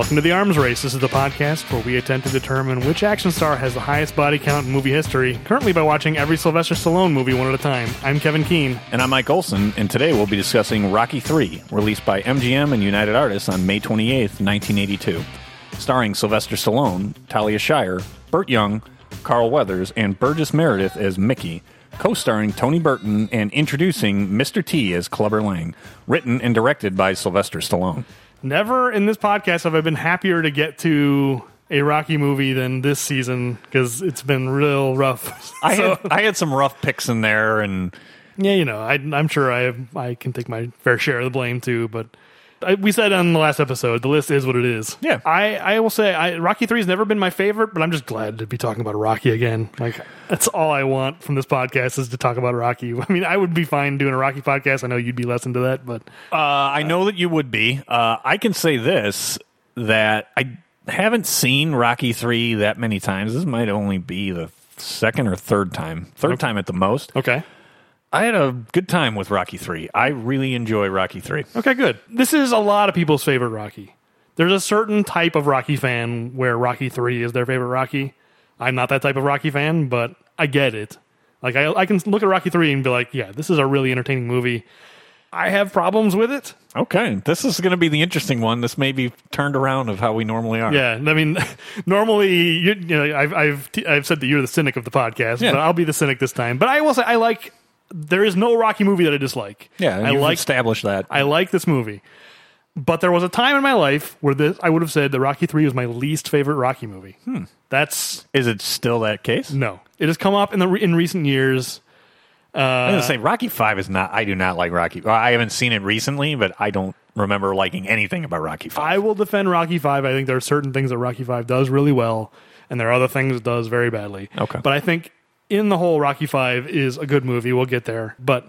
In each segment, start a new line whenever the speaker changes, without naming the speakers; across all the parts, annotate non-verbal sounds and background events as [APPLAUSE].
Welcome to the Arms Race. This is the podcast where we attempt to determine which action star has the highest body count in movie history, currently by watching every Sylvester Stallone movie one at a time. I'm Kevin Keene.
And I'm Mike Olson, and today we'll be discussing Rocky 3, released by MGM and United Artists on May 28th, 1982. Starring Sylvester Stallone, Talia Shire, Burt Young, Carl Weathers, and Burgess Meredith as Mickey, co starring Tony Burton and introducing Mr. T as Clubber Lang, written and directed by Sylvester Stallone.
Never in this podcast have I been happier to get to a Rocky movie than this season because it's been real rough. [LAUGHS]
I,
So-
had, I had some rough picks in there, and
Yeah, you know, I, I'm sure I have, I can take my fair share of the blame too. But I, we said on the last episode, the list is what it is.
Yeah.
I, I will say, I, Rocky Three has never been my favorite, but I'm just glad to be talking about Rocky again. Like that's all I want from this podcast is to talk about Rocky. [LAUGHS] I mean, I would be fine doing a Rocky podcast. I know you'd be less into that, but
Uh, I know that you would be. Uh, I can say this that I haven't seen Rocky three that many times. This might only be the second or third time, third time at the most.
okay.
I had a good time with Rocky three. I really enjoy Rocky three.
Okay, good. This is a lot of people's favorite Rocky. There's a certain type of Rocky fan where Rocky 3 is their favorite Rocky. I'm not that type of Rocky fan, but I get it. Like, I, I can look at Rocky 3 and be like, yeah, this is a really entertaining movie. I have problems with it.
Okay, this is going to be the interesting one. This may be turned around of how we normally are.
Yeah, I mean, [LAUGHS] normally, you, you know, I've, I've, I've said that you're the cynic of the podcast,
Yeah.
but I'll be the cynic this time. But I will say, I like, there is no Rocky movie that I dislike.
yeah.
I like
established that.
I like this movie. But there was a time in my life where this I would have said that Rocky 3 was my least favorite Rocky movie. That's
is it still that case?
no. It has come up in the in recent years.
I'm
Uh,
going to say Rocky Five is not. I do not like Rocky. Well, I haven't seen it recently, but I don't remember liking anything about Rocky Five.
I will defend Rocky 5. I think there are certain things that Rocky 5 does really well and there are other things it does very badly.
Okay.
But I think in the whole Rocky 5 is a good movie. We'll get there. But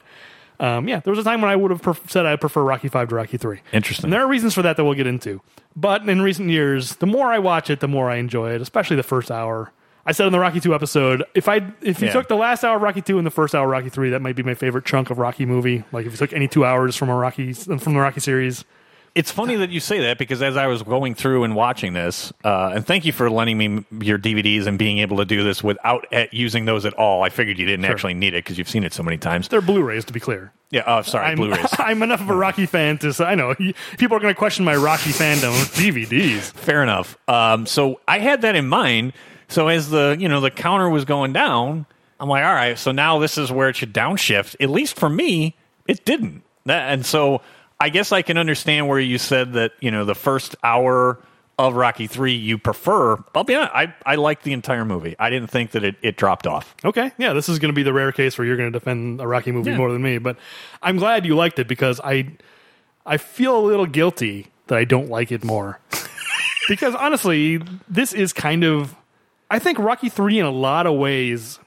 um, yeah, there was a time when I would have pref- said I prefer Rocky 5 to Rocky 3.
Interesting.
And there are reasons for that that we'll get into. But in recent years, the more I watch it, the more I enjoy it, especially the first hour. I said in the Rocky 2 episode, if I if you
Yeah.
took the last hour of Rocky 2 and the first hour of Rocky 3, that might be my favorite chunk of Rocky movie. Like if you took any 2 hours from a Rocky from the Rocky series.
It's funny that you say that because as I was going through and watching this, uh, and thank you for lending me your DVDs and being able to do this without using those at all. I figured you didn't actually need it because you've seen it so many times.
They're Blu-rays to be clear.
Yeah, oh, sorry,
I'm,
Blu-rays. [LAUGHS]
I'm enough of a Rocky fan to say, I know people are going to question my Rocky fandom with DVDs.
Fair enough. Um, so I had that in mind. So as the you know the counter was going down, I'm like, all right. So now this is where it should downshift. At least for me, it didn't. That, and so I guess I can understand where you said that you know the first hour of Rocky Three you prefer. I'll be honest, I I liked the entire movie. I didn't think that it, it dropped off.
Okay, yeah, this is going to be the rare case where you're going to defend a Rocky movie
Yeah.
more than me, but I'm glad you liked it because I I feel a little guilty that I don't like it more. [LAUGHS] because honestly, this is kind of I think Rocky 3 in a lot of ways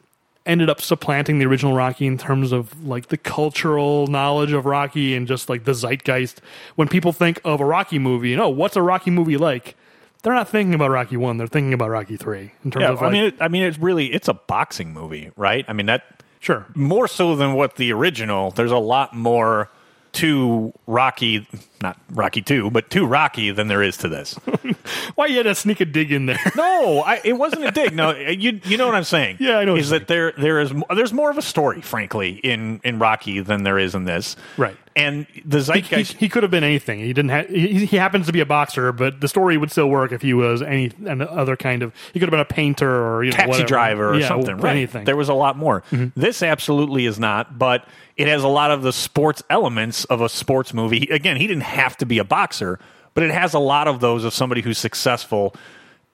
ended up supplanting the original Rocky in terms of like the cultural knowledge of Rocky and just like the zeitgeist. When people think of a Rocky movie, you know, what's a Rocky movie like? They're not thinking about Rocky 1, they're thinking about Rocky 3 in terms
Yeah,
of
I mean, it, I mean, it's really it's a boxing movie, right? I mean that
sure.
more so than what the original. There's a lot more to Rocky, not Rocky Two, but to Rocky than there is to this. [LAUGHS]
Why you had to sneak a dig in there? [LAUGHS]
no, I, it wasn't a dig. No, [LAUGHS] you you know what I'm saying?
Yeah, I know
Is that there there is there's more of a story, frankly, in in Rocky than there is in this.
Right.
And the
he,
zeitgeist.
he could have been anything. He didn't. Ha- he, he happens to be a boxer, but the story would still work if he was any an other kind of. He could have been a painter or you know
taxi
whatever.
driver or
Yeah,
something. Right.
Anything.
There was a lot more. Mm-hmm. This absolutely is not, but it has a lot of the sports elements of a sports movie. Again, he didn't have to be a boxer, but it has a lot of those of somebody who's successful.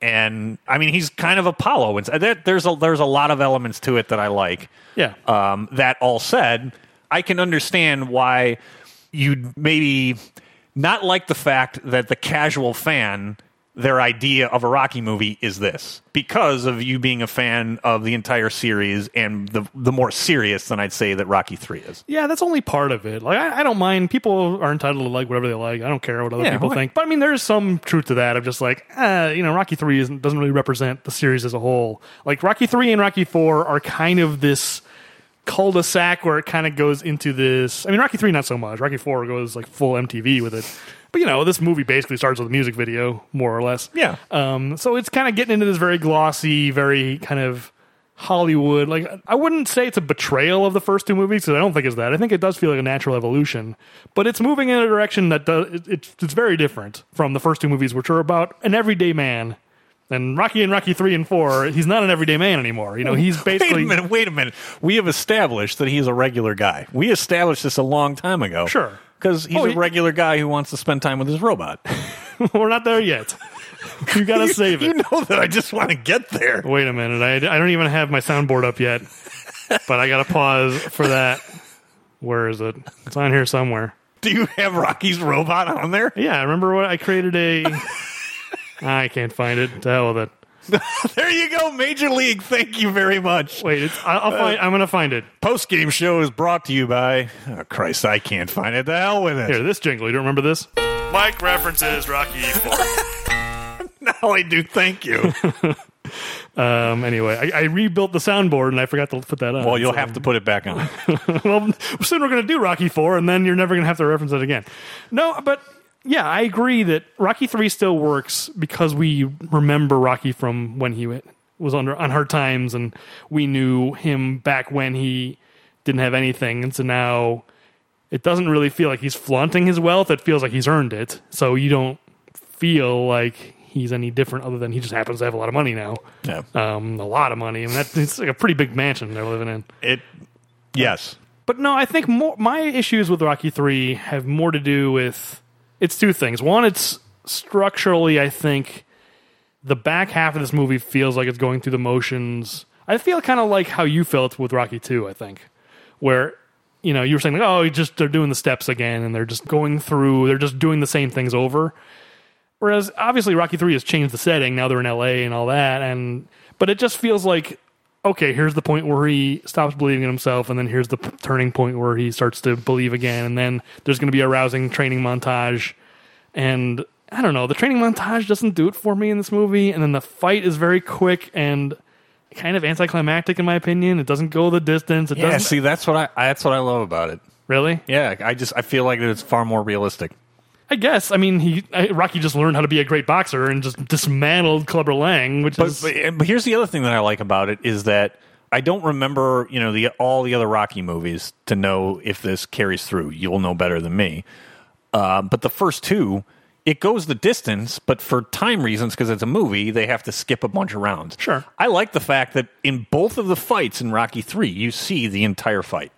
And I mean, he's kind of Apollo. And there, there's a there's a lot of elements to it that I like.
Yeah.
Um, that all said, I can understand why you'd maybe not like the fact that the casual fan their idea of a Rocky movie is this because of you being a fan of the entire series and the the more serious than I'd say that Rocky Three is.
Yeah, that's only part of it. Like, I, I don't mind. People are entitled to like whatever they like. I don't care what other
Yeah,
people
right.
think. But I mean, there's some truth to that. I'm just like, uh, you know, Rocky Three isn't, doesn't really represent the series as a whole. Like, Rocky Three and Rocky Four are kind of this cul-de-sac where it kind of goes into this. I mean, Rocky Three not so much. Rocky Four goes like full MTV with it. But you know, this movie basically starts with a music video, more or less.
Yeah.
Um, so it's kind of getting into this very glossy, very kind of Hollywood. Like I wouldn't say it's a betrayal of the first two movies because I don't think it's that. I think it does feel like a natural evolution, but it's moving in a direction that does, it, it's it's very different from the first two movies, which are about an everyday man. And Rocky and Rocky three and four, he's not an everyday man anymore. You know, he's basically [LAUGHS]
Wait a minute. Wait a minute. We have established that he's a regular guy. We established this a long time ago.
Sure.
Because he's
Oh,
a
he-
regular guy who wants to spend time with his robot. [LAUGHS] [LAUGHS]
we're not there yet. You gotta save it.
you know that I just want to get there.
Wait a minute, I, I don't even have my soundboard up yet, but I gotta pause for that. Where is it? It's on here somewhere.
Do you have Rocky's robot on there?
Yeah, I remember what I created a. I can't find it. To hell with it. [LAUGHS]
There you go, Major League. Thank you very much.
Wait, it's, I'll, I'll find. I'm gonna find it.
Post game show is brought to you by. Oh, Christ, I can't find it. The hell with it.
Here, this jingle. You don't remember this? Mike references Rocky Four. [LAUGHS]
Now I do. Thank you. [LAUGHS]
um. Anyway, I, I rebuilt the soundboard and I forgot to put that on.
well, you'll
so-
have to put it back on.
well, soon we're going to do Rocky Four, and then you're never going to have to reference it again. No, but yeah, I agree that Rocky Three still works because we remember Rocky from when he was under on hard times, and we knew him back when he didn't have anything, and so now it doesn't really feel like he's flaunting his wealth. It feels like he's earned it. So you don't feel like he's any different other than he just happens to have a lot of money now.
Yeah.
Um, a lot of money. I mean, that, it's like a pretty big mansion they're living in.
It. Yes.
But no, I think more, my issues with Rocky Three have more to do with it's two things. One, it's structurally, I think the back half of this movie feels like it's going through the motions. I feel kind of like how you felt with Rocky Two. I think where you know you were saying like, oh, just they're doing the steps again, and they're just going through, they're just doing the same things over. Whereas obviously Rocky Three has changed the setting. Now they're in L.A. and all that, and but it just feels like okay, here's the point where he stops believing in himself, and then here's the p- turning point where he starts to believe again, and then there's going to be a rousing training montage, and I don't know, the training montage doesn't do it for me in this movie, and then the fight is very quick and kind of anticlimactic in my opinion. It doesn't go the distance. It
Yeah.
doesn't
See, that's what I. That's what I love about it.
really.
Yeah. I just. I feel like it's far more realistic.
I guess. I mean, he Rocky just learned how to be a great boxer and just dismantled Clubber Lang, which
But,
is
but but here's the other thing that I like about it is that I don't remember you know the all the other Rocky movies to know if this carries through. You'll know better than me. Uh, but the first two, it goes the distance, but for time reasons, because it's a movie, they have to skip a bunch of rounds.
Sure.
I like the fact that in both of the fights in Rocky Three, you see the entire fight.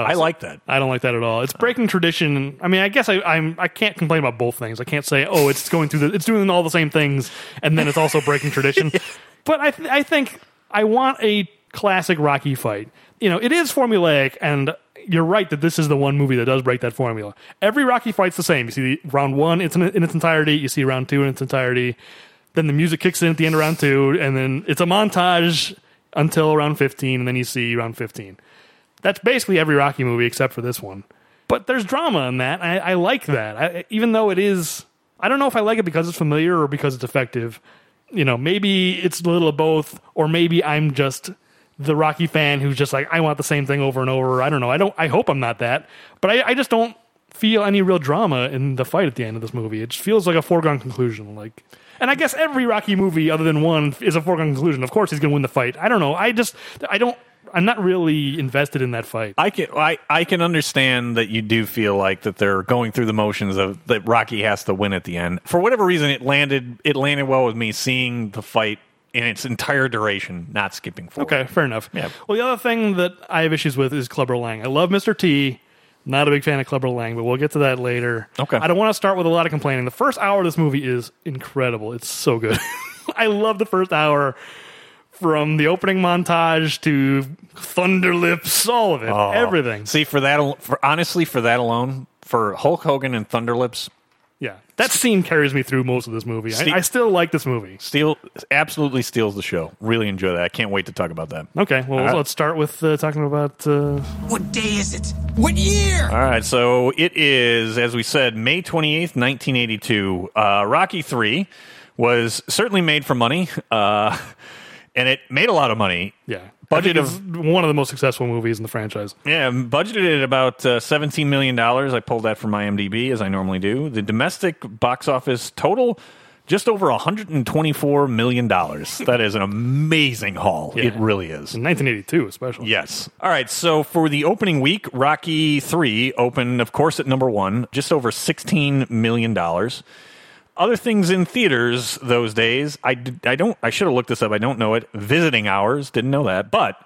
Oh, I
so-
like that.
I don't like that at all. It's breaking tradition. I mean, I guess I, I'm I can't complain about both things. I can't say, oh, it's going through the, it's doing all the same things, and then it's also breaking tradition. [LAUGHS] But I, th- I think I want a classic Rocky fight. You know, it is formulaic, and you're right that this is the one movie that does break that formula. Every Rocky fight's the same. You see the, round one, it's in, in its entirety. You see round two in its entirety. Then the music kicks in at the end of round two, and then it's a montage until round 15, and then you see round 15. That's basically every Rocky movie except for this one. But there's drama in that. I, I like that. I, even though it is, I don't know if I like it because it's familiar or because it's effective. You know, maybe it's a little of both, or maybe I'm just the Rocky fan who's just like, I want the same thing over and over. I don't know. I don't. I hope I'm not that, but I, I just don't feel any real drama in the fight at the end of this movie. It just feels like a foregone conclusion. Like, and I guess every Rocky movie other than one is a foregone conclusion. Of course, he's going to win the fight. I don't know. I just, I don't. I'm not really invested in that fight.
I can I, I can understand that you do feel like that they're going through the motions of that Rocky has to win at the end. For whatever reason, it landed it landed well with me seeing the fight in its entire duration, not skipping forward.
Okay, fair enough.
Yeah.
Well, the other thing that I have issues with is Clubber Lang. I love Mr. T. Not a big fan of Clubber Lang, but we'll get to that later.
Okay.
I don't want to start with a lot of complaining. The first hour of this movie is incredible. It's so good. [LAUGHS] I love the first hour from the opening montage to Thunder Lips, all of it,
Oh.
everything.
See, for that, for honestly, for that alone, for Hulk Hogan and Thunderlips,
Yeah, that scene carries me through most of this movie.
Steve-
I, I still like this movie.
steal absolutely steals the show. Really enjoy that. I can't wait to talk about that.
Okay, well,
right.
let's start with uh, talking about. Uh,
What day is it? What year?
All right, so it is, as we said, May 28th, 1982. Uh, Rocky 3 was certainly made for money, uh, and it made a lot of money.
yeah,
budget of
one of the most successful movies in the franchise.
yeah, budgeted at about uh, seventeen million dollars. I pulled that from IMDb as I normally do. The domestic box office total just over 124 million dollars. [LAUGHS] that is an amazing haul. It really is.
In 1982, especially.
Yes. All right. So for the opening week, Rocky 3 opened, of course, at number one, just over $16 million. Other things in theaters those days, I, did- I don't, I should have looked this up. I don't know it. Visiting hours, didn't know that. But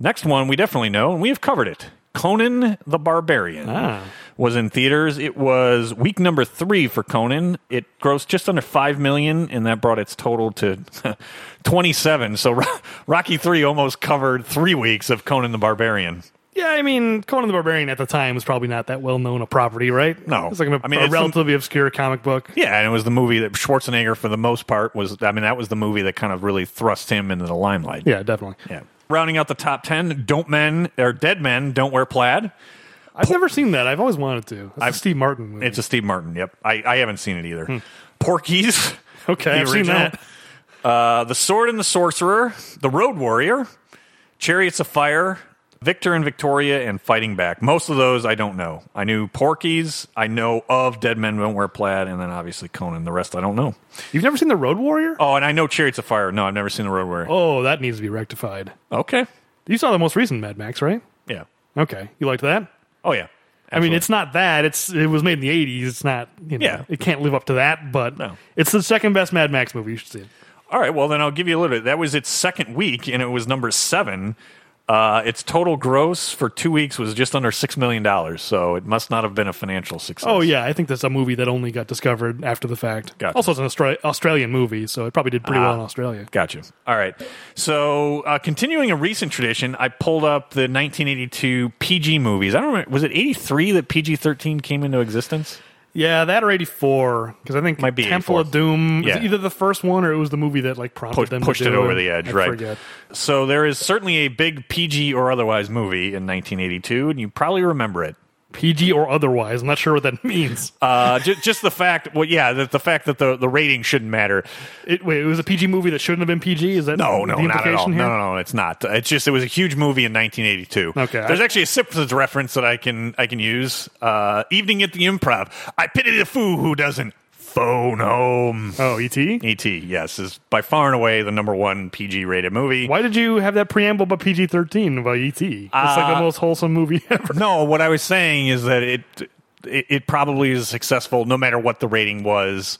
next one we definitely know, and we have covered it. Conan the Barbarian
Ah.
was in theaters. It was week number three for Conan. It grossed just under five million, and that brought its total to [LAUGHS] twenty-seven. So Rocky Three almost covered three weeks of Conan the Barbarian.
Yeah, I mean, Conan the Barbarian at the time was probably not that well known a property, right?
No.
It's like a,
I mean,
a
it's
relatively obscure comic book.
Yeah, and it was the movie that Schwarzenegger, for the most part, was. I mean, that was the movie that kind of really thrust him into the limelight.
Yeah, definitely.
Yeah. Rounding out the top ten, don't men or dead men don't wear plaid.
I've never seen that. I've always wanted to. A
I've-
Steve Martin movie.
It's a Steve Martin. Yep, I, I haven't seen it either. Porky's. [LAUGHS]
okay, I've seen that.
Uh, the Sword and the Sorcerer, The Road Warrior, Chariots of Fire, Victor and Victoria, and Fighting Back. Most of those I don't know. I knew Porky's. I know of Dead Men Don't Wear Plaid, and then obviously Conan. The rest I don't know.
You've never seen The Road Warrior?
Oh, and I know Chariots of Fire. No, I've never seen The Road Warrior.
Oh, that needs to be rectified.
Okay.
You saw the most recent Mad Max, right?
Yeah.
Okay, you liked that?
Oh, yeah.
I mean, it's not that. It's it was made in the '80s. It's not. You know,
Yeah.
it can't live up to that. But
No.
it's the second best Mad Max movie. You should see it.
All right, well, then I'll give you a little bit. That was its second week, and it was number seven. Uh, its total gross for two weeks was just under $6 million, so it must not have been a financial success.
Oh yeah, I think that's a movie that only got discovered after the fact.
Gotcha.
Also, it's an Austra- Australian movie, so it probably did pretty well in Australia.
Gotcha. All right. So, uh, continuing a recent tradition, I pulled up the 1982 PG movies. I don't remember. Was it 83 that PG 13 came into existence?
Yeah, that or '84 because I think
Might be
Temple
84.
of Doom
Yeah.
was either the first one or it was the movie that like prompted
Pushed,
them
pushed it over the edge,
I
right?
forget.
So, there is certainly a big PG or otherwise movie in 1982, and you probably remember it.
PG or otherwise. I'm not sure what that [LAUGHS] means.
Uh, just, just the fact, well, yeah, the, the fact that the, the rating shouldn't matter.
It, wait, it was a PG movie that shouldn't have been PG. Is that
No, no, not at all.
here?
No, no, no, it's not. It's just it was a huge movie in 1982.
Okay.
There's actually a Simpsons reference that I can I can use. Uh, Evening at the Improv. I pity the fool who doesn't phone home.
Oh, ET.
E.T. Yes, is by far and away the number one PG rated movie.
Why did you have that preamble about PG 13 about ET? It's like the
Uh,
most wholesome movie [LAUGHS] ever.
No, what I was saying is that it, it it probably is successful no matter what the rating was.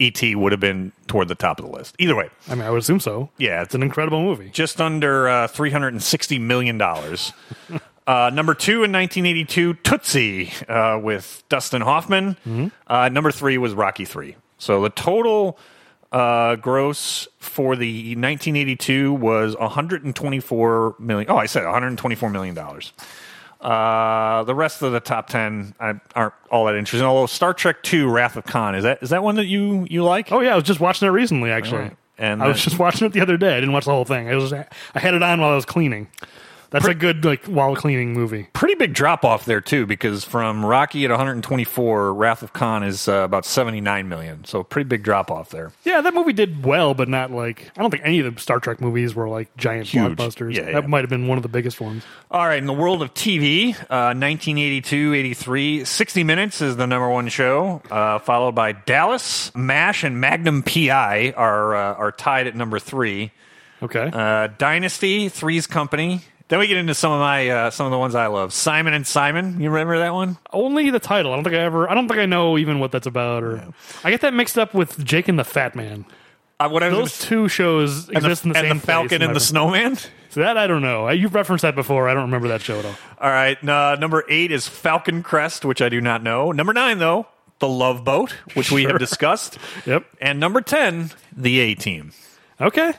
E.T. would have been toward the top of the list. Either way,
I mean, I would assume so.
yeah,
It's an incredible movie.
just under uh, $360 million. [LAUGHS] uh, number two in 1982, Tootsie uh, with Dustin Hoffman. Uh, number three was Rocky 3. So the total uh, gross for the 1982 was 124 million. Oh, I said 124 million dollars. Uh, the rest of the top ten uh, aren't all that interesting. Although Star Trek Two: Wrath of Khan is that is that one that you you like?
Oh yeah, I was just watching it recently. Actually,
Alright. And
I was just watching it the other day. I didn't watch the whole thing. I was I had it on while I was cleaning. That's a good like while cleaning movie.
pretty big drop off there too because from rocky at 124 wrath of khan is uh, about 79 million so pretty big drop off there
Yeah, that movie did well, but not like I don't think any of the Star Trek movies were like giant
Huge.
blockbusters.
Yeah,
that
yeah.
might have been one of the biggest ones.
all right in the world of tv uh, 1982 83 60 minutes is the number one show uh, followed by dallas mash and magnum pi are uh, are tied at number three
Okay,
uh, dynasty three's company then we get into some of my uh, some of the ones i love simon and simon you remember that one
only the title. I don't think I ever. I don't think I know even what that's about. Or I get that mixed up with Jake and the Fat Man.
uh, what I was
Those two shows exist in the
and
same
the falcon
place
and the snowman
So that I don't know. You've referenced that before. I don't remember that show at all.
All right. Uh, number eight is Falcon Crest, which I do not know. Number nine, though, The Love Boat, which we have discussed. [LAUGHS]
Yep.
And number 10, The A Team.
Okay.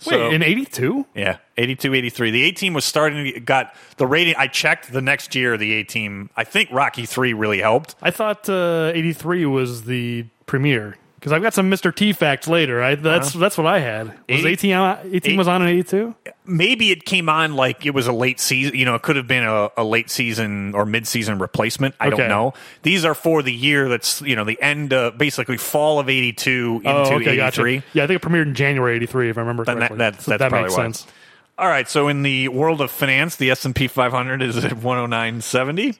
So-
Wait, in '82?
Yeah, 82, 83. The A Team was starting to got the rating. I checked the next year, the A Team. I think Rocky 3 really helped.
I thought uh, '83 was the premiere because I've got some Mr. T facts later. I, that's that's what I had. Was
Eighty-
A Team on, A Team was on in '82?
Maybe it came on like it was a late season. You know, it could have been a, a late season or mid season replacement. I
Okay.
don't know. These are for the year that's, you know, the end, uh, basically fall of 82 into
Oh, okay,
83.
gotcha. Yeah, I think it premiered in January '83, if I remember correctly.
that- that's
that
probably
makes
why.
sense.
All right, so in the world of finance, the S and P 500 is at 109.70.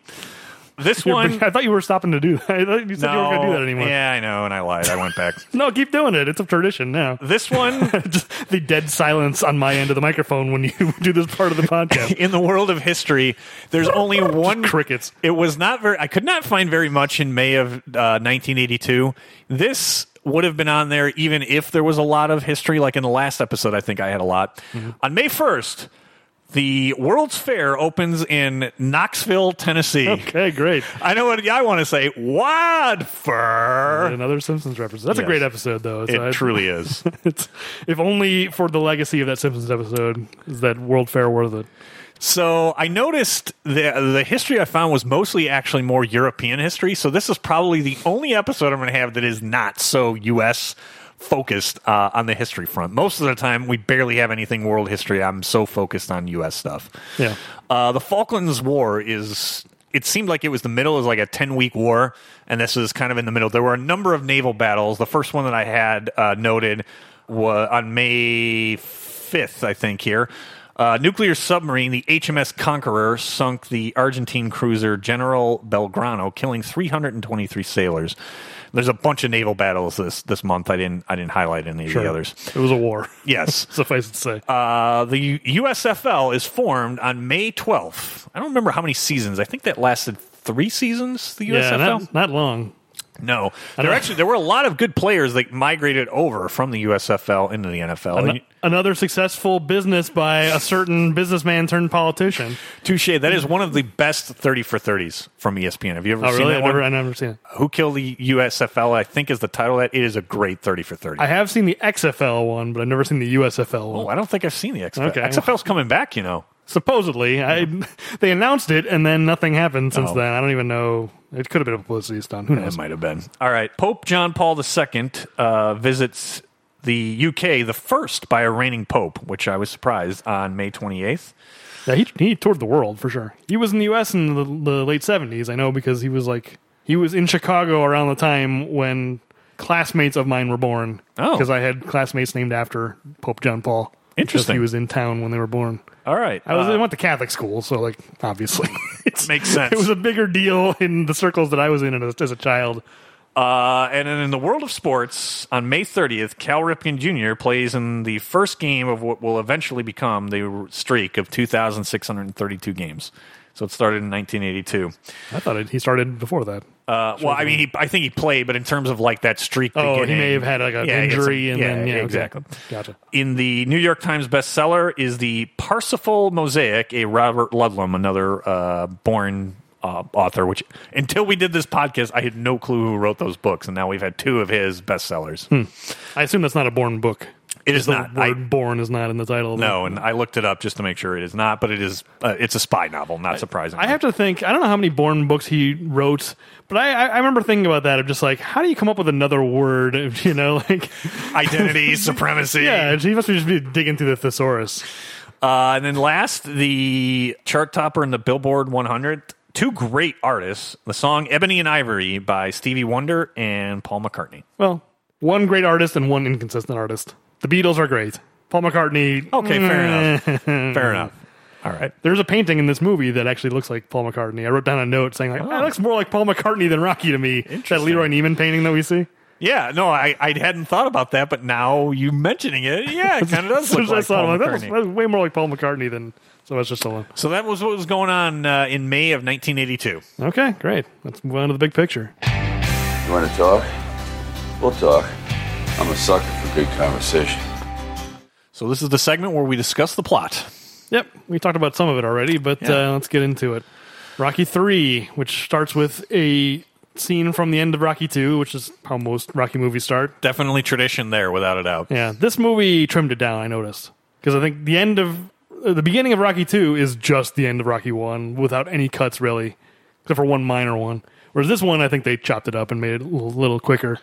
This [LAUGHS] one, [LAUGHS]
I thought you were stopping to do that. [LAUGHS] I thought you said you weren't going to do that anymore.
Yeah, I know, and I lied. I went back.
No, keep doing it. It's a tradition now.
this one,
Just the dead silence on my end of the microphone when you do this part of the podcast.
in the world of history, there's only one
crickets.
It was not very. I could not find very much in May of uh, 1982. This would have been on there even if there was a lot of history. Like in the last episode, I think I had a lot.
Mm-hmm.
On May 1st, the World's Fair opens in Knoxville, Tennessee.
Okay, great.
I know what I want to say. Wadford.
Another Simpsons reference. That's
Yes.
a great episode, though. So
It
I-
truly is. [LAUGHS]
It's, if only for the legacy of that Simpsons episode is that World Fair worth it.
So I noticed the the history I found was mostly actually more European history. So this is probably the only episode I'm going to have that is not so U.S. focused uh, on the history front. Most of the time, we barely have anything world history. I'm so focused on U.S. stuff.
Yeah.
Uh, the Falklands War is. It seemed like it was the middle. It was like a ten week war, and this is kind of in the middle. There were a number of naval battles. The first one that I had uh, noted was on May fifth, I think. Here, uh, nuclear submarine, the HMS Conqueror, sunk the Argentine cruiser General Belgrano, killing 323 sailors. There's a bunch of naval battles this this month. I didn't I didn't highlight any of the others.
It was a war.
Yes. [LAUGHS]
Suffice it to say.
Uh, the USFL is formed on May 12th. I don't remember how many seasons. I think that lasted three seasons. The
yeah,
USFL.
not, not long.
No, there actually there were a lot of good players that migrated over from the USFL into the NFL.
An- another successful business by a certain businessman turned politician.
Touche. That is one of the best thirty for thirties from ESPN. Have you ever
Oh,
seen
really?
that
I've
one?
never, I've never seen it.
Who killed the USFL? I think is the title. of That it is a great thirty for thirty.
I have seen the XFL one, but I've never seen the USFL one.
Oh, I don't think I've seen the XFL.
Okay.
XFL's coming back. You know.
Supposedly, I [LAUGHS] they announced it, and then nothing happened since
Oh.
then. I don't even know. It could have been a publicity stunt. Who knows?
It might have been. All right. Pope John Paul II uh, visits the UK, the first by a reigning pope, which I was surprised on May 28th.
Yeah, he he toured the world for sure. He was in the U.S. in the, the late seventies. I know because he was like he was in Chicago around the time when classmates of mine were born.
Oh.
because I had classmates named after Pope John Paul. because
Interesting.
He was in town when they were born.
All right.
I was
Uh,
I went to Catholic school, so like obviously [LAUGHS] it
Makes sense.
It was a bigger deal in the circles that I was in as, as a child.
uh, and then in the world of sports, on May 30th, Cal Ripken Jr. plays in the first game of what will eventually become the streak of 2,632 games. So it started in 1982.
I thought it, he started before that.
Uh, well, I mean, he, I think he played, but in terms of like that streak,
Oh, he may have had like an
Yeah, he had
injury,
some-
and then yeah, okay.
exactly.
Gotcha.
In the New York Times bestseller is the Parsifal Mosaic, a Robert Ludlum, another uh, Bourne uh, author. Which until we did this podcast, I had no clue who wrote those books, and now we've had two of his bestsellers.
I assume that's not a Bourne book.
It is
the
not.
word
I,
"Bourne" is not in the title.
no, and I looked it up just to make sure it is not, but it is. Uh, it's a spy novel. Not surprising.
I have to think. I don't know how many Bourne books he wrote, but I, I, remember thinking about that. Of just like, how do you come up with another word? [LAUGHS] You know, like [LAUGHS]
identity, supremacy.
yeah, he must just be digging through the thesaurus.
Uh, and then last, the chart topper in the Billboard 100. Two great artists. The song "Ebony and Ivory" by Stevie Wonder and Paul McCartney.
Well, one great artist and one inconsistent artist. The Beatles are great. Paul McCartney.
Okay, fair
eh.
enough. [LAUGHS] Fair enough. All right.
There's a painting in this movie that actually looks like Paul McCartney. I wrote down a note saying like,
Oh.
"That looks more like Paul McCartney than Rocky to me." That
Interesting.
Leroy Neiman painting that we see.
Yeah, no, I, I hadn't thought about that, but now you mentioning it, yeah, it kind of does [LAUGHS] look like
as I saw it,
Paul
like, that, was,
McCartney.
that was way more like Paul McCartney than Sylvester Stallone.
So So that was what was going on uh, in May of 1982.
Okay, great. Let's move on to the big picture.
You want to talk? We'll talk. I'm a sucker for good conversation.
So this is the segment where we discuss the plot.
Yep, we talked about some of it already, but
Yeah.
uh, let's get into it. Rocky 3, which starts with a scene from the end of Rocky 2, which is how most Rocky movies start.
Definitely tradition there, without a doubt.
Yeah, this movie trimmed it down, I noticed. Because I think the end of uh, the beginning of Rocky 2 is just the end of Rocky 1 without any cuts, really, except for one minor one. Whereas this one, I think they chopped it up and made it a little, little quicker.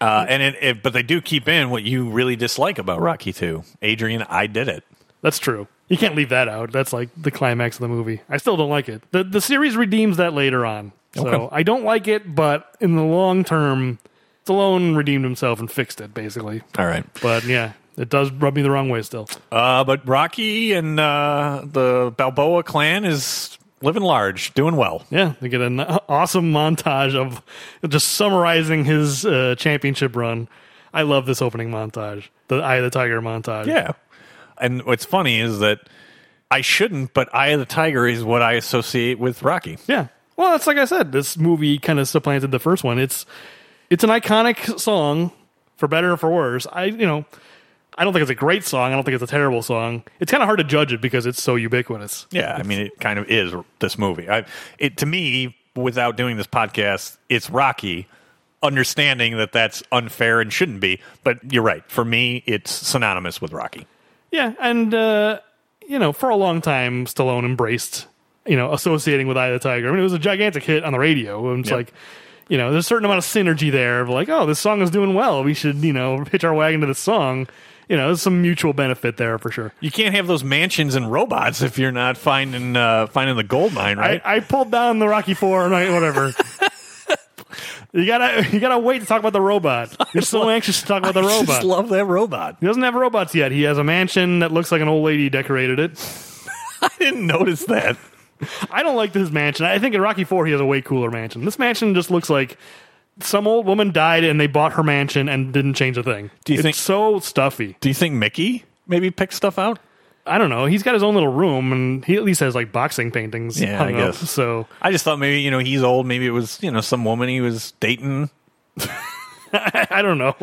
Uh, and it, it, but they do keep in what you really dislike about Rocky 2. Adrian, I did it.
That's true. You can't leave that out. That's like the climax of the movie. I still don't like it. The the series redeems that later on. So
Okay.
I don't like it, but in the long term, Stallone redeemed himself and fixed it basically.
All right.
But yeah, It does rub me the wrong way still.
Uh, but Rocky and uh, the Balboa clan is living large, doing well.
Yeah, they get an awesome montage of just summarizing his uh, championship run. I love this opening montage, the Eye of the Tiger montage.
Yeah. And what's funny is that I shouldn't, but Eye of the Tiger is what I associate with Rocky.
Yeah. Well, it's like I said, this movie kind of supplanted the first one. It's it's an iconic song, for better or for worse. I you know, I don't think it's a great song. I don't think it's a terrible song. It's kind of hard to judge it because it's so ubiquitous.
Yeah, I mean, it kind of is this movie. I, it to me, without doing this podcast, it's Rocky. Understanding that that's unfair and shouldn't be, but you're right. For me, it's synonymous with Rocky.
Yeah, and uh, you know, for a long time, Stallone embraced you know associating with Eye of the Tiger. I mean, it was a gigantic hit on the radio. And it's
Yep.
like, you know, there's a certain amount of synergy there of like, oh, this song is doing well. We should you know hitch our wagon to this song. You know, there's some mutual benefit there for sure.
You can't have those mansions and robots if you're not finding uh, finding the gold mine, right?
I, I pulled down the Rocky Four and I, whatever. [LAUGHS] you gotta you gotta wait to talk about the robot. You're so [LAUGHS] anxious to talk about the
I
robot.
just love that robot.
he doesn't have robots yet. He has a mansion that looks like an old lady decorated it. [LAUGHS]
I didn't notice that.
I don't like this mansion. I think in Rocky Four he has a way cooler mansion. This mansion just looks like some old woman died and they bought her mansion and didn't change a thing.
Do you
it's
think-
so stuffy?
Do you think Mickey maybe picked stuff out?
I don't know. He's got his own little room and he at least has like boxing paintings.
Yeah, I
up.
guess.
So
I just thought maybe you know he's old. Maybe it was you know some woman he was dating. [LAUGHS]
I don't know.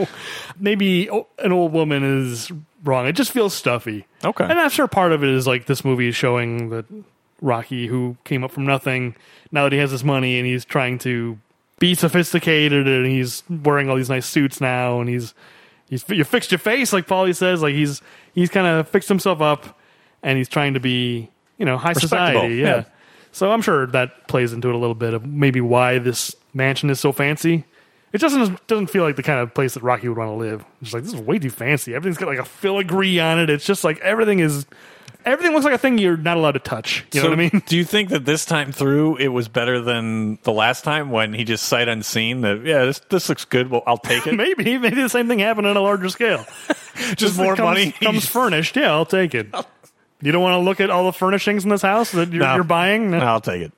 Maybe an old woman is wrong. It just feels stuffy.
Okay.
And I'm sure part of it is like this movie is showing that Rocky, who came up from nothing, now that he has this money and he's trying to be sophisticated and he's wearing all these nice suits now and he's he's you fixed your face like Paulie says like he's he's kind of fixed himself up and he's trying to be you know high society yeah.
yeah.
so I'm sure that plays into it a little bit of maybe why this mansion is so fancy it doesn't doesn't feel like the kind of place that Rocky would want to live it's like this is way too fancy everything's got like a filigree on it it's just like everything is everything looks like a thing you're not allowed to touch you know what I mean
Do you think that this time through it was better than the last time when he just sight unseen that yeah this this looks good well I'll take [LAUGHS] it
maybe maybe the same thing happened on a larger scale [LAUGHS]
just
It
more
comes,
money
comes [LAUGHS] furnished. Yeah, I'll take it. You don't want to look at all the furnishings in this house that you're,
No.
you're buying. No,
I'll take it.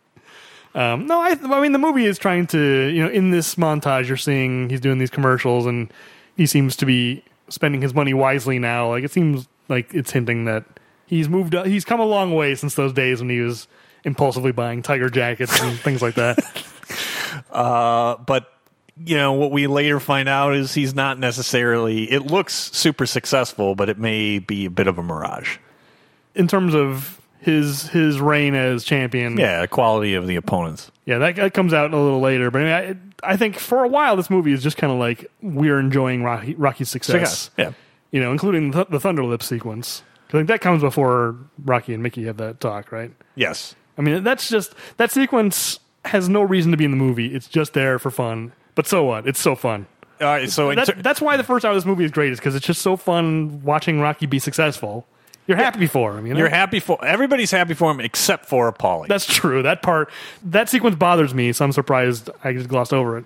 Um, no I, I mean the movie is trying to you know in this montage you're seeing he's doing these commercials and he seems to be spending his money wisely now. Like it seems like it's hinting that he's moved. Up, he's come a long way since those days when he was impulsively buying tiger jackets and [LAUGHS] things like that. [LAUGHS]
Uh, but you know what we later find out is he's not necessarily. It looks super successful, but it may be a bit of a mirage.
In terms of his his reign as champion,
Yeah, quality of the opponents.
Yeah, that, that comes out a little later. But I, mean, I, I think for a while this movie is just kind of like we're enjoying Rocky, Rocky's success.
Yeah.
You know, including the, the Thunder Lip sequence. I think that comes before Rocky and Mickey have that talk, right?
Yes.
I mean, that's just that sequence has no reason to be in the movie. It's just there for fun. But so what? It's so fun.
All right. So
That,
ter-
that's why the first hour of this movie is great. Is because it's just so fun watching Rocky be successful. You're happy for him. You know?
you're happy for everybody's happy for him except for Paulie.
That's true. That part, that sequence bothers me, so I'm surprised I just glossed over it.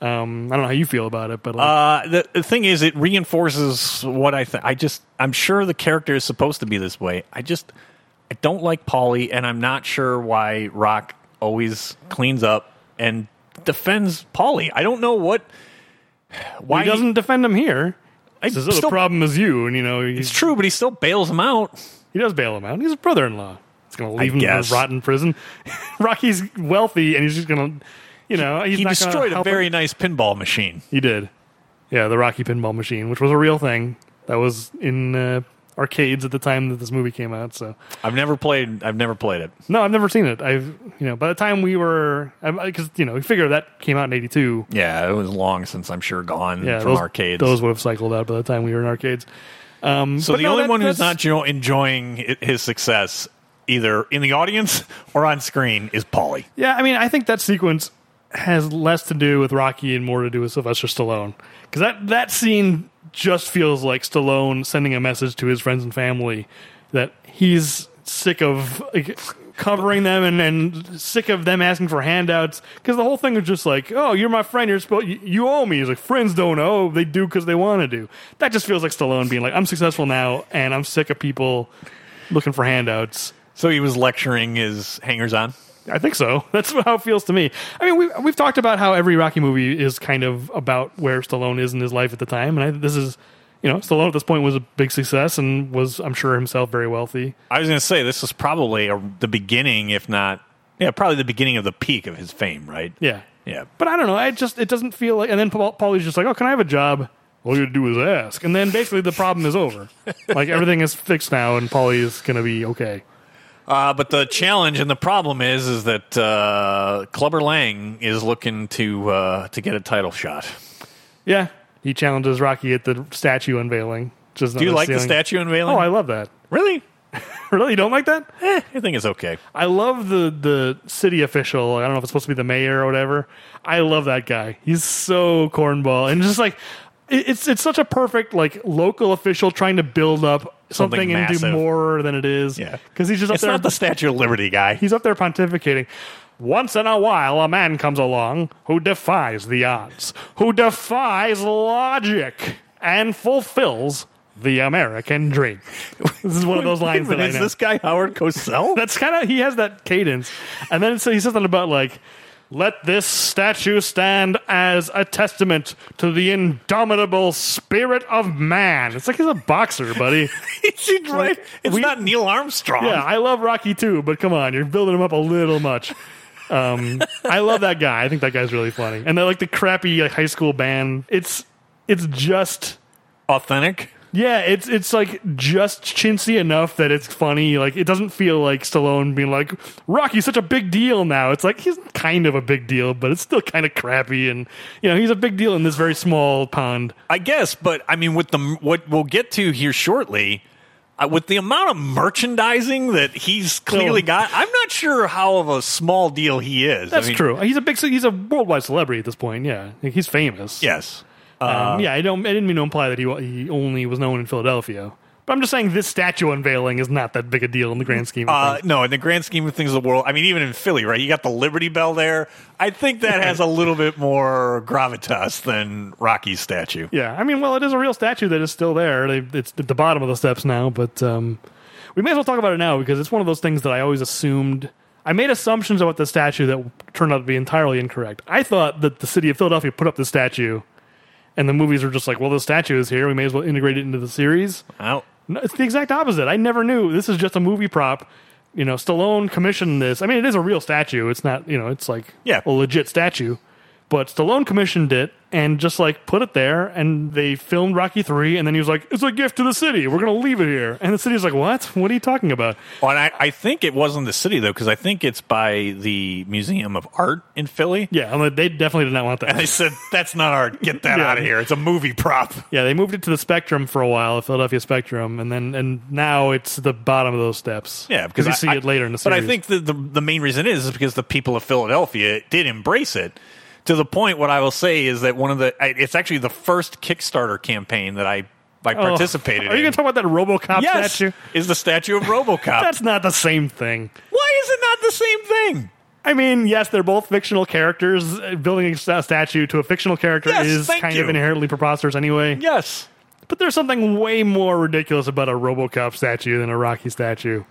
Um, I don't know how you feel about it, but like,
Uh, the, the thing is, it reinforces what I think. I just, I'm sure the character is supposed to be this way. I just, I don't like Paulie, and I'm not sure why Rock always cleans up and defends Paulie. I don't know what. Why
he doesn't defend him here.
I
says, "Oh, the problem is you," and you know he,
It's true, but he still bails him out.
he does bail him out. He's a brother-in-law. He's going to leave him
guess.
to rot in prison. [LAUGHS] Rocky's wealthy, and he's just going to, you know, he's
he destroyed a very
him.
nice pinball machine.
He did, yeah, the Rocky pinball machine, which was a real thing that was in uh, arcades at the time that this movie came out. So
I've never played. I've never played it.
no, I've never seen it. I've you know by the time we were because you know we figure that came out in '82.
Yeah, it was long since I'm sure gone
Yeah,
from
those,
arcades.
Those would have cycled out by the time we were in arcades. Um,
so the
no,
only
that-
one who's not jo- enjoying his success, either in the audience [LAUGHS] or on screen, is Paulie.
Yeah, I mean, I think that sequence has less to do with Rocky and more to do with Sylvester Stallone. Because that, that scene just feels like Stallone sending a message to his friends and family that he's sick of like, covering them and, and sick of them asking for handouts because the whole thing was just like, oh, you're my friend. You're supposed you, you owe me. He's like, friends don't owe. They do because they want to do. That just feels like Stallone being like, I'm successful now, and I'm sick of people looking for handouts.
So he was lecturing his hangers on.
I think so. [LAUGHS] That's how it feels to me. I mean, we've, we've talked about how every Rocky movie is kind of about where Stallone is in his life at the time. And I, this is, you know, Stallone at this point was a big success and was, I'm sure, himself very wealthy.
I was going to say this is probably a, the beginning, if not, yeah, probably the beginning of the peak of his fame, right?
Yeah.
Yeah.
But I don't know. I just, it doesn't feel like, and then Paul, Paulie's just like, oh, can I have a job? All you gotta do is ask. And then basically the problem is over. [LAUGHS] like everything is fixed now and Paulie is going to be okay.
Uh, but the challenge and the problem is, is that uh, Clubber Lang is looking to uh, to get a title shot.
Yeah. He challenges Rocky at the statue unveiling. Just
Do you like the statue unveiling?
Oh, I love that.
really? [LAUGHS]
really? You don't like that?
Eh, I think it's okay.
I love the the city official. I don't know if it's supposed to be the mayor or whatever. I love that guy. He's so cornball and just like it's it's such a perfect like local official trying to build up something,
Something
and do more than it is.
Yeah,
because he's just up
It's
there.
not the Statue of Liberty guy.
he's up there pontificating. Once in a while, a man comes along who defies the odds, who defies logic, and fulfills the American dream. This is one of [LAUGHS] those lines that I know.
is this guy Howard Cosell? [LAUGHS]
That's kind of he has that cadence, and then so he says something about like, "Let this statue stand as a testament to the indomitable spirit of man." It's like he's a boxer, buddy. [LAUGHS]
Right. It's
we-
not Neil Armstrong.
yeah, I love Rocky too, but come on, you're building him up a little much. Um, I love that guy. I think that guy's really funny, and then like the crappy like high school band. It's it's just
authentic.
Yeah, it's it's like just chintzy enough that it's funny. Like it doesn't feel like Stallone being like Rocky's such a big deal now. It's like he's kind of a big deal, but it's still kind of crappy, and you know he's a big deal in this very small pond.
I guess, but I mean, with the what we'll get to here shortly, uh, with the amount of merchandising that he's clearly
Oh.
got, I'm not sure how of a small deal he is. I
That's
mean,
true. He's a big. He's a worldwide celebrity at this point. Yeah, he's famous.
Yes.
Um, yeah, I don't. I didn't mean to imply that he he only was known in Philadelphia. But I'm just saying this statue unveiling is not that big a deal in the grand scheme. Of
Uh,
things.
no, in the grand scheme of things of the world, I mean, even in Philly, right? You got the Liberty Bell there. I think that has a little bit more gravitas than Rocky's statue.
Yeah, I mean, well, it is a real statue that is still there. They, it's at the bottom of the steps now, but um, we may as well talk about it now because it's one of those things that I always assumed. I made assumptions about the statue that turned out to be entirely incorrect. I thought that the city of Philadelphia put up the statue, and the movies were just like, "Well, the statue is here. We may as well integrate it into the series."
Well,
No, it's the exact opposite. I never knew this is just a movie prop. You know, Stallone commissioned this. I mean, it is a real statue. It's not, you know, it's like
Yeah.
a legit statue. But Stallone commissioned it and just like put it there, and they filmed Rocky Three, and then he was like, "It's a gift to the city. We're gonna leave it here." And the city's like, "What? What are you talking about?"
well, and I, I think it wasn't the city, though, because I think it's by the Museum of Art in Philly.
Yeah, I'm like, they definitely did not want that.
And
that.
I said, that's not art. Get that
Yeah.
out of here. It's a movie prop.
Yeah, they moved it to the Spectrum for a while, the Philadelphia Spectrum, and then and now it's the bottom of those steps.
Yeah,
because you
I-
see
I-
it later in the series. But.
I think the, the the main reason is, is because the people of Philadelphia did embrace it to the point. What I will say is that one of the it's actually the first Kickstarter campaign that I I
Oh,
participated.
Are you going to talk about that RoboCop
yes,
statue?
is the statue of RoboCop. [LAUGHS]
That's not the same thing.
Why is it not the same thing?
I mean, yes, they're both fictional characters. Uh, Building a statue to a fictional character
Yes,
is kind
you.
of inherently preposterous anyway.
Yes,
But there's something way more ridiculous about a RoboCop statue than a Rocky statue.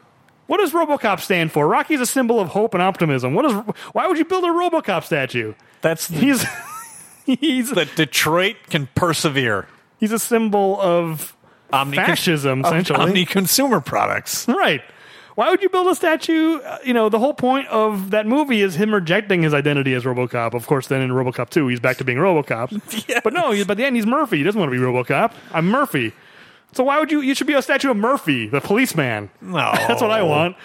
What does RoboCop stand for? Rocky's a symbol of hope and optimism. What is? Why would you build a RoboCop statue?
that's the,
He's [LAUGHS] he's
that Detroit can persevere.
he's a symbol of
Omni
fascism,
of
essentially.
Omni consumer products.
Right. Why would you build a statue? Uh, You know, the whole point of that movie is him rejecting his identity as RoboCop. Of course, then in RoboCop 2, he's back to being RoboCop. [LAUGHS]
Yes.
But no, he- by the end, he's Murphy. He doesn't want to be RoboCop. I'm Murphy. So why would you? You should be a statue of Murphy, the policeman.
No, [LAUGHS]
That's what I want.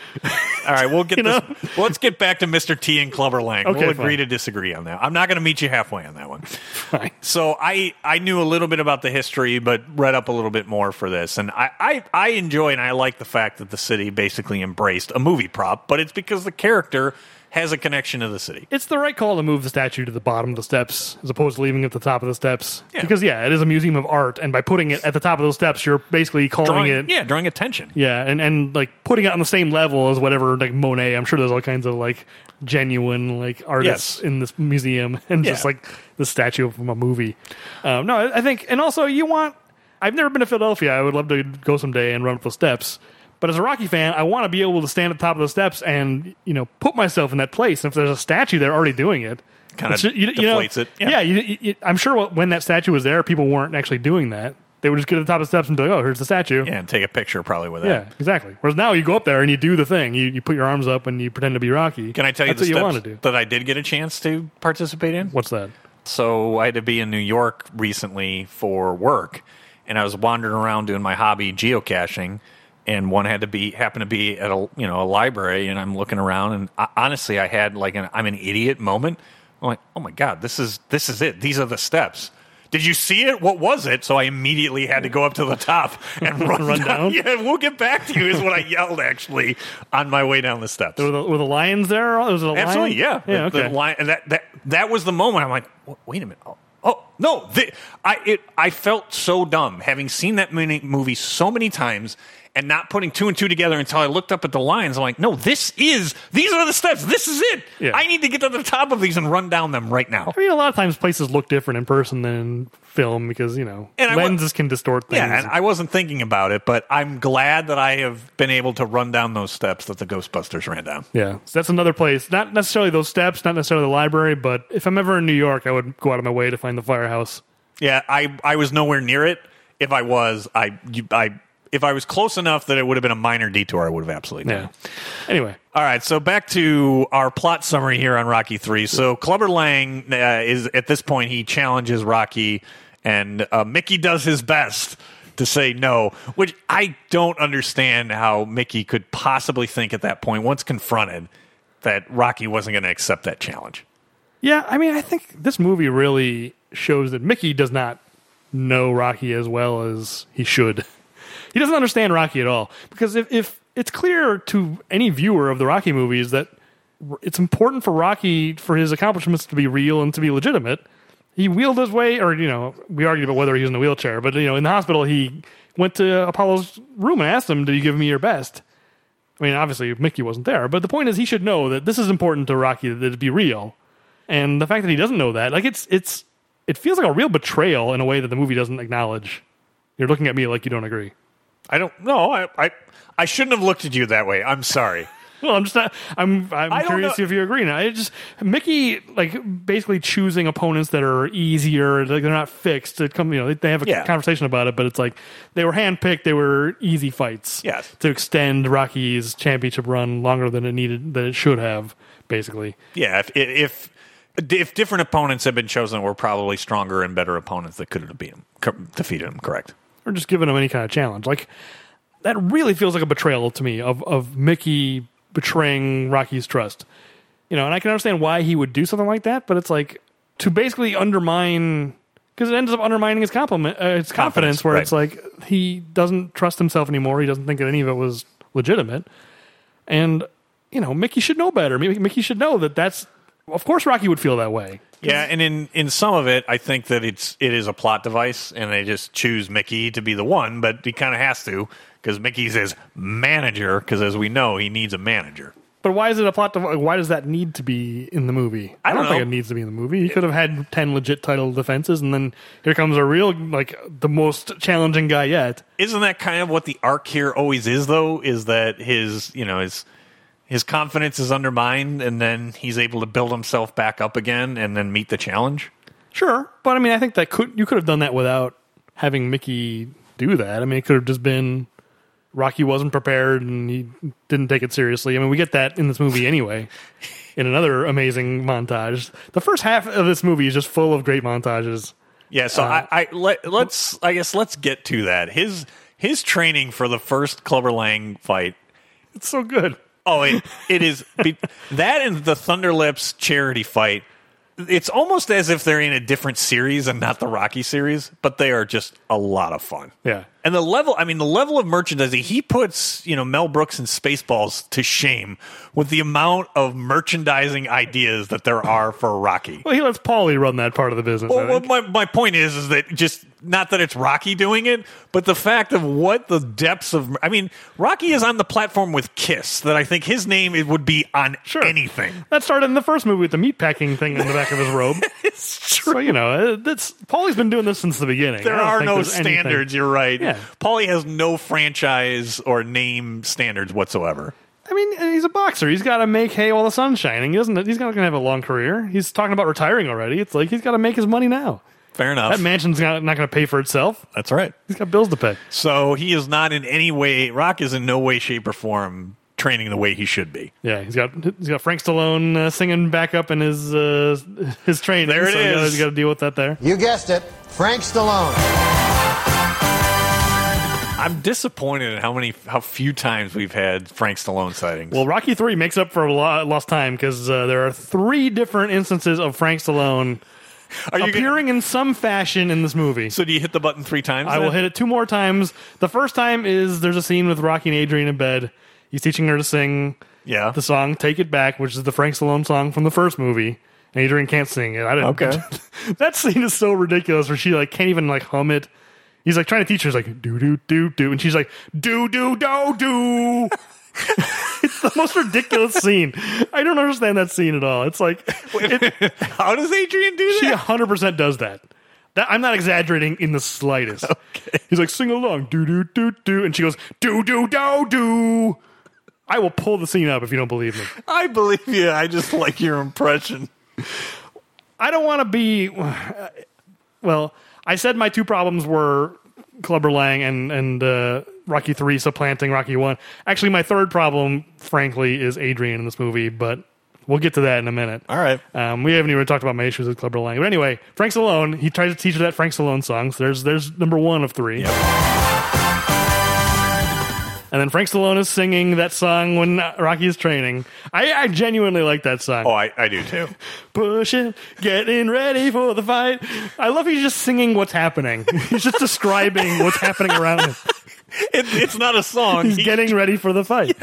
All right, we'll get [LAUGHS]
You
this.
know?
let's get back to Mr. T and Clubber Lang.
Okay,
we'll agree
fine.
to disagree on that. I'm not going to meet you halfway on that one. [LAUGHS]
Fine.
So I I knew a little bit about the history, but read up a little bit more for this, and I I, I enjoy and I like the fact that the city basically embraced a movie prop, but it's because the character has a connection to the city.
It's the right call to move the statue to the bottom of the steps as opposed to leaving it at the top of the steps.
Yeah.
Because yeah, it is a museum of art, and by putting it at the top of those steps, you're basically calling
Drawing,
it
yeah, drawing attention.
Yeah, and, and like putting it on the same level as whatever like Monet. I'm sure there's all kinds of like genuine like artists
Yes.
in this museum, [LAUGHS] and just like the statue from a movie. Um, no, I I think, and also you want. I've never been to Philadelphia. I would love to go someday and run up those steps. But as a Rocky fan, I want to be able to stand at the top of the steps and you know put myself in that place. And if there's a statue there already doing it, it's ju- you, you know-
deflates it. Yeah.
Yeah, you, you, I'm sure when that statue was there, people weren't actually doing that. They would just get to the top of the steps and be like, "Oh, here's the statue."
Yeah, and take a picture probably with it.
Yeah, exactly. Whereas now you go up there and you do the thing. You, you put your arms up and you pretend to be Rocky.
Can I tell you
That's
the
what you want to do?
that I did get a chance to participate in?
What's that?
So I had to be in New York recently for work, and I was wandering around doing my hobby geocaching, and one had to be happened to be at a you know a library, and I'm looking around, and I, honestly, I had like an I'm an idiot moment. I'm like, oh my god, this is this is it. These are the steps. Did you see it? What was it? So I immediately had to go up to the top [LAUGHS] and run,
Run down?
Yeah, we'll get back to you. Is what I yelled actually on my way down the steps.
Were the, were the lions there? Was it a lion?
Absolutely, yeah.
Yeah,
The- the
okay.
line- and that, that that was the moment. I'm like, wait a minute. Oh, oh no! The, I it I felt so dumb having seen that movie so many times and not putting two and two together until I looked up at the lines. I'm like, no, this is these are the steps. This is it.
Yeah.
I need to get to the top of these and run down them right now.
I mean, a lot of times places look different in person than in film because, you know,
And
lenses can distort things.
Yeah, and I wasn't thinking about it, but I'm glad that I have been able to run down those steps that the Ghostbusters ran down.
yeah. So that's another place. Not necessarily those steps, not necessarily the library, but if I'm ever in New York, I would go out of my way to find the firehouse.
Yeah, I I was nowhere near it. If I was, I you, I if I was close enough that it would have been a minor detour, I would have absolutely done.
Yeah. Anyway,
All right, so back to our plot summary here on Rocky Three. So Clubber Lang uh, is at this point he challenges Rocky, and uh, Mickey does his best to say no, which I don't understand how Mickey could possibly think at that point, once confronted, that Rocky wasn't going to accept that challenge.
Yeah, I mean, I think this movie really shows that Mickey does not know Rocky as well as he should. He doesn't understand Rocky at all because if, if it's clear to any viewer of the Rocky movies that it's important for Rocky for his accomplishments to be real and to be legitimate. He wheeled his way, or you know, we argued about whether he was in a wheelchair, but you know, in the hospital, he went to Apollo's room and asked him, "Do you give me your best?" I mean, obviously Mickey wasn't there, but the point is, he should know that this is important to Rocky that it be real. And the fact that he doesn't know that, like it's it's it feels like a real betrayal in a way that the movie doesn't acknowledge. You're looking at me like you don't agree.
I don't know. I, I I shouldn't have looked at you that way. I'm sorry. [LAUGHS]
Well, I'm just not. I'm. I'm curious
know-
if you agree. Now, I just Mickey like basically choosing opponents that are easier. Like they're not fixed. It come. You know, they, they have a
Yeah.
conversation about it, but it's like they were handpicked. They were easy fights.
Yes.
To extend Rocky's championship run longer than it needed, than it should have. Basically.
Yeah, if if if different opponents had been chosen, were probably stronger and better opponents that could have beat him, co- defeated him. Correct.
Or just giving him any kind of challenge. Like that really feels like a betrayal to me of of Mickey betraying Rocky's trust. You know, and I can understand why he would do something like that, but it's like to basically undermine because it ends up undermining his compliment, uh, his confidence,
Confidence,
where
right.
it's like he doesn't trust himself anymore. He doesn't think that any of it was legitimate, and you know, Mickey should know better. Mickey Mickey should know that that's. Of course, Rocky would feel that way.
Yeah, and in in some of it, I think that it's it is a plot device, and they just choose Mickey to be the one, but he kind of has to because Mickey's his manager. Because as we know, he needs a manager.
But why is it a plot? Dev- why does that need to be in the movie?
I don't
think
know.
it needs to be in the movie. He could have had ten legit title defenses, and then here comes a real like the most challenging guy yet.
Isn't that kind of what the arc here always is, though? Is that his you know his his confidence is undermined, and then he's able to build himself back up again, and then meet the challenge.
Sure, but I mean, I think that could you could have done that without having Mickey do that. I mean, it could have just been Rocky wasn't prepared and he didn't take it seriously. I mean, we get that in this movie anyway. [LAUGHS] in another amazing montage, the first half of this movie is just full of great montages.
Yeah, so uh, I, I let, let's I guess let's get to that. His his training for the first Clubber Lang fight.
It's so good.
Oh, it, it is be, that and the Thunderlips charity fight. It's almost as if they're in a different series and not the Rocky series, but they are just a lot of fun.
Yeah.
And the level, I mean, the level of merchandising, he puts, you know, Mel Brooks and Spaceballs to shame with the amount of merchandising ideas that there are for Rocky.
Well, he lets Paulie run that part of the business.
Well, well, my, my point is, is that just not that it's Rocky doing it, but the fact of what the depths of, I mean, Rocky is on the platform with Kiss that I think his name it would be on
Sure.
anything.
that started in the first movie with the meat packing thing in the back of his robe. [LAUGHS]
It's true.
So you know, uh, that's Paulie's been doing this since the beginning.
There are no
there's anything-
standards. You're right.
Yeah.
Paulie has no franchise or name standards whatsoever.
I mean, he's a boxer. He's got to make hay while the sun's shining. He doesn't. He's not going to have a long career. He's talking about retiring already. It's like he's got to make his money now.
Fair enough.
That mansion's not, not going to pay for itself.
That's right.
He's got bills to pay.
So he is not in any way. Rock is in no way, shape, or form training the way he should be.
Yeah, he's got he's got Frank Stallone uh, singing back up in his uh, his training.
There it
so he gotta-
is.
He's got to deal with that there.
You guessed it, Frank Stallone.
I'm disappointed in how many, how few times we've had Frank Stallone sightings.
Well, Rocky Three makes up for a lot lost time because uh, there are three different instances of Frank Stallone
are you
appearing in some fashion in this movie.
so do you hit the button three times?
I will hit it two more times. The first time is there's a scene with Rocky and Adrian in bed. He's teaching her to sing
Yeah.
the song "Take It Back," which is the Frank Stallone song from the first movie. And Adrian can't sing it. I didn't.
Okay. [LAUGHS]
that scene is so ridiculous where she like can't even like hum it. He's like trying to teach her. He's like do do do do, and she's like do do do do. [LAUGHS] it's the most ridiculous scene. I don't understand that scene at all. It's like it, [LAUGHS]
How does Adrian do that?
she 100% does that. that. I'm not exaggerating in the slightest. [LAUGHS] He's like, sing along, do do do do, and she goes, do do do do. I will pull the scene up if you don't believe me.
I believe you. I just like your impression.
I don't want to be. Well, I said my two problems were Clubber Lang and and uh, Rocky Three supplanting Rocky One. Actually, my third problem, frankly, is Adrian in this movie, but we'll get to that in a minute.
All right.
Um, we haven't even talked about my issues with Clubber Lang, but anyway, Frank Stallone. He tries to teach her that Frank Stallone song. So there's there's number one of three. And then Frank Stallone is singing that song when Rocky is training. I, I genuinely like that song.
Oh, I, I do too. [LAUGHS]
Pushing, getting ready for the fight. I love he's just singing what's happening. [LAUGHS] He's just describing what's happening around him. [LAUGHS]
It, it's not a song.
He's
He-
getting ready for the fight.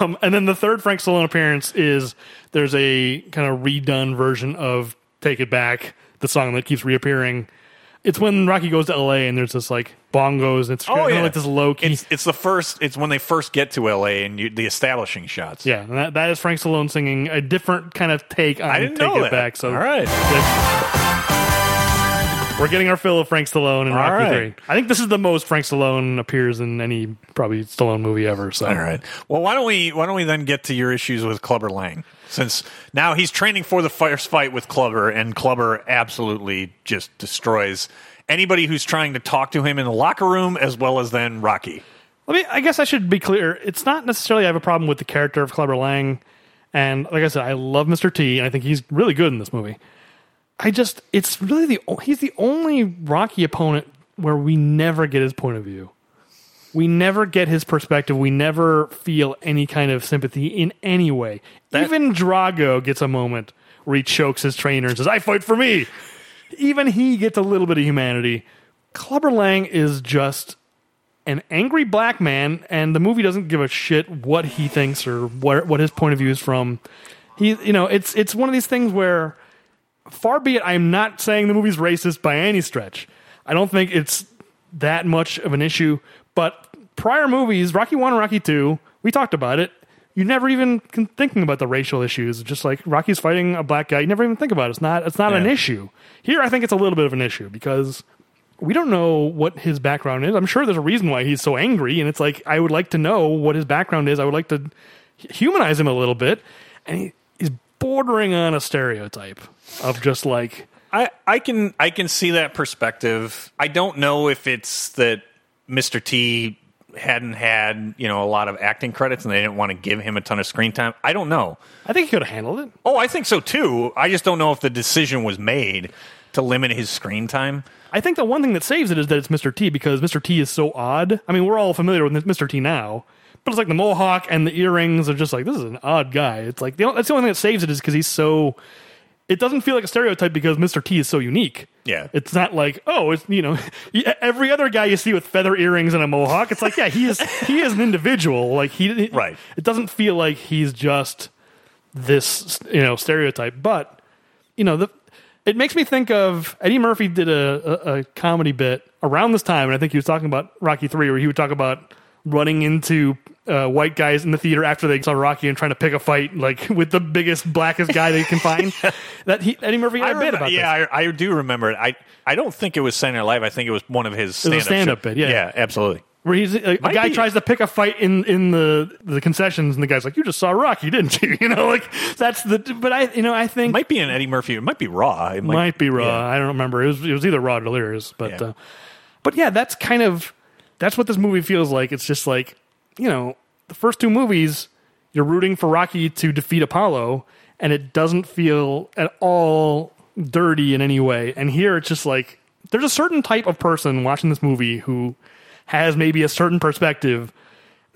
Um, and then the third Frank Stallone appearance is there's a kind of redone version of "Take It Back," the song that keeps reappearing. It's when Rocky goes to L.A. and there's this like bongos. It's
Oh yeah,
like this low key.
It's it's the first. It's when they first get to L.A. and you, the establishing shots.
Yeah, and that, that is Frank Stallone singing a different kind of take on
I didn't
"Take
know
It
that.
Back." So
all right.
We're getting our fill of Frank Stallone in
All
Rocky
right.
3. I think this is the most Frank Stallone appears in any probably Stallone movie ever. So
All right. Well, why don't we why don't we then get to your issues with Clubber Lang? Since now he's training for the first fight with Clubber, and Clubber absolutely just destroys anybody who's trying to talk to him in the locker room, as well as then Rocky.
Let me. I guess I should be clear. It's not necessarily I have a problem with the character of Clubber Lang, and like I said, I love Mr. T, and I think he's really good in this movie. I just, it's really the he's the only Rocky opponent where we never get his point of view. We never get his perspective. We never feel any kind of sympathy in any way. Even Drago gets a moment where he chokes his trainer and says, "I fight for me." Even he gets a little bit of humanity. Clubber Lang is just an angry black man, and the movie doesn't give a shit what he thinks or what what his point of view is from. He, you know, it's it's one of these things where, far be it, I'm not saying the movie's racist by any stretch. I don't think it's that much of an issue. But prior movies, Rocky One and Rocky Two, we talked about it. You never even con- thinking about the racial issues. Just like Rocky's fighting a black guy, you never even think about it. It's not. It's not an issue. Here, I think it's a little bit of an issue because we don't know what his background is. I'm sure there's a reason why he's so angry, and it's like I would like to know what his background is. I would like to humanize him a little bit, and he, he's bordering on a stereotype of just like
I, I can I can see that perspective. I don't know if it's that Mr. T hadn't had you know a lot of acting credits and they didn't want to give him a ton of screen time. I don't know.
I think he could have handled it.
Oh, I think so too. I just don't know if the decision was made to limit his screen time.
I think the one thing that saves it is that it's Mr. T because Mr. T is so odd. I mean, we're all familiar with Mr. T now, but it's like the mohawk and the earrings are just like this is an odd guy. It's like the, that's the only thing that saves it is because he's so it doesn't feel like a stereotype because Mr. T is so unique.
Yeah.
It's not like, oh, it's you know, [LAUGHS] every other guy you see with feather earrings and a mohawk, it's like, yeah, he is [LAUGHS] he is an individual. Like he
Right.
It doesn't feel like he's just this, you know, stereotype. But, you know, the it makes me think of Eddie Murphy did a, a, a comedy bit around this time, and I think he was talking about Rocky Three, where he would talk about running into uh, white guys in the theater after they saw Rocky and trying to pick a fight, like [LAUGHS] with the biggest, blackest guy they can find. [LAUGHS] that he, Eddie Murphy had
I
a bit
remember,
about
yeah,
this.
I, I do remember it. I I don't think it was Saturday Night Live. I think it was one of his stand-up,
stand-up bit, yeah.
yeah, absolutely.
Where he's a, a guy
be.
tries to pick a fight in in the the concessions, and the guy's like, "You just saw Rocky, didn't you?" [LAUGHS] You know, like that's the. But I, you know, I think it
Might be an Eddie Murphy. It might be Raw. It
might, be raw.
yeah.
I don't remember. It was it was either raw or delirious, but
Yeah.
uh, but yeah, that's kind of that's what this movie feels like. It's just like you know the first two movies, you're rooting for Rocky to defeat Apollo, and it doesn't feel at all dirty in any way. And here it's just like there's a certain type of person watching this movie who has maybe a certain perspective.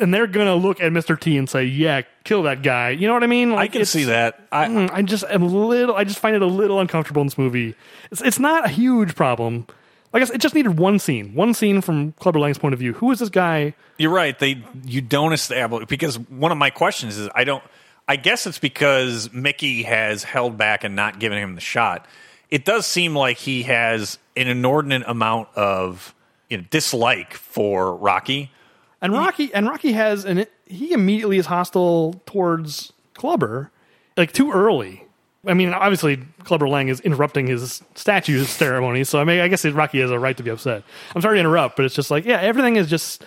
And they're gonna look at Mr. T and say, "Yeah, kill that guy." You know what I mean?
I can see that. I,
Mm, I just am a little. I just find it a little uncomfortable in this movie. It's it's not a huge problem. I guess it just needed one scene, one scene from Clubber Lang's point of view. Who is this guy?
You're right. They you don't establish because one of my questions is I don't. I guess it's because Mickey has held back and not given him the shot. It does seem like he has an inordinate amount of you know, dislike for Rocky.
And Rocky and Rocky has and he immediately is hostile towards Clubber, like too early. I mean, obviously, Clubber Lang is interrupting his statue ceremony, so I mean, I guess Rocky has a right to be upset. I'm sorry to interrupt, but it's just like, yeah, everything is just.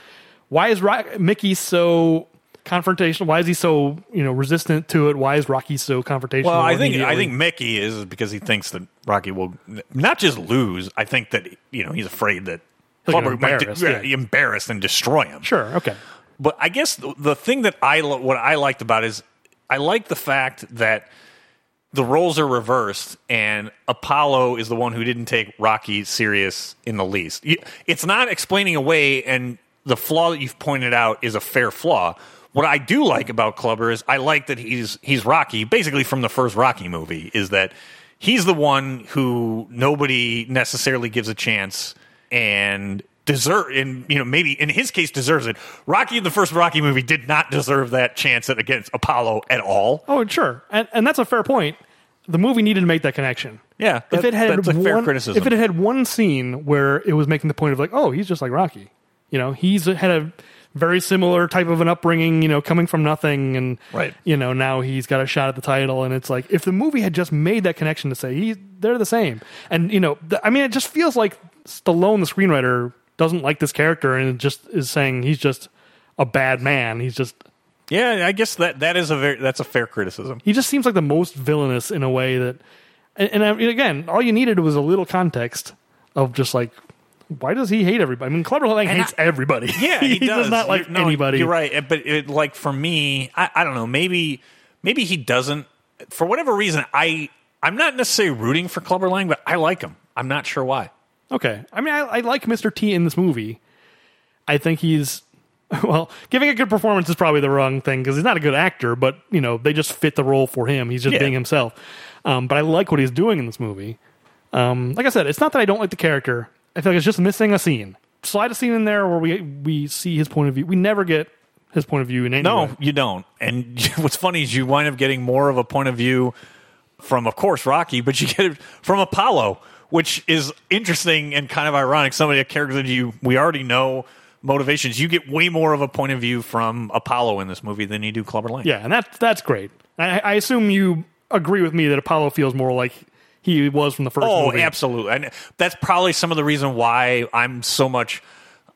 Why is Rock, Mickey so confrontational? Why is he so you know resistant to it? Why is Rocky so confrontational?
Well, I think I think Mickey is because he thinks that Rocky will not just lose. I think that you know he's afraid that
get
Clubber might de- yeah, embarrassed and destroy him.
sure, okay.
But I guess the, the thing that I lo- what I liked about it is I like the fact that the roles are reversed and Apollo is the one who didn't take Rocky serious in the least. It's not explaining away, and the flaw that you've pointed out is a fair flaw. What I do like about Clubber is I like that he's he's Rocky, basically from the first Rocky movie, is that he's the one who nobody necessarily gives a chance and deserve and you know maybe in his case deserves it. Rocky in the first Rocky movie did not deserve that chance at, against Apollo at all.
Oh, sure, and and that's a fair point. The movie needed to make that connection.
Yeah,
if it had
that's a fair
one,
criticism.
if it had one scene where it was making the point of like, oh, he's just like Rocky. You know, he's had a very similar type of an upbringing. You know, coming from nothing, and
Right.
You know, now he's got a shot at the title, and it's like if the movie had just made that connection to say he, they're the same, and you know, the, I mean, it just feels like Stallone, the screenwriter, doesn't like this character, and just is saying he's just a bad man. He's just
Yeah, I guess that that is a very that's a fair criticism.
he just seems like the most villainous in a way that and, and I again all you needed was a little context of just like why does he hate everybody i mean Clubber Lang hates everybody
Yeah, [LAUGHS] he,
does. not like
You're- no,
anybody
You're right, Uh, but it, like for me, I, I don't know. Maybe maybe he doesn't. For whatever reason, I I'm not necessarily rooting for Clubber Lang, but I like him. I'm not sure why.
Okay. I mean I, I like mr t in this movie. I think he's [LAUGHS] well giving a good performance is probably the wrong thing because he's not a good actor but you know they just fit the role for him. He's just
Yeah.
being himself. Um, but i like what he's doing in this movie. Um, like i said it's not that i don't like the character. I feel like it's just missing a scene. Slide a scene in there where we we see his point of view. We never get his point of view in any
No,
way.
you don't. And [LAUGHS] what's funny is you wind up getting more of a point of view from, of course, Rocky, but you get it from Apollo, which is interesting and kind of ironic. Somebody a character that you we already know motivations. You get way more of a point of view from Apollo in this movie than you do Clubber Lang.
Yeah, and that's that's great. I, I assume you agree with me that Apollo feels more like he was from the first
Oh,
movie.
absolutely. And that's probably some of the reason why I'm so much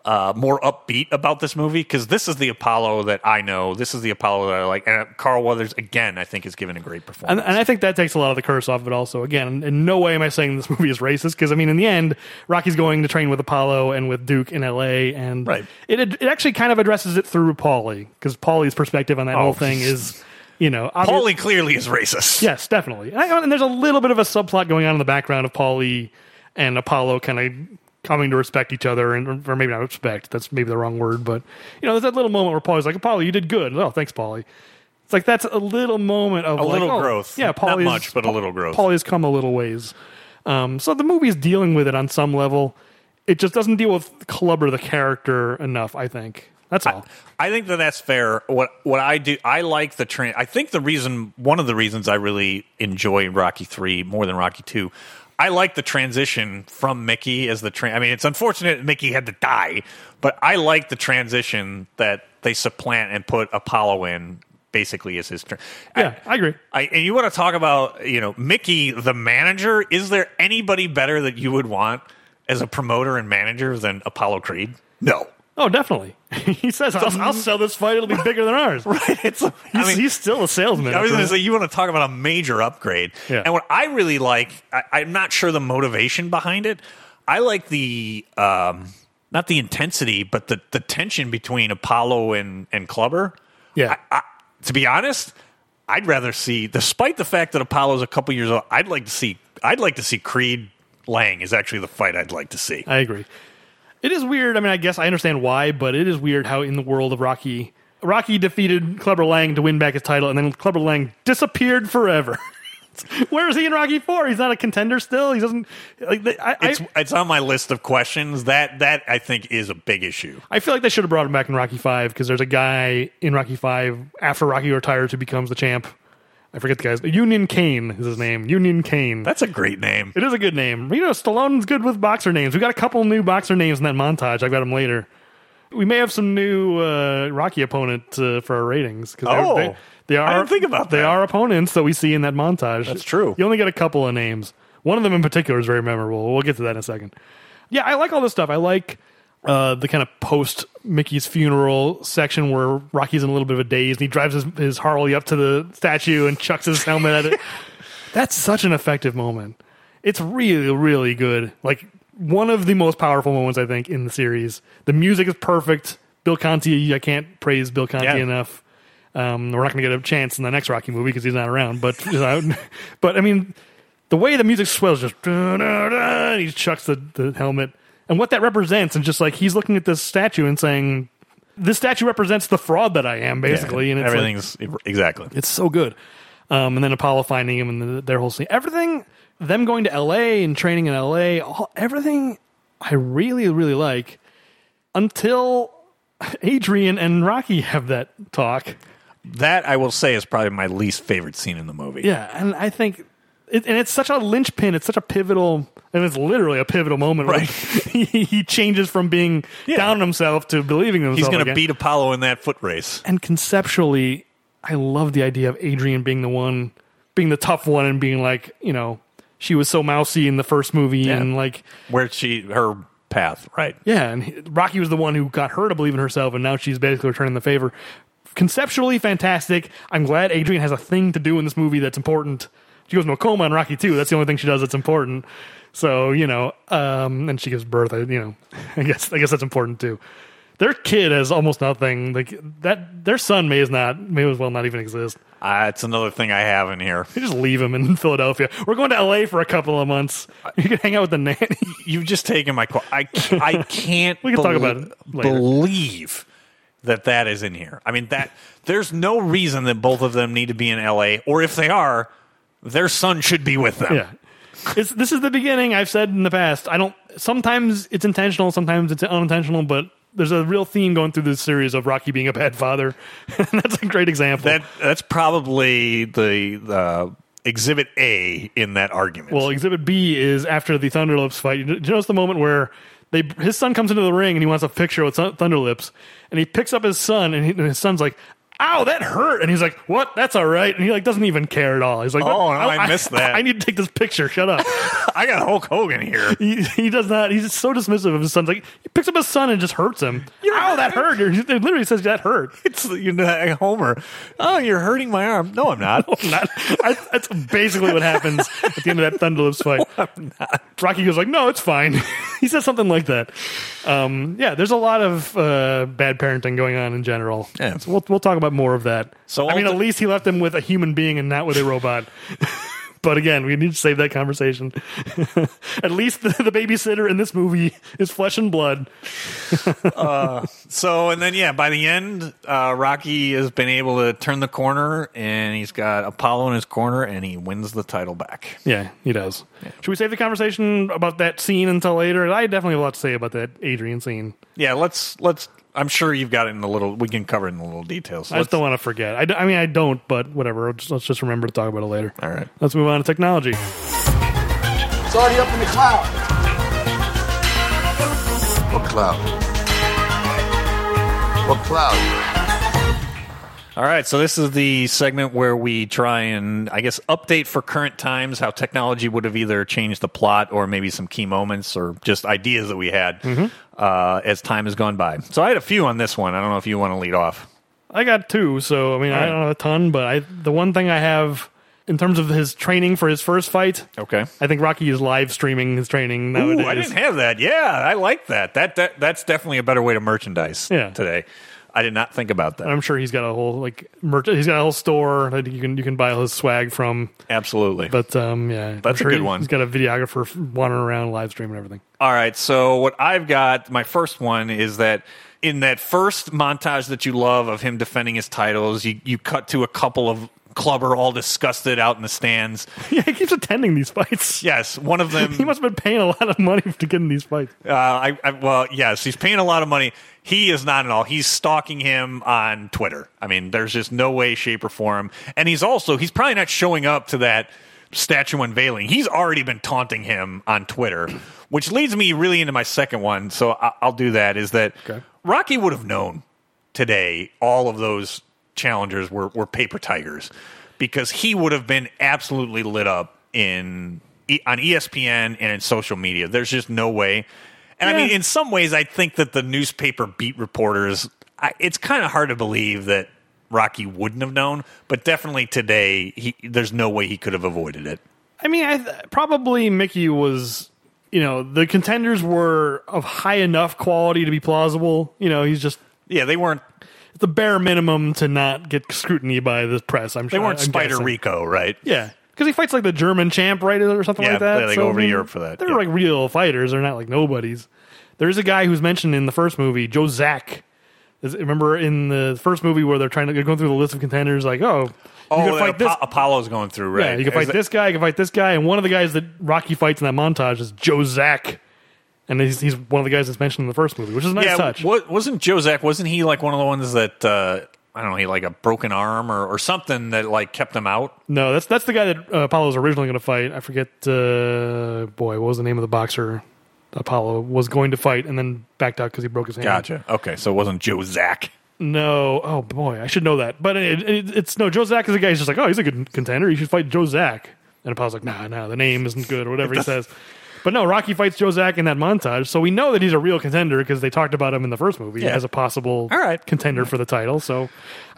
uh, more upbeat about this movie because this is the Apollo that I know. This is the Apollo that I like. And Carl Weathers, again, I think is given a great performance.
And, and I think that takes a lot of the curse off of it. Also, again, in no way am I saying this [LAUGHS] movie is racist because I mean, in the end, Rocky's going to train with Apollo and with Duke in L.A. and
Right.
it it actually kind of addresses it through Paulie because Paulie's perspective on that
Oh,
whole thing is, you know,
Paulie clearly is racist.
Yes, definitely. And, I, and there's a little bit of a subplot going on in the background of Paulie and Apollo kind of coming to respect each other, and or maybe not respect. That's maybe the wrong word, but you know, there's that little moment where Paulie's like, "Apollo, you did good." Oh, thanks, Paulie. It's like that's a little moment of
A
like,
little
oh,
growth.
Yeah,
Not much, but a little growth.
Paulie's come a little ways. Um, so the movie's dealing with it on some level. It just doesn't deal with Clubber the character enough. I think that's all.
I think that that's fair. What what I do, I like the train. I think the reason, one of the reasons I really enjoy Rocky three more than Rocky two, I like the transition from Mickey as the train. I mean, it's unfortunate Mickey had to die, but I like the transition that they supplant and put Apollo in basically as his turn.
yeah, I agree.
I, and you want to talk about you know Mickey the manager? Is there anybody better that you would want as a promoter and manager than Apollo Creed? No.
Oh, definitely. [LAUGHS] he says, I'll, "I'll sell this fight. It'll be bigger than ours." [LAUGHS]
Right. It's. I
He's,
mean,
he's still a salesman.
I was going to say, you want to talk about a major upgrade.
Yeah.
And what I really like, I, I'm not sure the motivation behind it. I like the, um, not the intensity, but the, the tension between Apollo and, and Clubber.
Yeah.
I, I, to be honest, I'd rather see, despite the fact that Apollo's a couple years old, I'd like to see, I'd like to see Creed Lang is actually the fight I'd like to see.
I agree. It is weird. I mean, I guess I understand why, but it is weird how in the world of Rocky, Rocky defeated Clubber Lang to win back his title, and then Clubber Lang disappeared forever. [LAUGHS] Where is he in Rocky Four? He's not a contender still. He doesn't like. I,
It's,
I,
it's on my list of questions. That, that I think is a big issue.
I feel like they should have brought him back in Rocky Five because there's a guy in Rocky Five after Rocky retires who becomes the champ. I forget the guy's Union Cane is his name. Union Cane.
That's a great name.
It is a good name. You know, Stallone's good with boxer names. We got a couple new boxer names in that montage. I've got them later. We may have some new uh, Rocky opponent uh, for our ratings because
Oh,
they, they are.
I didn't think about that.
They are opponents that we see in that montage.
That's true.
You only get a couple of names. One of them in particular is very memorable. We'll get to that in a second. Yeah, I like all this stuff. I like uh, the kind of post Mickey's funeral section where Rocky's in a little bit of a daze and he drives his, his Harley up to the statue and chucks his helmet at it. [LAUGHS] That's such an effective moment. It's really, really good. Like one of the most powerful moments I think in the series. The music is perfect. Bill Conti, I can't praise Bill Conti
Yeah.
enough. Um, we're not going to get a chance in the next Rocky movie because he's not around. But [LAUGHS] but I mean, the way the music swells, just da, da, da, and he chucks the, the helmet, and what that represents, and just like he's looking at this statue and saying, "This statue represents the fraud that I am," basically, and it's like-
everything's exactly.
it's so good. Um, and then Apollo finding him and the, their whole scene, everything, them going to L.A. and training in L.A., all, everything I really, really like until Adrian and Rocky have that talk.
That I will say is probably my least favorite scene in the movie.
Yeah, and I think, it, and it's such a linchpin. It's such a pivotal, and it's literally a pivotal moment. Right, [LAUGHS] he, he changes from being
Yeah.
down on himself to believing in
He's going to beat Apollo in that foot race.
and conceptually, I love the idea of Adrian being the one, being the tough one, and being like, you know, she was so mousy in the first movie,
Yeah.
and like,
Where she her path, right?
yeah, and he- Rocky was the one who got her to believe in herself, and now she's basically returning the favor. Conceptually fantastic. I'm glad Adrian has a thing to do in this movie that's important. She goes into a coma in Rocky too. That's the only thing she does that's important. So you know, um, and she gives birth. I, you know, [LAUGHS] I guess I guess that's important too. Their kid has almost nothing. Like that, their son may as not may as well not even exist.
Uh, it's another thing I have in here.
You just leave him in [LAUGHS] Philadelphia. We're going to L.A. for a couple of months. You can hang out with the nanny. [LAUGHS]
You've just taken my. Qu- I I can't.
We can talk about it later.
Believe that that is in here. I mean that there's no reason that both of them need to be in L.A. or if they are, their son should be with them.
Yeah. It's, this is the beginning. I've said in the past. I don't. Sometimes it's intentional. Sometimes it's unintentional. But there's a real theme going through this series of Rocky being a bad father. and [LAUGHS] that's a great example.
That that's probably the the exhibit A in that argument.
well, Exhibit B is after the Thunderlips fight. You notice the moment where they his son comes into the ring and he wants a picture with Thun- Thunderlips, and he picks up his son, and, he, and his son's like. Ow, that hurt! And he's like, "What? That's all right." And he like doesn't even care at all. He's like,
Oh, no, I missed that."
I need to take this picture. Shut up." [LAUGHS]
I got Hulk Hogan here.
he, he does not. He's so dismissive of his son. Like he picks up his son and just hurts him. Ow, that hurt! It literally says that hurt. [LAUGHS]
It's you know Homer. Oh, you're hurting my arm. No, I'm not. [LAUGHS]
Not, I, that's basically what happens at the end of that Thunderlips fight. Rocky goes like, "No, it's fine." he says something like that. Um, yeah, there's a lot of uh, bad parenting going on in general.
Yeah.
So we'll we'll talk about more of that.
So
I mean, at least he left him with a human being and not with a robot. [LAUGHS] But again, we need to save that conversation. [LAUGHS] At least the, the babysitter in this movie is flesh and blood. [LAUGHS]
So and then yeah, by the end, uh, Rocky has been able to turn the corner, and he's got Apollo in his corner, and he wins the title back.
Yeah, he does. Should we save the conversation about that scene until later? I definitely have a lot to say about that Adrian scene.
Yeah, let's let's. I'm sure you've got it in the little. We can cover it in the little details.
I just don't want to forget. I mean, I don't, but whatever. Just, let's just remember to talk about it later.
All right.
Let's move on to technology.
It's already up in the cloud.
What cloud? What cloud?
All right, so this is the segment where we try and, I guess, update for current times how technology would have either changed the plot or maybe some key moments or just ideas that we had uh, as time has gone by. So I had a few on this one. I don't know if you want to lead off.
I got two, so I mean, I don't have a ton, but I the one thing I have in terms of his training for his first fight,
Okay.
I think Rocky is live streaming his training
Ooh. I didn't have that. Yeah, I like that. That that that's definitely a better way to merchandise
Yeah.
today. I did not think about that.
I'm sure he's got a whole like merch. He's got a whole store that you can you can buy all his swag from.
Absolutely.
But um, yeah,
That's a good
he-
one.
He's got a videographer wandering around live streaming everything.
All right. So what I've got, my first one is that in that first montage that you love of him defending his titles, you you cut to a couple of clubber all disgusted out in the stands. [LAUGHS]
Yeah, he keeps attending these fights.
Yes, one of them. [LAUGHS]
He must have been paying a lot of money to get in these fights.
Uh, I, I well, yes, he's paying a lot of money. He is not at all. He's stalking him on Twitter. I mean, there's just no way, shape, or form. And he's also he's probably not showing up to that statue unveiling. He's already been taunting him on Twitter, which leads me really into my second one. So I, I'll do that. Is that
Okay.
Rocky would have known today all of those challengers were, were paper tigers because he would have been absolutely lit up in on ESPN and in social media. There's just no way. And I mean, in some ways, I think that the newspaper beat reporters. I, it's kind of hard to believe that Rocky wouldn't have known, but definitely today, he, there's no way he could have avoided it.
I mean, I th- probably Mickey was. You know, the contenders were of high enough quality to be plausible. You know, he's just
Yeah, they weren't.
It's the bare minimum to not get scrutiny by the press. I'm sure They
weren't
I'm
Spider
guessing.
Rico, right?
Yeah, because he fights like the German champ, right, or something
Yeah,
like that.
they- they go over to Europe for that,
They're
yeah.
like real fighters. They're not like nobodies. There's a guy who's mentioned in the first movie, Joe Zack. Remember in the first movie where they're trying to go through the list of contenders, like, oh, you
Oh,
can fight this.
Apo- Apollo's going through, right?
Yeah, you can fight
Is
this guy. You can fight this guy, and one of the guys that Rocky fights in that montage is Joe Zack, and he's, he's one of the guys that's mentioned in the first movie, which is a nice
yeah,
touch.
wa- wasn't Jozak? Wasn't he like one of the ones that uh, I don't know? He like a broken arm or, or something that like kept him out.
No, that's that's the guy that uh, Apollo was originally going to fight. I forget. Uh, boy, what was the name of the boxer? Apollo was going to fight and then backed out because he broke his hand.
Gotcha. Okay, so it wasn't Jozak.
No, oh boy, I should know that. But it, it, it's no Joe Zack is a guy. He's just like, oh, he's a good contender. You should fight Joe Zack. And Apollo's like, nah, nah, the name isn't good or whatever he says. But no, Rocky fights Joe Zack in that montage, so we know that he's a real contender because they talked about him in the first movie
Yeah.
as a possible
All right.
contender for the title. So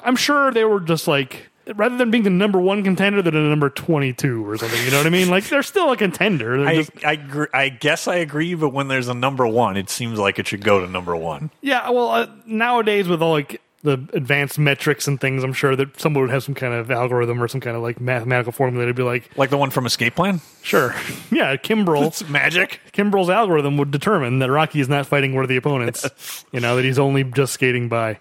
I'm sure they were just like, rather than being the number one contender, they're the number 22 or something. You know what I mean? Like they're still a contender.
I
just,
I, gr- I guess I agree, but when there's a number one, it seems like it should go to number one.
Yeah, well, uh, nowadays with all like the advanced metrics and things, I'm sure that someone would have some kind of algorithm or some kind of like mathematical formula to be like,
Like the one from Escape Plan.
sure, [LAUGHS] yeah, Kimbrel,
It's magic.
Kimbrel's algorithm would determine that Rocky is not fighting worthy opponents. you know that he's only just skating by.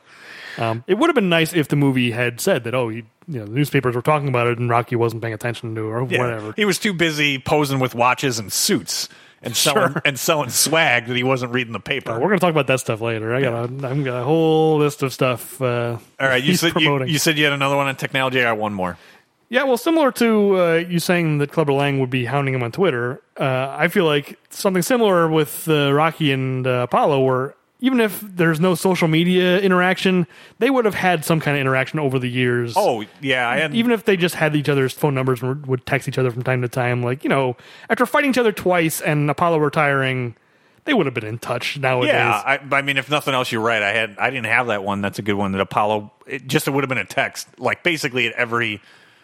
Um, it would have been nice if the movie had said that, oh, he, you know, the newspapers were talking about it and Rocky wasn't paying attention to it or
Yeah.
whatever.
He was too busy posing with watches and suits and selling
Sure.
and selling swag that he wasn't reading the paper.
We're going to talk about that stuff later. I got a, I've got a whole list of stuff. Uh,
All right, you said you, you said you had another one on technology. I got one more.
Yeah, well, similar to uh, you saying that Clubber Lang would be hounding him on Twitter, uh, I feel like something similar with uh, Rocky and uh, Apollo, where even if there's no social media interaction, they would have had some kind of interaction over the years.
Oh yeah, I
even if they just had each other's phone numbers and would text each other from time to time, like you know, after fighting each other twice and Apollo retiring, they would have been in touch nowadays.
Yeah, I, I mean, if nothing else, you're right. I had, I didn't have that one. That's a good one. That Apollo, it just it would have been a text, like basically at every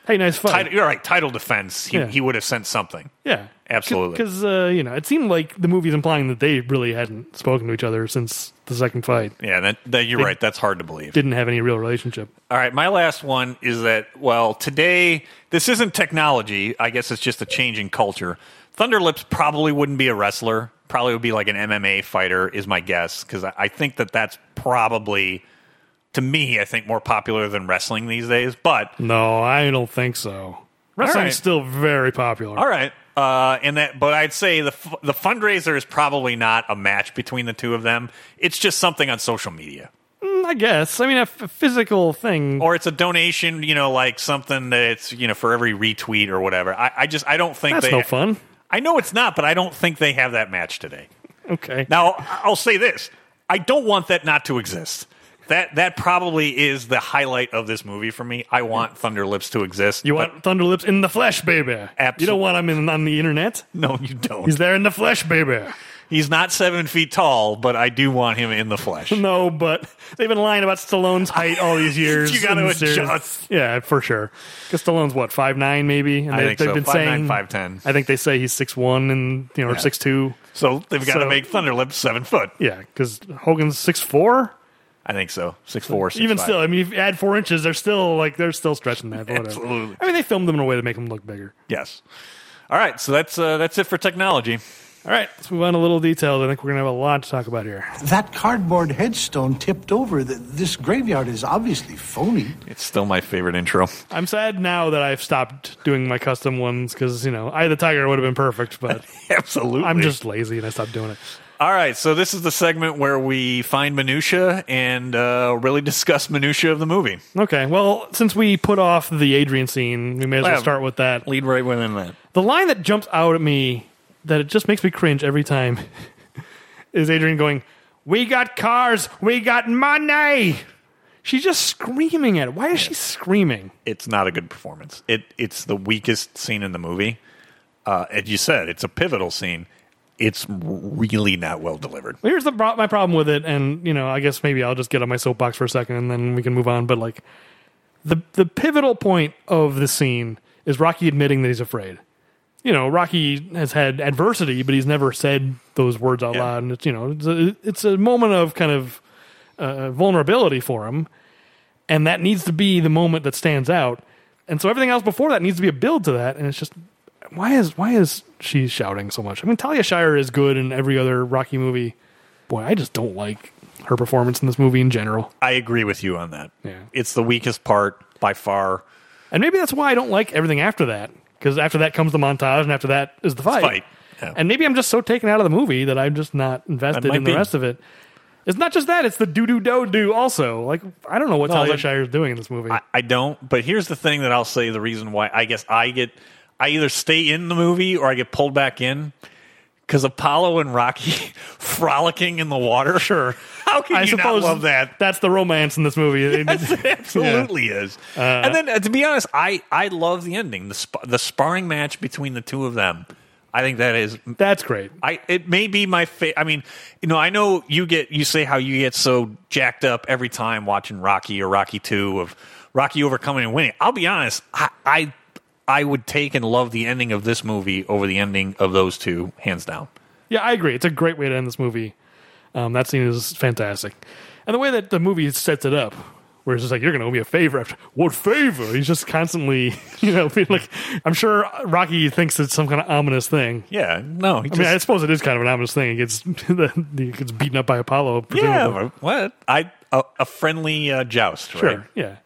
Hey, nice fight.
title, you're right. Title defense. He,
Yeah.
he would have sent something.
yeah,
Absolutely.
Because uh, you know, it seemed like the movie's implying that they really hadn't spoken to each other since the second fight.
Yeah, that, that you're right. That's hard to believe.
Didn't have any real relationship.
All right, my last one is that well, today this isn't technology. I guess it's just a change in culture. Thunderlips probably wouldn't be a wrestler. Probably would be like an MMA fighter, is my guess, because I, I think that that's probably, to me, I think more popular than wrestling these days. But
No, I don't think so. Wrestling's
right.
still very popular.
all right, uh, and that, but I'd say the the fundraiser is probably not a match between the two of them. It's just something on social media.
Mm, I guess. I mean, a f- physical thing.
or it's a donation, you know, like something that's you know for every retweet or whatever. I, I just I don't think
That's
they.
no fun.
I know it's not, but I don't think they have that match today.
Okay.
Now I'll say this: I don't want that not to exist. That that probably is the highlight of this movie for me. I want Thunderlips to exist.
you want Thunderlips in the flesh, baby. Absolutely.
You
don't want him in, on the internet.
no, you don't.
He's there in the flesh, baby.
He's not seven feet tall, but I do want him in the flesh. [LAUGHS]
No, but they've been lying about Stallone's height all these [LAUGHS] years.
You gotta
in the series.
adjust.
Yeah, for sure. Because Stallone's what five nine maybe. And
I think
they've
so.
been
5'9",
saying
5'10".
I think they say he's six one and you know or
Yeah.
six two.
So they've got to
So-
make Thunderlips seven foot.
Yeah, because Hogan's six four.
I think so. Six four. Six
Even
five.
still, I mean, if you add four inches, they're still like they're still stretching that. but.
Absolutely.
I mean, they filmed them in a way to make them look bigger.
Yes. All right, so that's uh, that's it for technology.
All right, let's move on to a little details. I think we're gonna have a lot to talk about here.
That cardboard headstone tipped over. Th- This graveyard is obviously phony.
It's still my favorite intro.
I'm sad now that I've stopped doing my custom ones because you know, I the Tiger would have been perfect, but [LAUGHS]
Absolutely.
I'm just lazy and I stopped doing it.
All right. So this is the segment where we find minutia and uh, really discuss minutia of the movie.
Okay, well, since we put off the Adrian scene, we may as well start with that.
Lead right within that.
The line that jumps out at me that it just makes me cringe every time [LAUGHS] is Adrian going, "We got cars, we got money." She's just screaming at it. Why is she screaming?
It's not a good performance. It it's the weakest scene in the movie. Uh, as you said, it's a pivotal scene. It's really not well delivered.
Here's the my problem with it, and you know, I guess maybe I'll just get on my soapbox for a second, and then we can move on. But like, the the pivotal point of the scene is Rocky admitting that he's afraid. You know, Rocky has had adversity, but he's never said those words out
Yeah.
loud, and it's you know, it's a, it's a moment of kind of uh, vulnerability for him, and that needs to be the moment that stands out. And so everything else before that needs to be a build to that, and it's just why is why is she shouting so much? I mean, Talia Shire is good in every other Rocky movie. Boy, I just don't like her performance in this movie in general.
I agree with you on that.
Yeah.
It's the weakest part by far.
And maybe that's why I don't like everything after that. Because after that comes the montage, and after that is the fight.
Fight. Yeah.
And maybe I'm just so taken out of the movie that I'm just not invested in the
be.
rest of it. It's not just that; it's the do do do do. Also, like I don't know what
No,
Talia Shire is doing in this movie.
I, I don't. But here's the thing that I'll say: the reason why I guess I get I either stay in the movie or I get pulled back in because Apollo and Rocky [LAUGHS] frolicking in the water.
sure,
How can
I
you
suppose
not love that?
That's the romance in this movie. [LAUGHS] It-
It [LAUGHS] absolutely is. and then, uh, to be honest, I, I love the ending. The sp- the sparring match between the two of them. I think that is.
that's great.
I it may be my favorite. I mean, you know, I know you get you say how you get so jacked up every time watching Rocky or Rocky Two of Rocky overcoming and winning. I'll be honest, I, I I would take and love the ending of this movie over the ending of those two, hands down.
Yeah, I agree. It's a great way to end this movie. Um, that scene is fantastic, and the way that the movie sets it up, where it's just like you're going to owe me a favor. After, what favor? He's just constantly, [LAUGHS] you know, being like I'm sure Rocky thinks it's some kind of ominous thing.
Yeah, no, he
I mean, I suppose it is kind of an ominous thing. He gets [LAUGHS] he gets beaten up by Apollo.
yeah, what I a, a friendly uh, joust,
sure, yeah.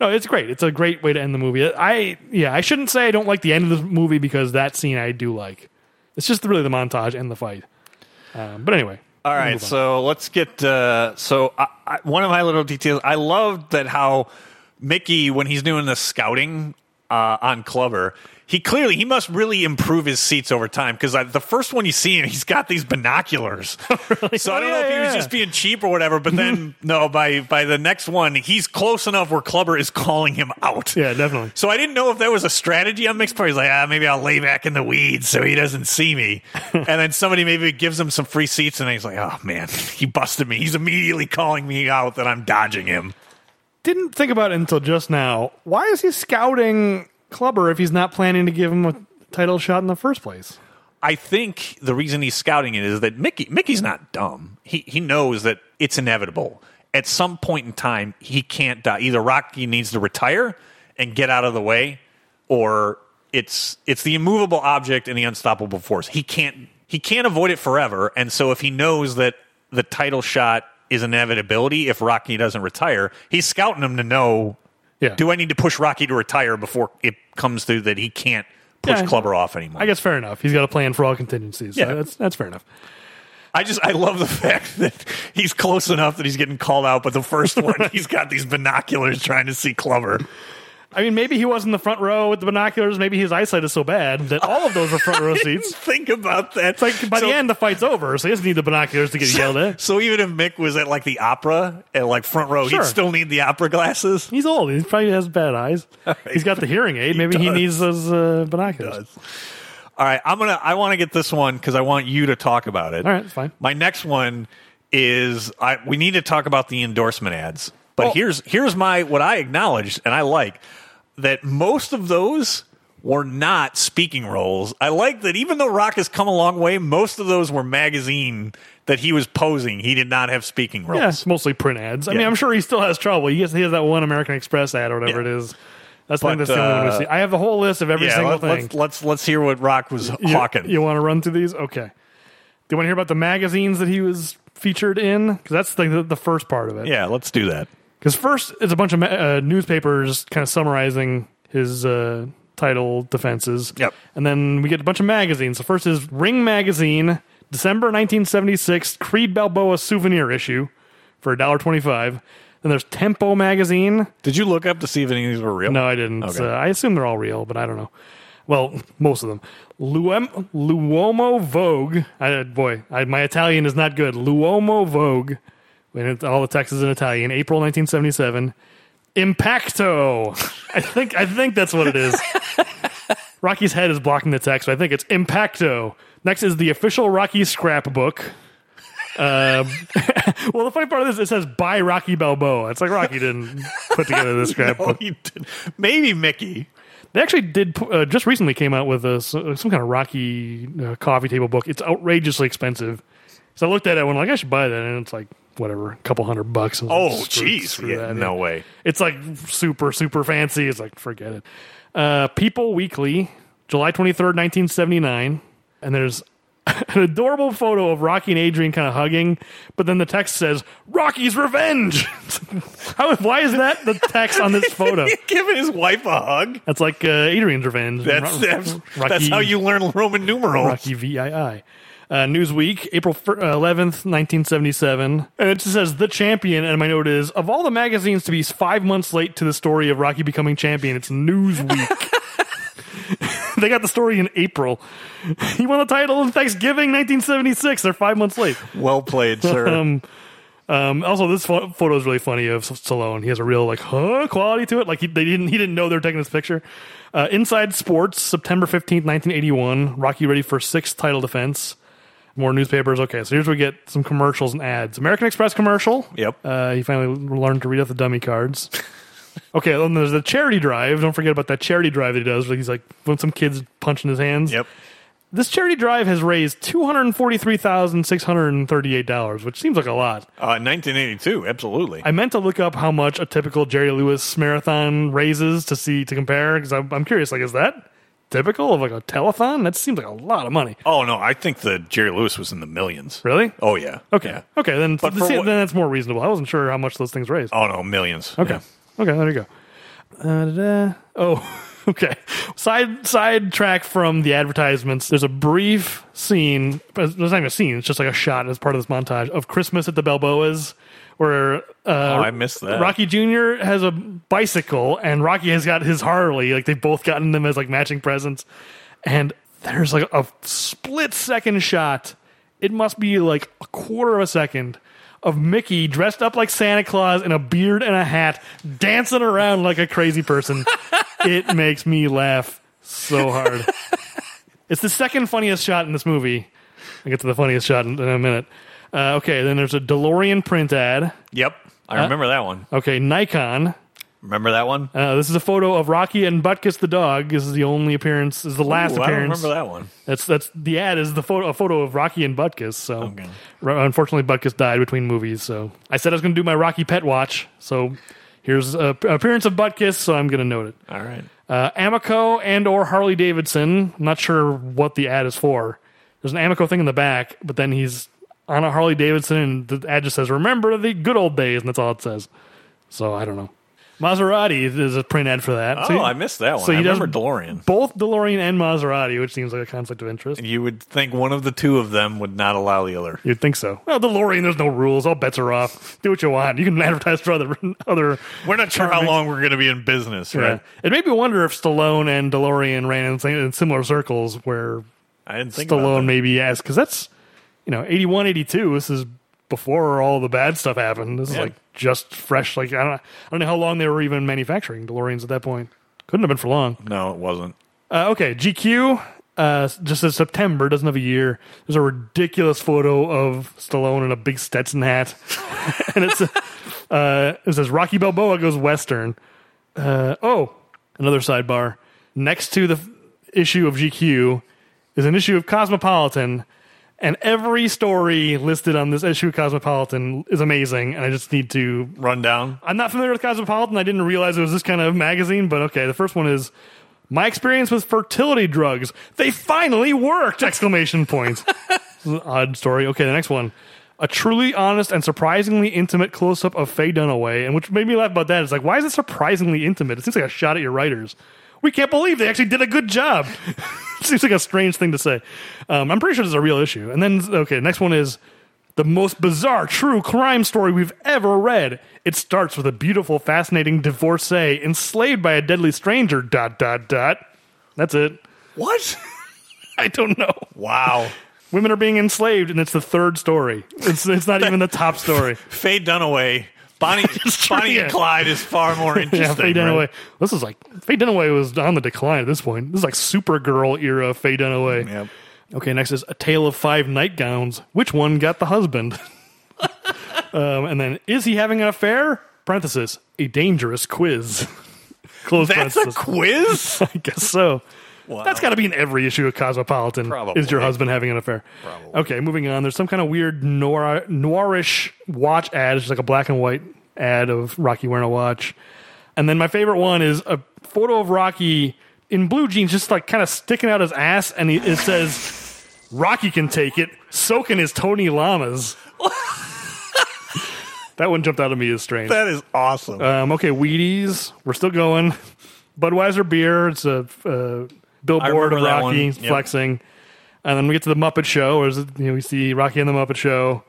No, it's great. It's a great way to end the movie. I yeah, I shouldn't say I don't like the end of the movie because that scene I do like. It's just really the montage and the fight. Um, but anyway,
All right, so let's get. Uh, so I, I, one of my little details, I love that how Mickey, when he's doing the scouting uh, on Clubber, he clearly he must really improve his seats over time because the first one you see him, he's got these binoculars. [LAUGHS] So I don't
Oh,
know if he was
yeah.
just being cheap or whatever. But then [LAUGHS] no, by by the next one, he's close enough where Clubber is calling him out.
yeah, definitely.
So I didn't know if that was a strategy on Mick's part. He's like, ah, maybe I'll lay back in the weeds so he doesn't see me. [LAUGHS] and then somebody maybe gives him some free seats, and he's like, oh man, he busted me. He's immediately calling me out that I'm dodging him.
Didn't think about it until just now. Why is he scouting Clubber if he's not planning to give him a title shot in the first place?
I think the reason he's scouting it is that Mickey Mickey's not dumb. He he knows that it's inevitable. At some point in time, he can't die. Either Rocky needs to retire and get out of the way, or it's it's the immovable object and the unstoppable force. He can't he can't avoid it forever. And so if he knows that the title shot is an inevitability if Rocky doesn't retire, he's scouting him to know
Yeah.
do I need to push Rocky to retire before it comes through that he can't push
Yeah.
Clubber off anymore?
I guess fair enough. He's got a plan for all contingencies.
Yeah.
Yeah, that's that's fair enough.
I just I love the fact [LAUGHS] that he's close enough that he's getting called out, but the first one [LAUGHS] he's got these binoculars trying to see Clubber.
I mean, maybe he was in the front row with the binoculars. Maybe his eyesight is so bad that all of those were front row [LAUGHS] seats.
Think about that.
It's like by
so,
the end, the fight's over, so he doesn't need the binoculars to get yelled at.
So even if Mick was at like the opera at like front row,
Sure.
he'd still need the opera glasses.
He's old. He probably has bad eyes. [LAUGHS] He's got the hearing aid. Maybe he, needs those uh, binoculars.
All right, I'm gonna. I want to get this one because I want you to talk about it.
All right, fine.
My next one is I. We need to talk about the endorsement ads. But
Oh.
here's here's my what I acknowledged and I like that most of those were not speaking roles. I like that even though Rock has come a long way, most of those were magazine that he was posing. He did not have speaking roles.
Yeah, mostly print ads. I mean, I'm sure he still has trouble. He has, he has that one American Express ad or whatever
Yeah.
it is. That's,
But,
the only one we
uh,
see. I have the whole list of every
Yeah,
single
let,
thing.
let's let's let's hear what Rock was
you,
hawking.
You want to run through these? Okay. Do you want to hear about the magazines that he was featured in? Because that's the, the first part of it.
yeah, let's do that.
Because first, it's a bunch of uh, newspapers kind of summarizing his uh, title defenses.
Yep.
And then we get a bunch of magazines. The first is Ring Magazine, December 1976, Creed Balboa souvenir issue for $1.25. Then there's Tempo Magazine.
Did you look up to see if any of these were real?
No, I didn't.
Okay.
Uh, I assume they're all real, but I don't know. Well, most of them. Luem, L'Uomo Vogue. I, boy, I, my Italian is not good. L'Uomo Vogue. When it, all the text is in Italian. April 1977. Impacto. I think I think that's what it is. [LAUGHS] Rocky's head is blocking the text, but I think it's Impacto. Next is the official Rocky scrapbook. Um, [LAUGHS] well, the funny part of this, it says by Rocky Balboa. It's like Rocky didn't put together this [LAUGHS]
No,
scrapbook.
did. Maybe Mickey.
They actually did uh, just recently came out with a, some kind of Rocky uh, coffee table book. It's outrageously expensive. So I looked at it and went like, I should buy that, and it's like whatever, a couple hundred bucks.
Oh, jeez. Yeah,
that,
no
yeah.
way.
It's like super super fancy. It's like forget it. Uh, People Weekly, July twenty third, nineteen seventy nine, and there's [LAUGHS] an adorable photo of Rocky and Adrian kind of hugging, but then the text says Rocky's revenge. [LAUGHS] How? Why is that the text on this photo? [LAUGHS]
Giving his wife a hug.
That's like uh, Adrian's revenge.
That's that's,
Rocky-
that's how you learn Roman numerals.
Rocky VII. Uh, Newsweek, April uh, 11th, 1977. And it just says, The Champion. And my note is, of all the magazines to be five months late to the story of Rocky becoming champion, it's Newsweek. [LAUGHS] [LAUGHS] they got the story in April. [LAUGHS] He won the title in Thanksgiving 1976. They're five months late.
Well played, sir.
Um, um, also, this pho- photo is really funny of Stallone. He has a real like huh quality to it. Like he they didn't he didn't know they were taking this picture. Uh, Inside Sports, September fifteenth, nineteen eighty one. Rocky ready for sixth title defense. More newspapers. Okay, so here's where we get some commercials and ads. American Express commercial.
Yep.
Uh, he finally learned to read off the dummy cards. [LAUGHS] okay, then there's the charity drive. Don't forget about that charity drive that he does. Where he's like when some kids punching his hands.
yep.
This charity drive has raised two hundred forty-three thousand six hundred thirty-eight dollars, which seems like a lot.
Uh, 1982, absolutely.
I meant to look up how much a typical Jerry Lewis marathon raises to see to compare because I'm, I'm curious. Like, is that typical of like a telethon? That seems like a lot of money.
oh no, I think the Jerry Lewis was in the millions.
Really?
Oh yeah.
Okay.
Yeah.
Okay. Then,
But
see,
what-
then that's more reasonable. I wasn't sure how much those things raised.
Oh no, millions.
Okay.
Yeah.
Okay, there you go. Uh. Oh, [LAUGHS] okay. Side side track from the advertisements. There's a brief scene. There's not even a scene. It's just like a shot as part of this montage of Christmas at the Balboas, where uh,
Oh, I missed that.
Rocky Jr. has a bicycle and Rocky has got his Harley. Like they've both gotten them as like matching presents. And there's like a split second shot. It must be like a quarter of a second of Mickey dressed up like Santa Claus in a beard and a hat, dancing around like a crazy person. [LAUGHS] it makes me laugh so hard. [LAUGHS] it's the second funniest shot in this movie. I'll get to the funniest shot in, in a minute. Uh, okay, then there's a DeLorean print ad.
Yep. I remember that one.
Okay, Nikon.
Remember that one?
Uh, this is a photo of Rocky and Butkus the dog. This is the only appearance. This is the last
Ooh, I don't
appearance.
remember that one.
That's that's the ad is the photo a photo of Rocky and Butkus. So
Okay.
r- unfortunately, Butkus died between movies. So I said I was going to do my Rocky pet watch. So here's a p- appearance of Butkus. So I'm going to note it.
All right.
Uh, Amico and or Harley Davidson. I'm not sure what the ad is for. There's an Amico thing in the back, but then he's on a Harley Davidson, and the ad just says "Remember the good old days," and that's all it says. So I don't know. Maserati is a print ad for that.
Oh,
So he-
I missed that one.
so
I
he does-
remember DeLorean.
both DeLorean and Maserati, which seems like a conflict of interest.
You would think one of the two of them would not allow the other.
You'd think so. Well, DeLorean, there's no rules. All bets are off. Do what you want. You can [LAUGHS] advertise for other other.
We're not sure how long we're going to be in business,
Yeah.
right?
It made me wonder if Stallone and DeLorean ran in, in similar circles where
I didn't think
Stallone maybe yes, because that's you know 81, 82. This is before all the bad stuff happened. This is
Yeah.
like just fresh. Like I don't I don't know how long they were even manufacturing DeLoreans at that point. Couldn't have been for long.
No, it wasn't.
Uh, okay, GQ. Uh, just says September doesn't have a year. There's a ridiculous photo of Stallone in a big Stetson hat, [LAUGHS] and it's uh, it says Rocky Balboa goes western. Uh, oh, another sidebar. Next to the issue of GQ is an issue of Cosmopolitan, and every story listed on this issue of Cosmopolitan is amazing. And I just need to
run down.
I'm not familiar with Cosmopolitan. I didn't realize it was this kind of magazine, but okay. The first one is my experience with fertility drugs. They finally worked! Exclamation point. [LAUGHS] This is an Odd story. Okay, the next one. A truly honest and surprisingly intimate close up of Faye Dunaway. And which made me laugh about that is like, why is it surprisingly intimate? It seems like a shot at your writers. We can't believe they actually did a good job. [LAUGHS] seems like a strange thing to say. Um, I'm pretty sure this is a real issue. And then, okay, next one is the most bizarre true crime story we've ever read. It starts with a beautiful, fascinating divorcee enslaved by a deadly stranger. Dot dot dot. That's it.
What? [LAUGHS]
I don't know.
wow.
Women are being enslaved, and it's the third story. It's it's not [LAUGHS] even the top story.
Faye Dunaway. Bonnie, [LAUGHS] Bonnie and Clyde is far more interesting. [LAUGHS]
Yeah, Faye
right?
Dunaway. This is like Faye Dunaway was on the decline at this point. This is like Supergirl era Faye Dunaway.
Yep.
Okay, next is a tale of five nightgowns. Which one got the husband? [LAUGHS] um, and then is he having an affair? Parenthesis a dangerous quiz. Close
That's a quiz?
I guess so.
Wow.
That's got to be in every issue of Cosmopolitan.
Probably.
Is your husband having an affair?
Probably.
Okay, moving on. There's some kind of weird noir, noirish watch ad. It's just like a black and white ad of Rocky wearing a watch. And then my favorite one is a photo of Rocky in blue jeans, just like kind of sticking out his ass, and he, it says, "Rocky can take it." Soaking his Tony Lamas. [LAUGHS] that one jumped out at me as strange.
That is awesome.
Um, okay, Wheaties. We're still going. Budweiser beer. It's a uh, billboard of Rocky.
Yep.
flexing. And then we get to the Muppet Show, it- you know, we see Rocky and the Muppet Show.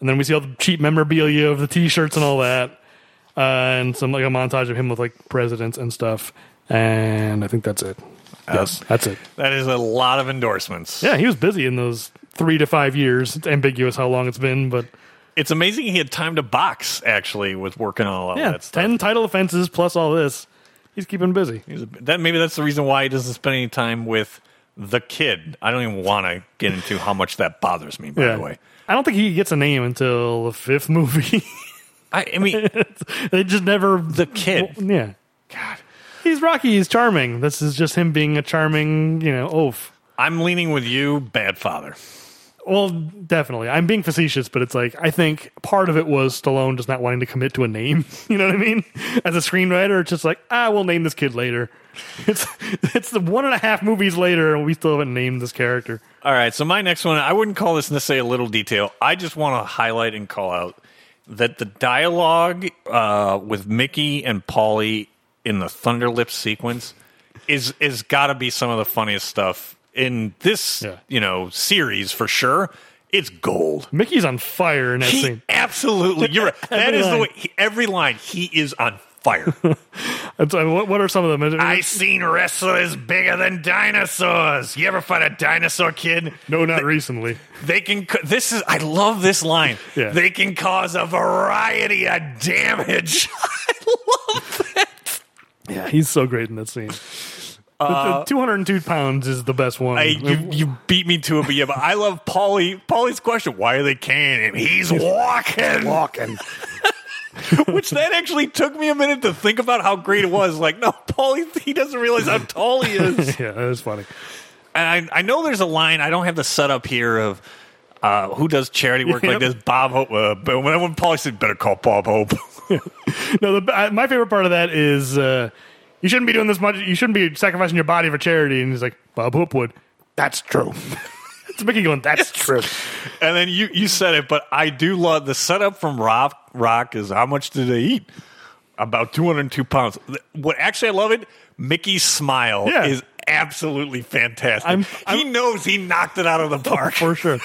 And then we see all the cheap memorabilia of the T-shirts and all that, uh, and some like a montage of him with like presidents and stuff. And I think that's it. yes, that's it.
that is a lot of endorsements.
Yeah, he was busy in those three to five years. It's ambiguous how long it's been, but
It's amazing he had time to box, actually, with working on all
yeah,
that stuff.
ten title offenses plus all this. He's keeping busy.
He's a, that maybe that's the reason why he doesn't spend any time with the kid. I don't even want to get into how much that bothers me. By the way,
I don't think he gets a name until the fifth movie. [LAUGHS]
I, I mean [LAUGHS]
they just never.
the kid.
Yeah. God. He's Rocky. He's charming. This is just him being a charming, you know, oaf.
I'm leaning with you, bad father.
Well, definitely. I'm being facetious, but it's like, I think part of it was Stallone just not wanting to commit to a name. [LAUGHS] You know what I mean? As a screenwriter, it's just like, ah, we'll name this kid later. [LAUGHS] It's, it's the one and a half movies later, and we still haven't named this character.
All right, so my next one, I wouldn't call this necessarily a little detail. I just want to highlight and call out that the dialogue uh, with Mickey and Paulie in the Thunderlips sequence is is got to be some of the funniest stuff in this
Yeah.
you know series for sure. It's gold.
Mickey's on fire in that
He
scene.
absolutely, you're right. [LAUGHS] That is the way. He, every line, he is on fire. [LAUGHS]
Uh, what, what are some of them?
I seen wrestlers bigger than dinosaurs. You ever fight a dinosaur kid?
no, not recently.
They can. This is. I love this line.
Yeah.
They can cause a variety of damage. [LAUGHS] I love that.
Yeah, he's so great in that scene. [LAUGHS] The 202 pounds is the best one.
I, you, you beat me to it, but yeah, but I love Paulie. Paulie's question: Why are they canning him? He's walking.
walking. [LAUGHS]
Which that actually took me a minute to think about how great it was. Like, no, Paulie, he doesn't realize how tall he is. [LAUGHS]
yeah, that is funny.
And I, I know there's a line. I don't have the setup here of uh, who does charity work like this. Bob Hope. Uh, but when, when Paulie said, "Better call Bob Hope,"
No, the, uh, my favorite part of that is uh, you shouldn't be doing this much. You shouldn't be sacrificing your body for charity. And he's like, Bob Hope would. That's true. [LAUGHS] it's Mickey going, that's true.
and then you you said it. But I do love the setup from Rock. Rock is how much did they eat? About 202 pounds. What actually I love it. Mickey's smile
Yeah.
is absolutely fantastic.
I'm-
he
I'm-
knows he knocked it out of the park.
For sure.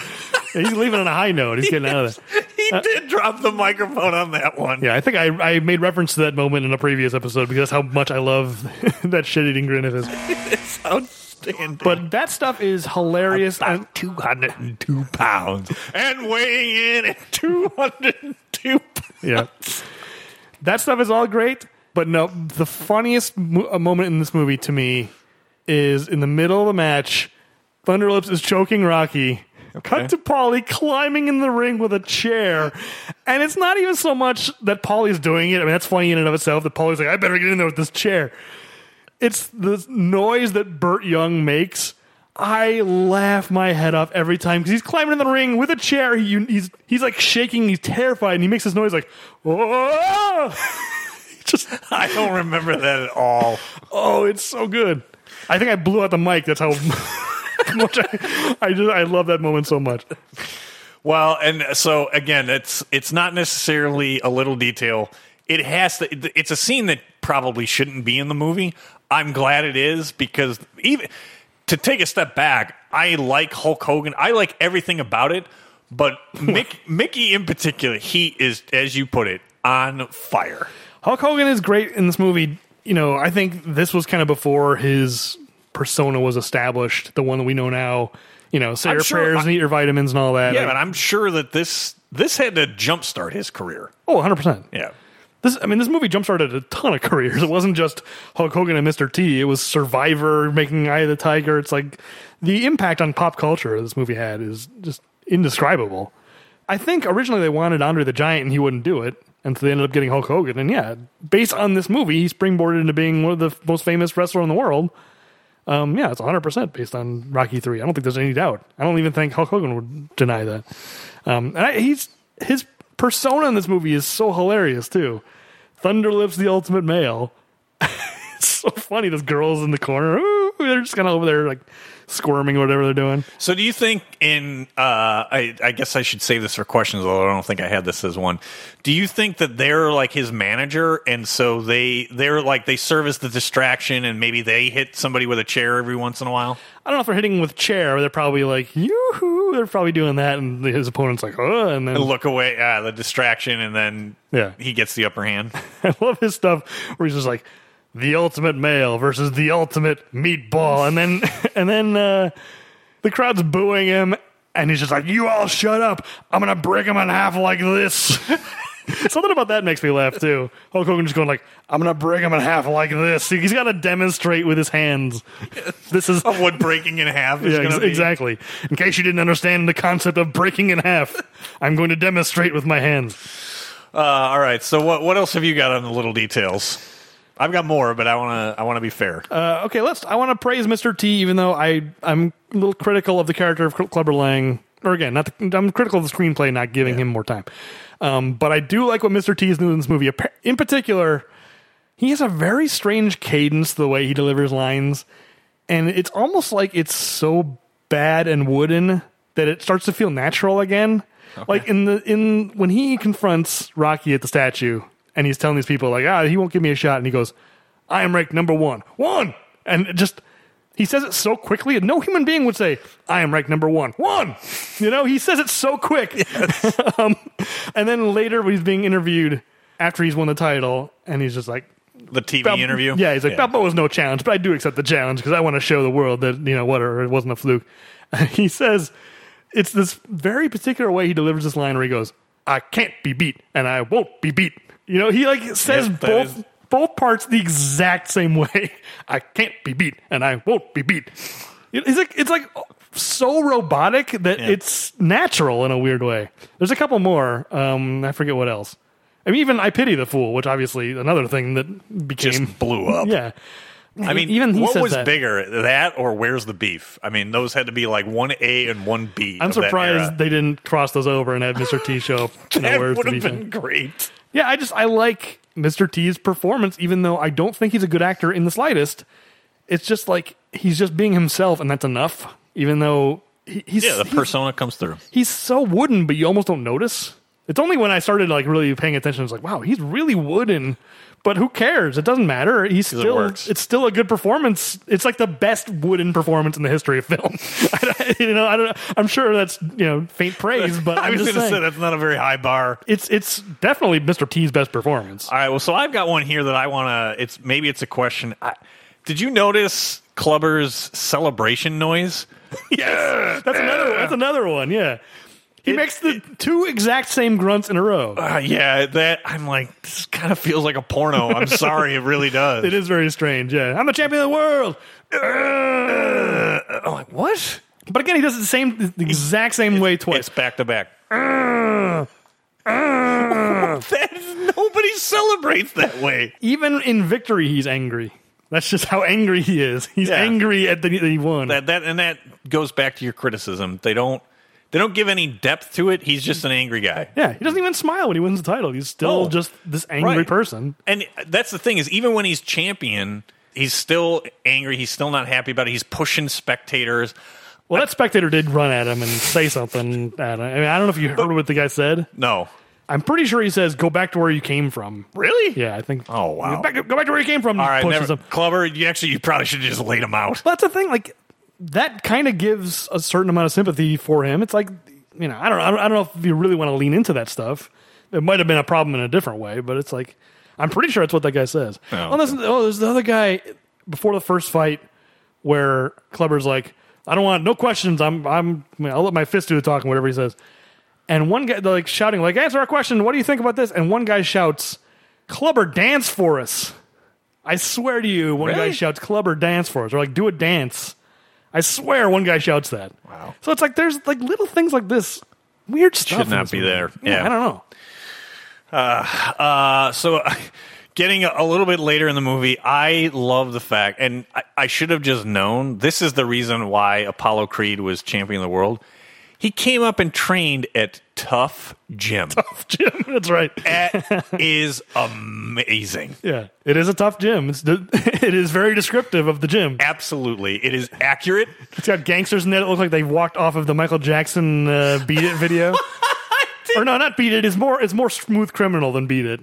He's leaving on a high note. He's [LAUGHS] getting out of there.
he did drop the microphone on that one.
Yeah, I think I, I made reference to that moment in a previous episode because how much I love [LAUGHS] that shit eating grin of his. [LAUGHS]
It's outstanding.
But that stuff is hilarious. and-
about 202 pounds and weighing in at 202 pounds.
Yeah. That stuff is all great, but no, the funniest mo- uh, moment in this movie to me is in the middle of the match. Thunderlips is choking Rocky. Cut to Paulie climbing in the ring with a chair. And it's not even so much that Paulie's doing it. I mean, that's funny in and of itself that Paulie's like, I better get in there with this chair. It's the noise that Burt Young makes. I laugh my head off every time because he's climbing in the ring with a chair. He, he's he's like shaking. He's terrified, and he makes this noise like, "Oh!" [LAUGHS] Just
I don't remember that at all.
oh, it's so good. I think I blew out the mic. That's how [LAUGHS] much I, I just I love that moment so much.
Well, and so again, it's it's not necessarily a little detail. It has to. It's a scene that probably shouldn't be in the movie. I'm glad it is because even to take a step back, I like Hulk Hogan. I like everything about it, but [LAUGHS] Mick, Mickey in particular, he is, as you put it, on fire.
Hulk Hogan is great in this movie. You know, I think this was kind of before his persona was established, the one that we know now. You know, say
I'm
your
sure
prayers
I-
and eat your vitamins and all that.
Yeah,
Like,
but I'm sure that this this had to jumpstart his career.
oh, 100%.
Yeah.
This, I mean, this movie jumpstarted a ton of [LAUGHS] careers. It wasn't just Hulk Hogan and Mr. T. It was Survivor, making Eye of the Tiger. It's like the impact on pop culture this movie had is just indescribable. I think originally they wanted Andre the Giant and he wouldn't do it, and so they ended up getting Hulk Hogan. And yeah, based on this movie, he springboarded into being one of the most famous wrestler in the world. Um, yeah, it's 100% based on Rocky 3. I don't think there's any doubt. I don't even think Hulk Hogan would deny that. Um, and I, he's his persona in this movie is so hilarious too. Thunderlips, the ultimate male. [LAUGHS] it's so funny. Those girls in the corner, ooh, [LAUGHS] they're just kind of over there like squirming or whatever they're doing.
So, do you think in? Uh, I, I guess I should save this for questions, although I don't think I had this as one. Do you think that they're like his manager, and so they they're like they serve as the distraction, and maybe they hit somebody with a chair every once in a while?
I don't know if they're hitting with chair. Or they're probably like yoo-hoo. They're probably doing that, and his opponent's like, oh, and then
And look away, uh, the distraction, and then
Yeah.
he gets the upper hand. [LAUGHS]
I love his stuff where he's just like the ultimate male versus the ultimate meatball, and then [LAUGHS] and then uh, the crowd's booing him, and he's just like, "You all shut up! I'm gonna break him in half like this." [LAUGHS] Something about that makes me laugh too. Hulk Hogan just going like, "I'm gonna break him in half like this." He's got to demonstrate with his hands. This is
of what breaking in half is [LAUGHS]
yeah,
going
ex- exactly. In case you didn't understand the concept of breaking in half, I'm going to demonstrate with my hands.
Uh, all right. So, what what else have you got on the little details? I've got more, but I want to I want to be fair.
Uh, okay, let's. I want to praise Mr. T, even though I I'm a little critical of the character of Cl- Clubber Lang. Or again, not the, I'm critical of the screenplay not giving him more time. Um, but I do like what Mr. T is doing in this movie. In particular, he has a very strange cadence the way he delivers lines, and it's almost like it's so bad and wooden that it starts to feel natural again. Like in the in when he confronts Rocky at the statue, and he's telling these people like, ah, he won't give me a shot, and he goes, I am ranked number one, one, and just he says it so quickly, and no human being would say, I am ranked number one, one. You know, he says it so quick. [LAUGHS] [LAUGHS] um, and then later, when he's being interviewed after he's won the title, and he's just like,
the TV
Bal-
interview.
Yeah, he's like, Balboa was no challenge, but I do accept the challenge because I want to show the world that, you know, whatever, it wasn't a fluke. [LAUGHS] he says, it's this very particular way he delivers this line where he goes, I can't be beat and I won't be beat. You know, he like says
that
both
is-
both parts the exact same way. [LAUGHS] I can't be beat and I won't be beat. It's like it's like so robotic that
Yeah.
it's natural in a weird way. There's a couple more. Um, I forget what else. I mean, even I pity the fool, which obviously another thing that became
Just blew up. [LAUGHS]
yeah.
I mean,
even he
what was
that.
bigger, that or where's the beef? I mean, those had to be like one A and one B.
I'm surprised they didn't cross those over and have Mr. T show [LAUGHS]
that would have been
at.
great.
Yeah, I just I like Mr. T's performance, even though I don't think he's a good actor in the slightest. It's just like he's just being himself, and that's enough. Even though he, he's
Yeah, the
he's-
persona comes through.
he's so wooden, but you almost don't notice. It's only when I started like really paying attention. I was like, wow, he's really wooden. But who cares? It doesn't matter. He's still.
works.
It's still a good performance. It's like the best wooden performance in the history of film. [LAUGHS] you know, I don't. I'm sure that's you know faint praise, but [LAUGHS]
I
I'm
was
just
going to say that's not a very high bar.
it's it's definitely Mr. T's best performance.
All right, well, so I've got one here that I want to. It's maybe it's a question. I, did you notice Clubber's celebration noise? [LAUGHS]
yeah, that's another. That's another one. Yeah, he
It-
makes the two exact same grunts in a row.
Uh, yeah, that I'm like, this kind of feels like a porno. I'm sorry, it really does. [LAUGHS]
It is very strange. Yeah, I'm the champion of the world.
Uh, I'm like, what?
But again, he does it the same, the exact same way
It's
twice.
back to back. [LAUGHS] That- Nobody celebrates that way.
Even in victory, he's angry. That's just how angry he is. He's
Yeah.
angry at the that he won.
That that and that goes back to your criticism. They don't they don't give any depth to it. He's just an angry guy.
yeah, he doesn't even smile when he wins the title. He's still
No.
just this angry
Right.
person.
And that's the thing is, even when he's champion, he's still angry. He's still not happy about it. He's pushing spectators.
Well, that spectator did run at him and say something at him. I mean, I don't know if you heard what the guy said.
No,
I'm pretty sure he says, "Go back to where you came from."
really?
Yeah, I think.
Oh, wow.
Go back, go back to where you came from.
All right,
pushes
never,
him.
Clubber. You actually, you probably should have just laid him out.
But that's the thing. Like that kind of gives a certain amount of sympathy for him. It's like you know, I don't, I don't, I don't know if you really want to lean into that stuff. It might have been a problem in a different way, but it's like I'm pretty sure that's what that guy says.
Oh,
there's, oh, there's the other guy before the first fight where Clubber's like, I don't want no questions. I'm, I'm, I'll let my fist do the talking, whatever he says. And one guy like shouting, like, answer our question. What do you think about this? And one guy shouts, Clubber, dance for us. I swear to you, one guy shouts, Clubber, dance for us. Or like, do a dance. I swear one guy shouts that.
Wow.
So it's like there's like little things like this. Weird stuff.
Should not be
movie.
there.
Yeah,
Yeah.
I don't know.
Uh, so [LAUGHS] getting a, a little bit later in the movie, I love the fact, and I, I should have just known this is the reason why Apollo Creed was champion of the world. He came up and trained at Tough Gym. [LAUGHS]
Tough gym. that's right.
That [LAUGHS] is amazing.
Yeah, it is a tough gym. It's [LAUGHS] it is very descriptive of the gym.
Absolutely. It is accurate.
It's got gangsters in it that look like they walked off of the Michael Jackson uh, "Beat It" video. or no, not "Beat It." It's more it's more smooth criminal than "Beat It."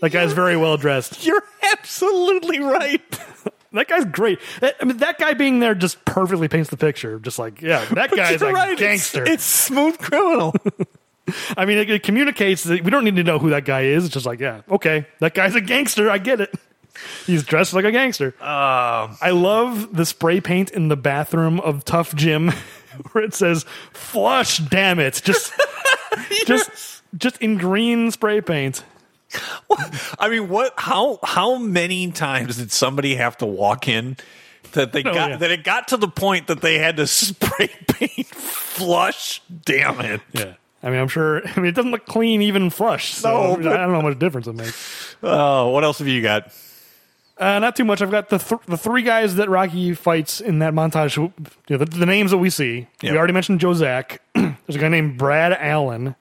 That guy's very well dressed.
You're absolutely right.
That guy's great. That- I mean, that guy being there just perfectly paints the picture. Just like, yeah, [LAUGHS] that guy's a
right.
Gangster.
It's, smooth criminal. [LAUGHS] [LAUGHS]
I mean, it, it communicates that we don't need to know who that guy is. It's just like, yeah, okay, that guy's a gangster. I get it. He's dressed like a gangster.
Um,
I love the spray paint in the bathroom of Tough Gym, where it says "Flush." Damn it! Just, just, just in green spray paint. [LAUGHS]
I mean, what? How how many times did somebody have to walk in that they [LAUGHS]
Oh,
got
yeah.
that it got to the point that they had to [LAUGHS] spray paint flush? Damn it!
Yeah. I mean, I'm sure. I mean, it doesn't look clean, even flush. So
No,
I don't know how much difference it makes.
Oh, what else have you got?
Uh, not too much. I've got the th- the three guys that Rocky fights in that montage. You know, the, the names that we see.
Yep.
We already mentioned Joe Zack. [CLEARS THROAT] There's a guy named Brad Allen,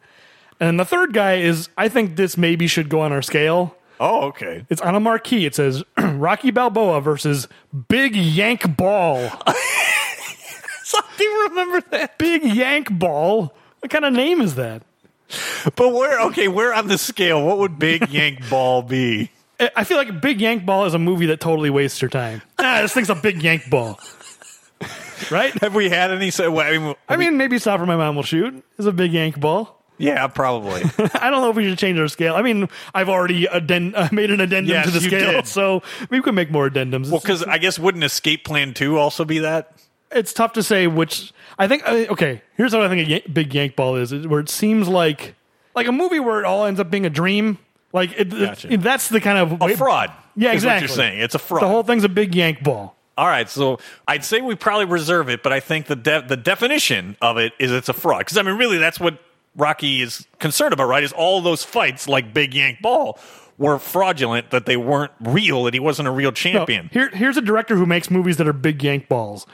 and then the third guy is. I think this maybe should go on our scale.
Oh, okay.
It's on a marquee. It says [CLEARS THROAT] Rocky Balboa versus Big Yank Ball. [LAUGHS]
So do you remember that?
Big Yank Ball. What kind of name is that?
But where? Okay, where on the scale? What would Big [LAUGHS] Yank Ball be?
I- I feel like Big Yank Ball is a movie that totally wastes your time. Ah, this thing's a Big Yank Ball. [LAUGHS] right?
Have we had any? So, well, I mean,
I mean, maybe Stop or My Mom Will Shoot is a Big Yank Ball.
Yeah, probably. [LAUGHS]
I don't know if we should change our scale. I mean, I've already addend- uh, [LAUGHS] made an addendum
Yes,
to the scale,
did.
so we could make more addendums.
well, because I guess wouldn't Escape Plan Two also be that?
it's tough to say which. I think uh, okay. Here's what I think a big Yank Ball is: is where it seems like like a movie where it all ends up being a dream. Like it,
Gotcha.
it- that's the kind of
A fraud.
Yeah, exactly.
What you're saying it's a fraud.
The whole thing's a big Yank Ball.
All right, so I'd say we probably reserve it, but I think the de- the definition of it is it's a fraud. Because I mean, really, that's what Rocky is concerned about, right? Is all those fights like Big Yank Ball were fraudulent, that they weren't real, that he wasn't a real
No,
champion.
here, here's a director who makes movies that are big yank balls.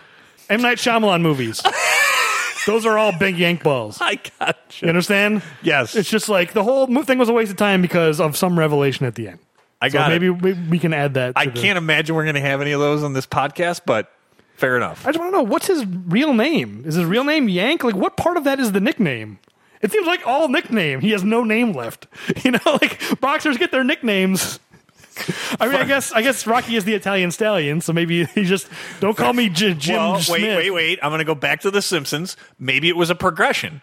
M Night Shyamalan movies. [LAUGHS] Those are all big yank balls.
I got
You understand?
Yes.
It's just like the whole thing was a waste of time because of some revelation at the end.
I
So
got
maybe we, we can add that.
I
the-
can't imagine we're going to have any of those on this podcast, but fair enough.
I just want to know what's his real name. Is his real name Yank? Like, what part of that is the nickname? It seems like all nickname. He has no name left. [LAUGHS] You know, like boxers get their nicknames. I mean, I guess I guess Rocky is the Italian stallion, so maybe he just don't call me J- Jim
well, wait, wait, wait. I'm going to go back to The Simpsons. Maybe it was a progression.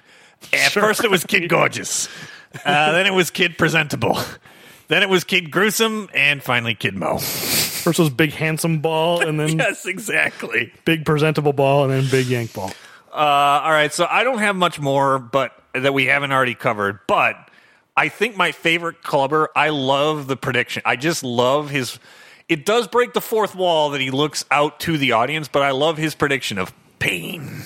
At
Sure.
first, it was Kid Gorgeous. [LAUGHS] Uh, then it was Kid Presentable. Then it was Kid Gruesome, and finally Kid Moe.
First was big handsome ball, and then [LAUGHS]
yes, exactly.
big presentable ball, and then big yank ball.
Uh, all right, so I don't have much more, but that we haven't already covered. But I think my favorite clubber. I love the prediction. I just love his. It does break the fourth wall that he looks out to the audience, but I love his prediction of pain.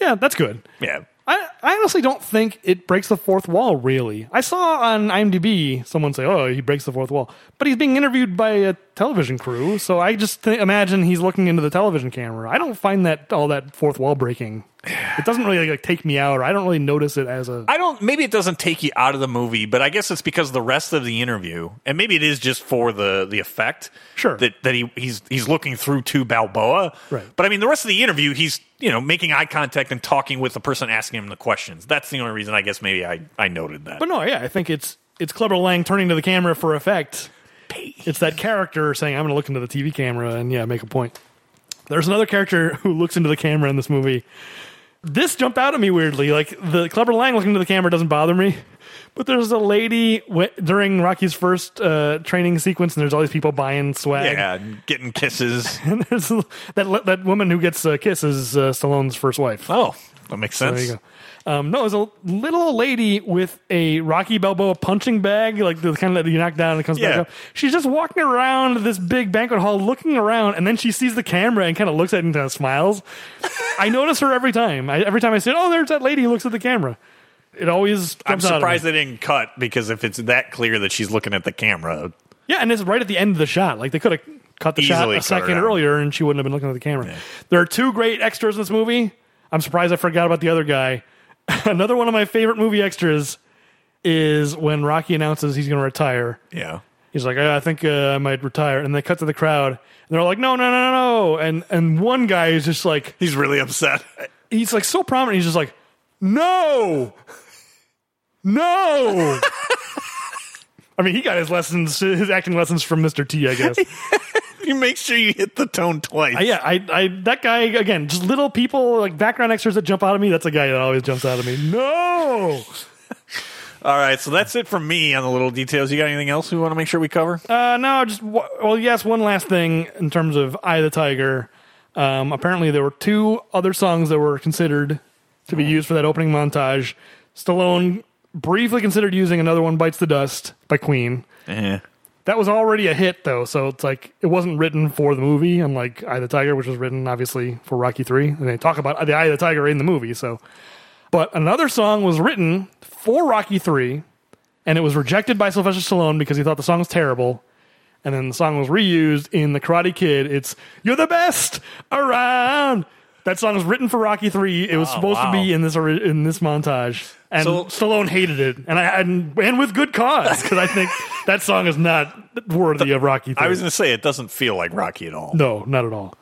Yeah, that's good.
Yeah.
I, I honestly don't think it breaks the fourth wall, really. I saw on IMDb someone say, oh, he breaks the fourth wall. But he's being interviewed by a television crew, so I just th- imagine he's looking into the television camera. I don't find that all that fourth wall breaking. It doesn't really like take me out, or I don't really notice it as a.
I don't. Maybe it doesn't take you out of the movie, but I guess it's because the rest of the interview, and maybe it is just for the the effect.
Sure.
That that he he's he's looking through to Balboa.
Right.
But I mean, the rest of the interview, he's you know making eye contact and talking with the person asking him the questions. That's the only reason I guess maybe I I noted that.
But no, yeah, I think it's it's Clubber Lang turning to the camera for effect. It's that character saying, "I'm going to look into the TV camera and yeah, make a point." There's another character [LAUGHS] who looks into the camera in this movie. This jumped out at me weirdly. Like the Clubber Lang looking to the camera doesn't bother me, but there's a lady w- during Rocky's first uh, training sequence, and there's all these people buying swag.
yeah, getting kisses. [LAUGHS]
And there's that that woman who gets uh, kisses uh, Stallone's first wife.
oh, that makes sense.
There you go. Um, no, it was a little lady with a Rocky Balboa punching bag, like the kind that you knock down and it comes
Yeah.
back up. She's just walking around this big banquet hall, looking around, and then she sees the camera and kind of looks at it and kind of smiles. I notice her every time. I, every time I it, oh, there's that lady who looks at the camera. It always.
I'm surprised they didn't cut because if it's that clear that she's looking at the camera,
Yeah, and it's right at the end of the shot. Like they could have cut the shot a second earlier, and she wouldn't have been looking at the camera. There are two great extras in this movie. I'm surprised I forgot about the other guy. [LAUGHS] Another one of my favorite movie extras is when Rocky announces he's going to retire.
yeah.
He's like, "Oh, I think uh, I might retire, and they cut to the crowd, and they're all like, no, no, no, no, no, and and one guy is just like,
He's really upset.
he's like so prominent. He's just like, no, no. [LAUGHS] I mean, he got his lessons, his acting lessons from Mr. T, I guess. [LAUGHS]
you make sure you hit the tone twice.
Uh, yeah, I, I, that guy again, just little people like background extras that jump out at me. That's a guy that always jumps out at me. No,
All right, so that's it from me on the little details. You got anything else we want to make sure we cover?
uh, no, just well, yes. One last thing in terms of "Eye of the Tiger." Um, apparently, there were two other songs that were considered to be used for that opening montage. Stallone briefly considered using another one, "Bites the Dust" by Queen.
Eh.
That was already a hit, though, so it's like it wasn't written for the movie, unlike Eye of the Tiger, which was written obviously for Rocky Three. And they talk about the Eye of the Tiger in the movie, so. But another song was written for Rocky Three, and it was rejected by Sylvester Stallone because he thought the song was terrible. And then the song was reused in The Karate Kid. It's "You're the best around." That song was written for Rocky Three. It was ah, supposed
wow.
to be in this in this montage, and
So-
Stallone hated it, and I and, and with good cause because I think [LAUGHS] that song is not worthy of Rocky. 3.
I was going to say it doesn't feel like Rocky at all.
no, not at all.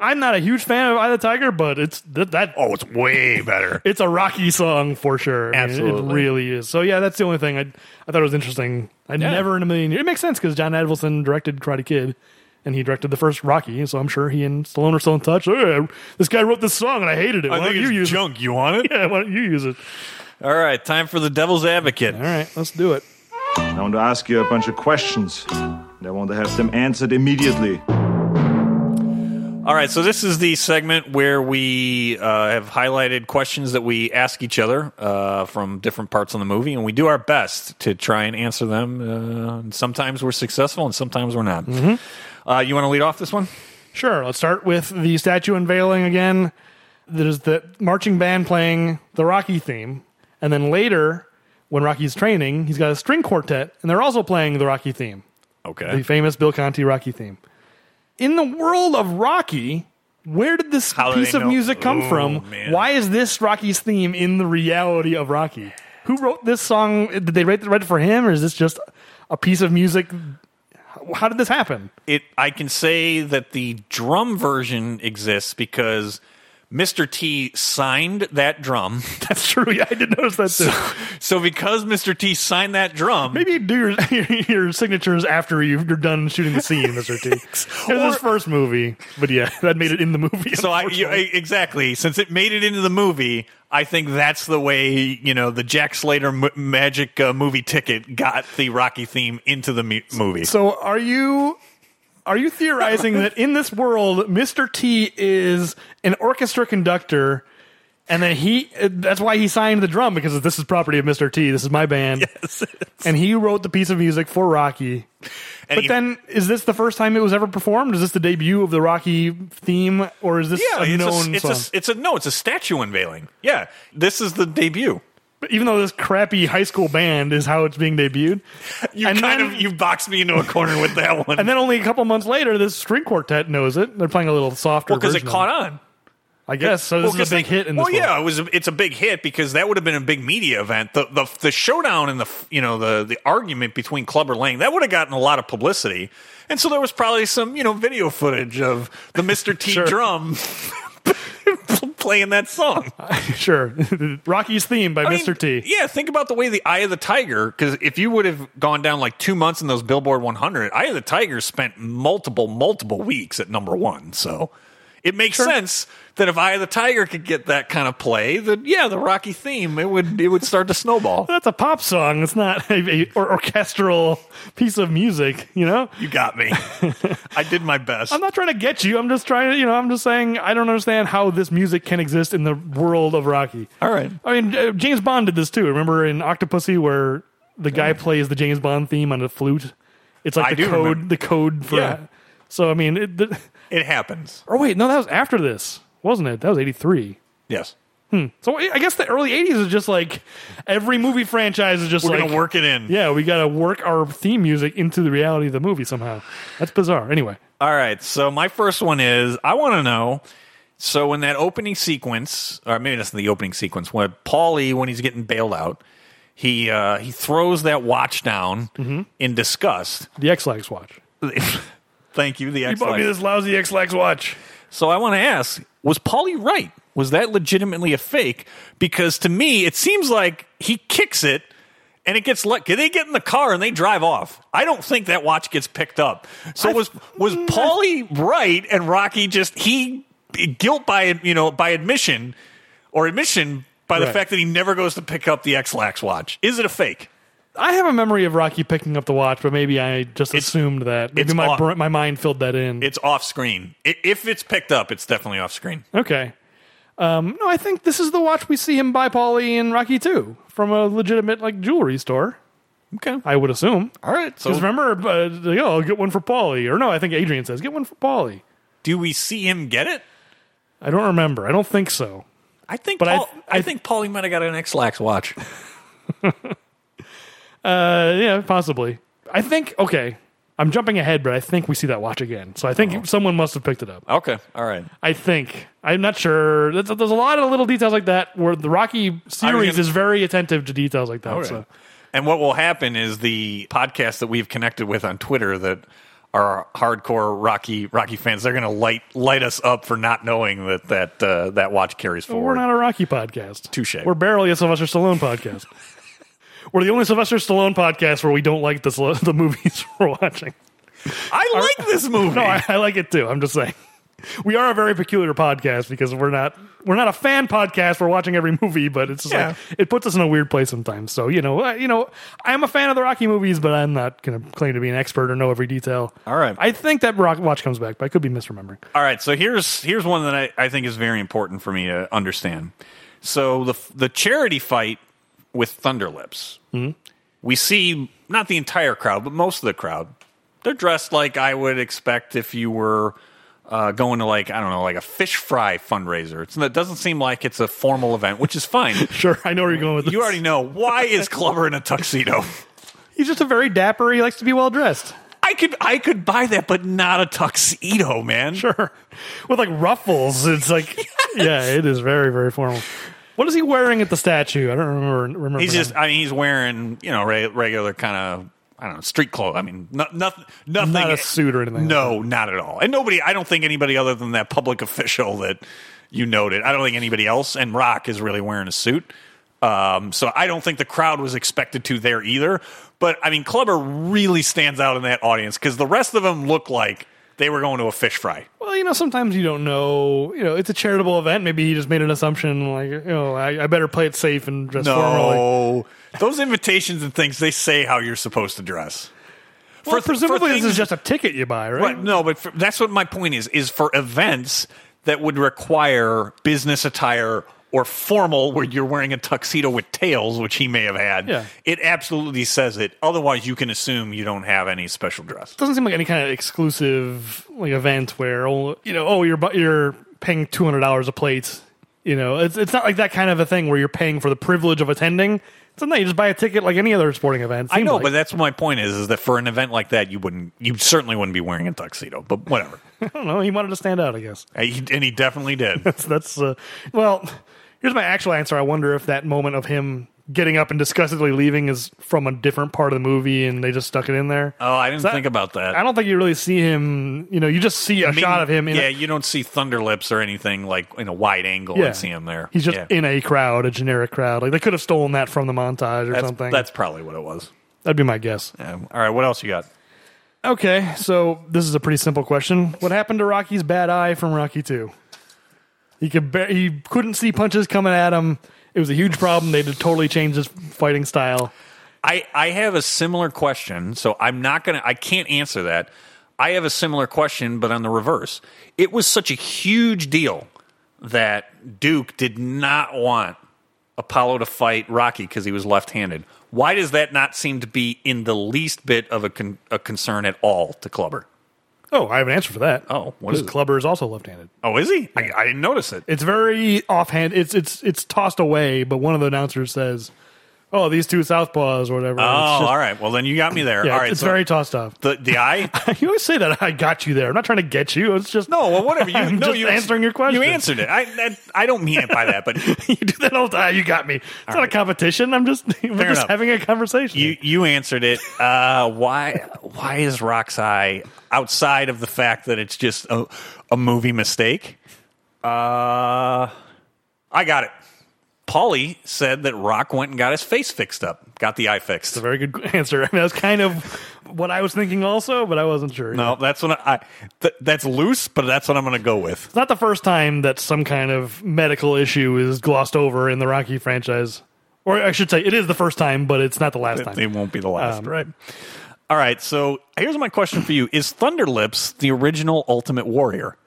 I'm not a huge fan of Eye of the Tiger, but it's that, that
Oh, it's way better.
it's a Rocky song for sure. I mean,
Absolutely.
it really is. So yeah, that's the only thing I I thought it was interesting. I never in a million years. It makes sense because John Avildsen directed Karate Kid. And he directed the first Rocky, so I'm sure he and Stallone are still in touch. Hey, this guy wrote this song and I hated it. Why
I
don't
think
you
it's
use
junk. You want it?
it? [LAUGHS] Yeah, why don't you use it?
All right, time for the Devil's Advocate.
All right, let's do it.
I want to ask you a bunch of questions. And I want to have them answered immediately.
All right, so this is the segment where we uh, have highlighted questions that we ask each other uh, from different parts of the movie, and we do our best to try and answer them. Uh, and sometimes we're successful, and sometimes we're not. Uh, you want to lead off this one?
Sure. Let's start with the statue unveiling again. There's the marching band playing the Rocky theme, And then later, when Rocky's training, he's got a string quartet, and they're also playing the Rocky theme,
Okay.
the famous Bill Conti Rocky theme. In the world of Rocky, where did this
How
piece of
know-
music come
Oh,
from?
man.
Why is this Rocky's theme in the reality of Rocky? Who wrote this song? Did they write, write it for him, or is this just a piece of music? How did this happen?
it I can say that the drum version exists because Mr. T signed that drum. [LAUGHS]
That's true. Yeah, I did notice that too.
So because Mr. T signed that drum,
Maybe you do [LAUGHS] your, your signatures after you- you're done shooting the scene, Mr. T. [LAUGHS] It was his first movie, but yeah, that made it in the movie.
so I you, exactly since it made it into the movie, I think that's the way you know the Jack Slater m- magic uh, movie ticket got the Rocky theme into the mu- movie.
So are you are you theorizing that in this world, Mr. T is an orchestra conductor, and then he that's why he signed the drum because this is property of Mr. T. This is my band,
Yes.
and he wrote the piece of music for Rocky.
And
But
he-
then, is this the first time it was ever performed? Is this the debut of the Rocky theme, or is this
yeah,
a
it's
known
a, it's
song?
a it's a no, it's a statue unveiling. Yeah, this is the debut.
But even though this crappy high school band is how it's being debuted,
You
And
kind
then-
of you boxed me into a corner with that [LAUGHS] one.
and then only a couple months later, this string quartet knows it. They're playing a little softer
because it caught on.
I guess so. This
Well,
is a big hit in.
Well,
world.
yeah, it was. A, it's a big hit because that would have been a big media event. The the the showdown and the you know the the argument between Clubber Lang that would have gotten a lot of publicity, and so there was probably some you know video footage of the Mister T [LAUGHS]
Sure.
drum [LAUGHS] playing that song. [LAUGHS]
sure. [LAUGHS] Rocky's theme by
I mean,
Mr. T.
Yeah, think about the way the Eye of the Tiger, because if you would have gone down like two months in those Billboard 100, Eye of the Tiger spent multiple, multiple weeks at number one. So it makes sense that if I the Tiger could get that kind of play, that yeah, the Rocky theme it would it would start to snowball.
That's a pop song. It's not a, a or orchestral piece of music. You know.
You got me. I did my best.
I'm not trying to get you. I'm just trying to, you know, I'm just saying I don't understand how this music can exist in the world of Rocky.
All right.
I mean, uh, James Bond did this too. Remember in Octopussy where the guy plays the James Bond theme on a flute? It's like
I
the code,
remember.
the code for.
Yeah.
So I mean, it, the,
It happens.
or wait, no, that was after this, wasn't it? That was '83.
Yes.
So I guess the early '80s is just like every movie franchise is just like
We're
like
gonna work it in.
Yeah, we got to work our theme music into the reality of the movie somehow. That's bizarre. Anyway,
All right. So my first one is I want to know. So in that opening sequence, or maybe that's in the opening sequence, when Paulie, when he's getting bailed out, he uh, he throws that watch down
Mm-hmm.
in disgust.
the Ex-Lax watch. [LAUGHS]
Thank you, the
You
X.
bought me this lousy Ex-Lax watch.
So I want to ask: Was Paulie right? Was that legitimately a fake? Because to me, it seems like he kicks it. And it gets let. They get in the car and they drive off. I don't think that watch gets picked up. So was was mm, Paulie right and Rocky just he guilt by you know by admission or admission by the
Right.
fact that he never goes to pick up the Ex-Lax watch? Is it a fake?
I have a memory of Rocky picking up the watch, but maybe I just assumed that. Maybe
it's
my
off-
my mind filled that in.
It's off screen. If it's picked up, it's definitely off screen.
okay. Um, no, I think this is the watch we see him buy Paulie in Rocky 2 from a legitimate like jewelry store.
Okay.
I would assume.
All right. So
remember, uh, you know, get one for Paulie. Or no, I think Adrian says, get one for Paulie.
do we see him get it?
I don't remember. I don't think so.
I think.
But I-
Paul, I, think Paulie might have got an X-Lax watch. [LAUGHS]
Uh, yeah, possibly. I think, okay, I'm jumping ahead, but I think we see that watch again. So I think
Oh.
someone must have picked it up.
Okay. All right.
I think. I'm not sure. There's, there's a lot of little details like that where the Rocky series
gonna-
is very attentive to details like that. So.
And what will happen is the podcast that we've connected with on Twitter that are hardcore Rocky Rocky fans, they're going to light light us up for not knowing that that uh, that watch carries
But we're not a Rocky podcast.
Touche.
We're barely a Sylvester Stallone podcast. [LAUGHS] we're the only Sylvester Stallone podcast where we don't like the, [LAUGHS] the movies [LAUGHS] we're watching.
I like this [LAUGHS] movie.
No, I, I like it too. I'm just saying. We are a very peculiar podcast because we're not we're not a fan podcast. We're watching every movie, but it's just
Yeah.
like it puts us in a weird place sometimes. So you know, I, you know, I'm a fan of the Rocky movies, but I'm not going to claim to be an expert or know every detail.
All right.
I think that Rock Watch comes back, but I could be misremembering.
All right, so here's here's one that I, I think is very important for me to understand. So the the charity fight with Thunderlips, we see not the entire crowd, but most of the crowd. They're dressed like I would expect if you were uh, going to like I don't know, like a fish fry fundraiser. It's, it doesn't seem like it's a formal event, which is fine. [LAUGHS]
Sure, I know where you're going with this.
you already know why is Clubber in a tuxedo. [LAUGHS]
He's just a very dapper. He likes to be well dressed.
I could I could buy that, but not a tuxedo, man.
Sure, with like ruffles. It's like, [LAUGHS] yeah, it is very very formal. What is he wearing at the statue? I don't remember. remember
He's
that.
just I mean he's wearing you know re- regular kind of I don't know street clothes. I mean no, nothing nothing
Not a suit or anything like
No, not at all. And nobody. I don't think anybody other than that public official that you noted. I don't think anybody else. And Rock is really wearing a suit. Um, so I don't think the crowd was expected to there either. But I mean, Clubber really stands out in that audience because the rest of them look like they were going to a fish fry.
Well, you know, sometimes you don't know. You know, it's a charitable event. Maybe he just made an assumption, like, you know, I, I better play it safe and dress formally.
No, those invitations and things they say how you're supposed to dress.
Well,
For-
presumably
for
this is just a ticket you buy, right?
Right. No, but for, that's what my point is. Is for events that would require business attire or formal, where you're wearing a tuxedo with tails, which he may have had.
Yeah.
It absolutely says it. Otherwise, you can assume you don't have any special dress.
doesn't seem like any kind of exclusive like event where oh, you know oh you're you're paying two hundred dollars a plate. You know, it's it's not like that kind of a thing where you're paying for the privilege of attending. It's not you just buy a ticket like any other sporting event.
I know,
like.
but that's my point. Is is that for an event like that, you wouldn't, you certainly wouldn't be wearing a tuxedo. But whatever. [LAUGHS]
I don't know. He wanted to stand out, I guess.
and he and he definitely did. [LAUGHS]
That's that's uh, well. Here's my actual answer. I wonder if that moment of him getting up and disgustedly leaving is from a different part of the movie, and they just stuck it in there.
Oh, I didn't
That-
think about that.
I don't think you really see him. You know, you just see a
I mean,
shot of him. In
yeah,
a,
you don't see Thunder Lips or anything like in a wide angle
yeah.
and see him there.
He's just
Yeah.
in a crowd, a generic crowd. Like they could have stolen that from the montage or
that's,
something.
That's probably what it was.
That'd be my guess.
Yeah. All right, what else you got?
Okay, so this is a pretty simple question. What happened to Rocky's bad eye from Rocky Two? He could ba- he couldn't see punches coming at him. It was a huge problem. They had to totally change his fighting style.
I, I have a similar question, so I'm not gonna I can't answer that. I have a similar question, but on the reverse. It was such a huge deal that Duke did not want Apollo to fight Rocky because he was left-handed. Why does that not seem to be in the least bit of a, con- a concern at all to Clubber?
Oh, I have an answer for that.
Oh, what is it?
Clubber is also left-handed.
Oh, is he? I, I didn't notice it.
It's very offhand. It's it's it's tossed away, but one of the announcers says, "Oh, these two southpaws or whatever."
Oh,
just-
all right. Well, then you got me there.
Yeah,
all right,
it's
so
very tossed off.
the the [LAUGHS] eye.
you always say that I got you there. I'm not trying to get you. It's just
No, well, whatever. You [LAUGHS]
I'm
no,
just
you
answering your question.
You answered it. I that, I don't mean it by that, but [LAUGHS]
you do that all the time. You got me. It's not a competition. I'm just we're
Fair
just
enough.
having a conversation.
you you answered it. Uh, why why is Rock's eye outside of the fact that it's just a, a movie mistake? Uh, I got it. Paulie said that Rock went and got his face fixed up, got the eye fixed.
That's a very good [LAUGHS] answer. I mean, that's kind of what I was thinking also, but I wasn't sure.
No, that's what I. Th- that's loose, but that's what I'm going to go with.
It's not the first time that some kind of medical issue is glossed over in the Rocky franchise. Or I should say, it is the first time, but it's not the last time.
It won't be the last.
Um,
right. All right. So here's my question for you: Is Thunderlips the original Ultimate Warrior?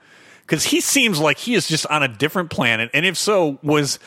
Because he seems like he is just on a different planet, and if so, was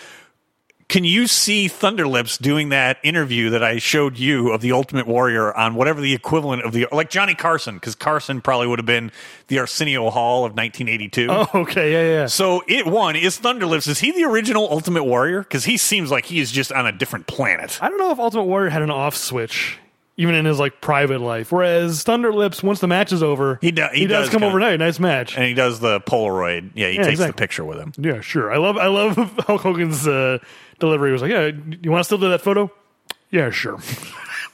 can you see Thunderlips doing that interview that I showed you of the Ultimate Warrior on whatever the equivalent of the like Johnny Carson? Because Carson probably would have been the Arsenio Hall of 1982.
Oh, okay, yeah, yeah.
So it one is Thunderlips. Is he the original Ultimate Warrior? Because he seems like he is just on a different planet.
I don't know if Ultimate Warrior had an off switch, even in his like private life. Whereas Thunderlips, once the match is over,
He do- he
does,
does
come
kinda-
overnight. Nice match.
and he does the Polaroid. Yeah, he
Yeah,
takes the picture with him.
Yeah, sure. I love I love [LAUGHS] Hulk Hogan's uh, delivery. It was like, yeah, you want to still do that photo? Yeah, sure. [LAUGHS]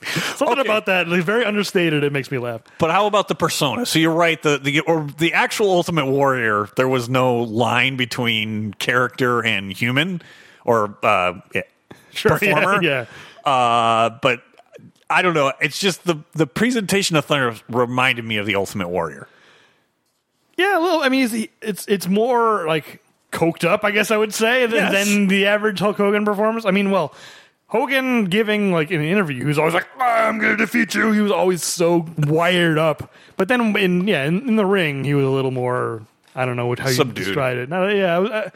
Something
Okay.
about that, like, very understated. It makes me laugh.
But how about the persona? So you're right. The the or the actual Ultimate Warrior, there was no line between character and human, or uh, yeah,
Sure, yeah,
performer.
yeah.
Uh, but I don't know. It's just the the presentation of Thunder reminded me of the Ultimate Warrior.
Yeah, a little. I mean, it's it's, it's more like coked up, I guess I would say, than,
Yes.
than the average Hulk Hogan performance. I mean, well, Hogan giving like in an interview, he was always like, "I'm going to defeat you." He was always so wired up. But then in yeah, in, in the ring, he was a little more. I don't know what how you
Subdued.
describe it. No, yeah, uh,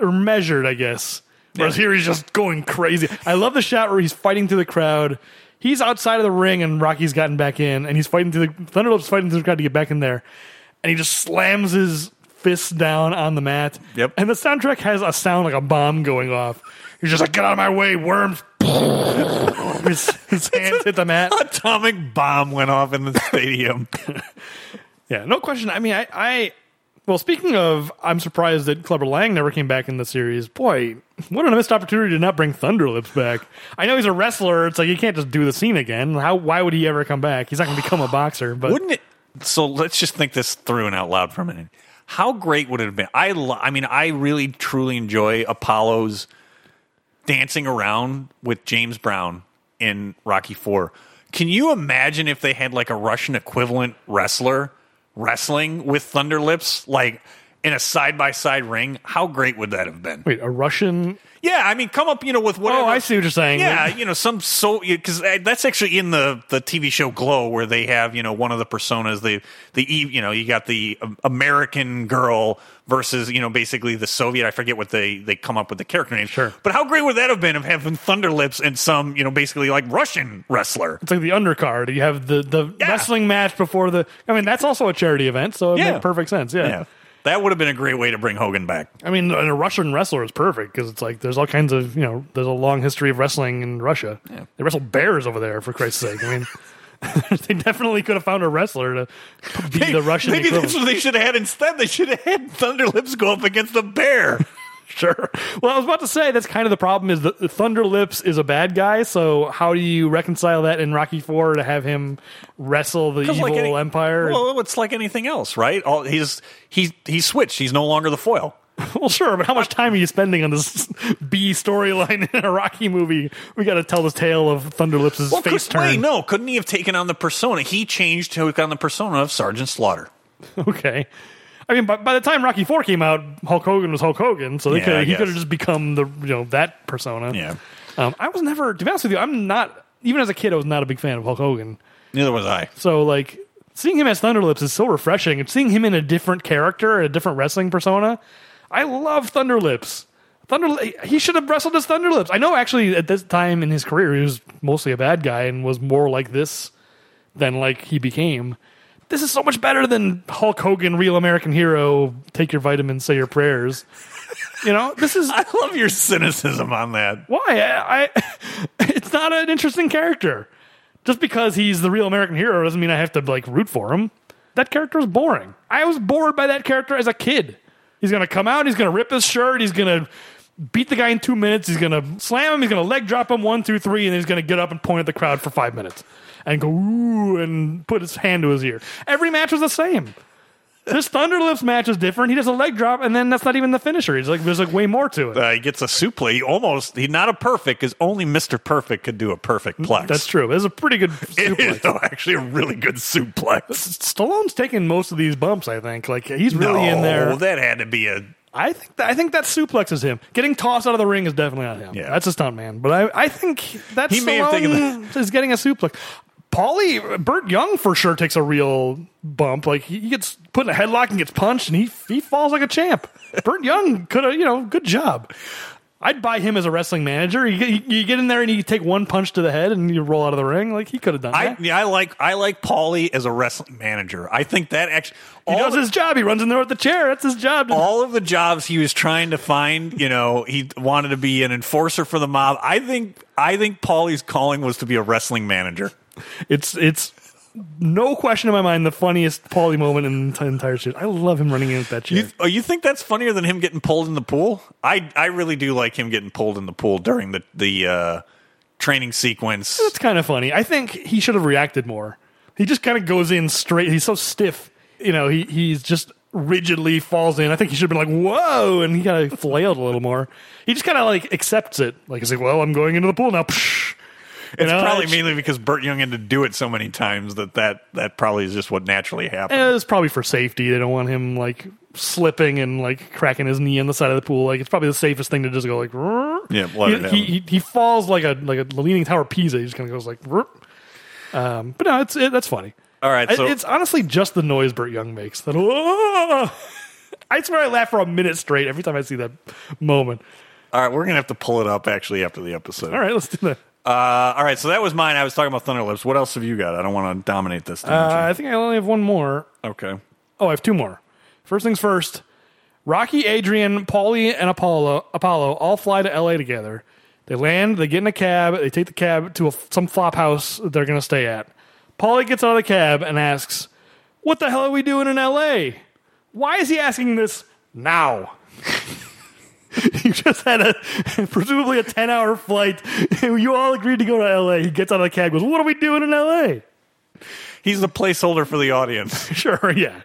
or measured, I guess. Whereas here he's just going crazy. I love the shot where he's fighting through the crowd. He's outside of the ring and Rocky's gotten back in, and he's fighting through the Thunderlips fighting through the crowd to get back in there, and he just slams his fists down on the mat.
Yep.
And the soundtrack has a sound like a bomb going off. He's just like, get out of my way, worms. [LAUGHS] his, his hands hit the mat.
Atomic bomb went off in the stadium. [LAUGHS]
Yeah, no question. I mean, I, I well, speaking of, I'm surprised that Clubber Lang never came back in the series. Boy, what a missed opportunity to not bring Thunderlips back. I know he's a wrestler. It's like you can't just do the scene again. How? Why would he ever come back? He's not going to become a boxer. But
Wouldn't it? So let's just think this through and out loud for a minute. How great would it have been? I, lo- I mean, I really truly enjoy Apollo's dancing around with James Brown in Rocky Four. Can you imagine if they had like a Russian equivalent wrestler wrestling with Thunderlips, like in a side by side ring? How great would that have been?
wait, a Russian?
Yeah, I mean, come up, you know, with whatever.
Oh, I see what you're saying.
Yeah, you know, some so because that's actually in the the TV show Glow, where they have you know one of the personas, the the you know you got the um, American girl versus you know basically the Soviet. I forget what they they come up with the character name.
Sure.
but how great would that have been of having Thunderlips and some you know basically like Russian wrestler?
It's like the undercard. You have the the
Yeah.
wrestling match before the. I mean, that's also a charity event, so it
Yeah.
makes perfect sense. Yeah.
Yeah, that would have been a great way to bring Hogan back.
I mean, a Russian wrestler is perfect because it's like there's all kinds of you know there's a long history of wrestling in Russia. They wrestle bears over there for Christ's sake. I mean, [LAUGHS] they definitely could have found a wrestler to be the Russian
Maybe
equivalent.
that's what they should have had instead. They should have had Thunderlips go up against a bear. [LAUGHS]
Sure. Well, I was about to say that's kind of the problem is that Thunder Lips is a bad guy. So how do you reconcile that in Rocky Four to have him wrestle the evil
like any-
empire?
Well, it's like anything else, right? All, he's he's he's switched. He's no longer the foil. [LAUGHS]
Well, sure, but how much time are you spending on this [LAUGHS] B storyline in a Rocky movie? We got to tell the tale of Thunder Lips'
Well,
face
could, wait,
turn.
no, couldn't he have taken on the persona? He changed took on the persona of Sergeant Slaughter.
Okay. I mean, by, by the time Rocky Four came out, Hulk Hogan was Hulk Hogan, so they
Yeah,
could he
guess.
could have just become the you know that persona.
Yeah.
Um, I was never, to be honest with you, I'm not even as a kid, I was not a big fan of Hulk Hogan.
Neither was I.
So like seeing him as Thunderlips is so refreshing. And seeing him in a different character, a different wrestling persona, I love Thunderlips. Thunder, he should have wrestled as Thunderlips. I know actually at this time in his career he was mostly a bad guy and was more like this than like he became. This is so much better than Hulk Hogan, real American hero. Take your vitamins, say your prayers. You know, this is [LAUGHS]
I love your cynicism on that.
why I, I [LAUGHS] it's not an interesting character just because he's the real american hero doesn't mean i have to like root for him that character is boring i was bored by that character as a kid he's gonna come out he's gonna rip his shirt he's gonna beat the guy in two minutes he's gonna slam him he's gonna leg drop him one two three and then he's gonna get up and point at the crowd for five minutes and go ooh and put his hand to his ear every match was the same this Thunderlips match is different. He does a leg drop, and then that's not even the finisher. He's like, there's like way more to it.
Uh, he gets a suplex. He almost he's not a perfect because only Mister Perfect could do a perfect plex.
That's true. It's a pretty good [LAUGHS]
It
suplex.
is though, actually a really good suplex.
Stallone's taking most of these bumps. I think like he's really in there.
that had to be a
I think that, I think that suplex is him. Getting tossed out of the ring is definitely not him.
Yeah.
that's a stunt man. But I, I think that
He may have taken
Stallone is getting a suplex. Paulie Burt Young for sure takes a real bump. Like he gets put in a headlock and gets punched, and he he falls like a champ. Burt Young could have you know good job. I'd buy him as a wrestling manager. You get, you get in there and you take one punch to the head and you roll out of the ring. Like he could have done
I
that.
yeah, I like I like Paulie as a wrestling manager. I think that actually
He does his job. He runs in there with the chair. That's his job.
all of the jobs he was trying to find, you know, he wanted to be an enforcer for the mob. I think I think Paulie's calling was to be a wrestling manager.
It's it's no question in my mind the funniest Paulie moment in the entire series. I love him running in with that chair.
You, oh, you think that's funnier than him getting pulled in the pool? I I really do like him getting pulled in the pool during the the uh, training sequence.
That's kind of funny. I think he should have reacted more. He just kind of goes in straight. He's so stiff. You know, he he's just rigidly falls in. I think he should have been like, "Whoa!" and he kind of flailed a little more. He just kind of like accepts it. Like he's like, "Well, I'm going into the pool now." Psh.
It's
know,
probably mainly because Burt Young had to do it so many times that that, that probably is just what naturally happened.
Eh, It's probably for safety. They don't want him like slipping and like cracking his knee on the side of the pool. Like it's probably the safest thing to just go like. "Rrr."
Yeah,
he, he, he falls like a like a leaning tower of Pisa. He just kind of goes like. "Rrr." Um, but no, it's it, that's funny.
All right, so
it's honestly just the noise Burt Young makes. That. [LAUGHS] I swear I laugh for a minute straight every time I see that moment.
all right, we're gonna have to pull it up actually after the episode.
All right, let's do that.
Uh, all right, so that was mine. I was talking about Thunderlips. What else have you got? I don't want to dominate this.
Uh, I think I only have one more.
okay.
Oh, I have two more. First things first. Rocky, Adrian, Paulie, and Apollo Apollo all fly to LA together. They land, they get in a cab, they take the cab to a, some flop house that they're going to stay at. Paulie gets out of the cab and asks, What the hell are we doing in LA? Why is he asking this now? [LAUGHS] [LAUGHS] you just had a [LAUGHS] presumably a 10 hour flight. [LAUGHS] You all agreed to go to LA. He gets out of the cab goes, What are we doing in LA?
He's the placeholder for the audience.
Sure, yeah.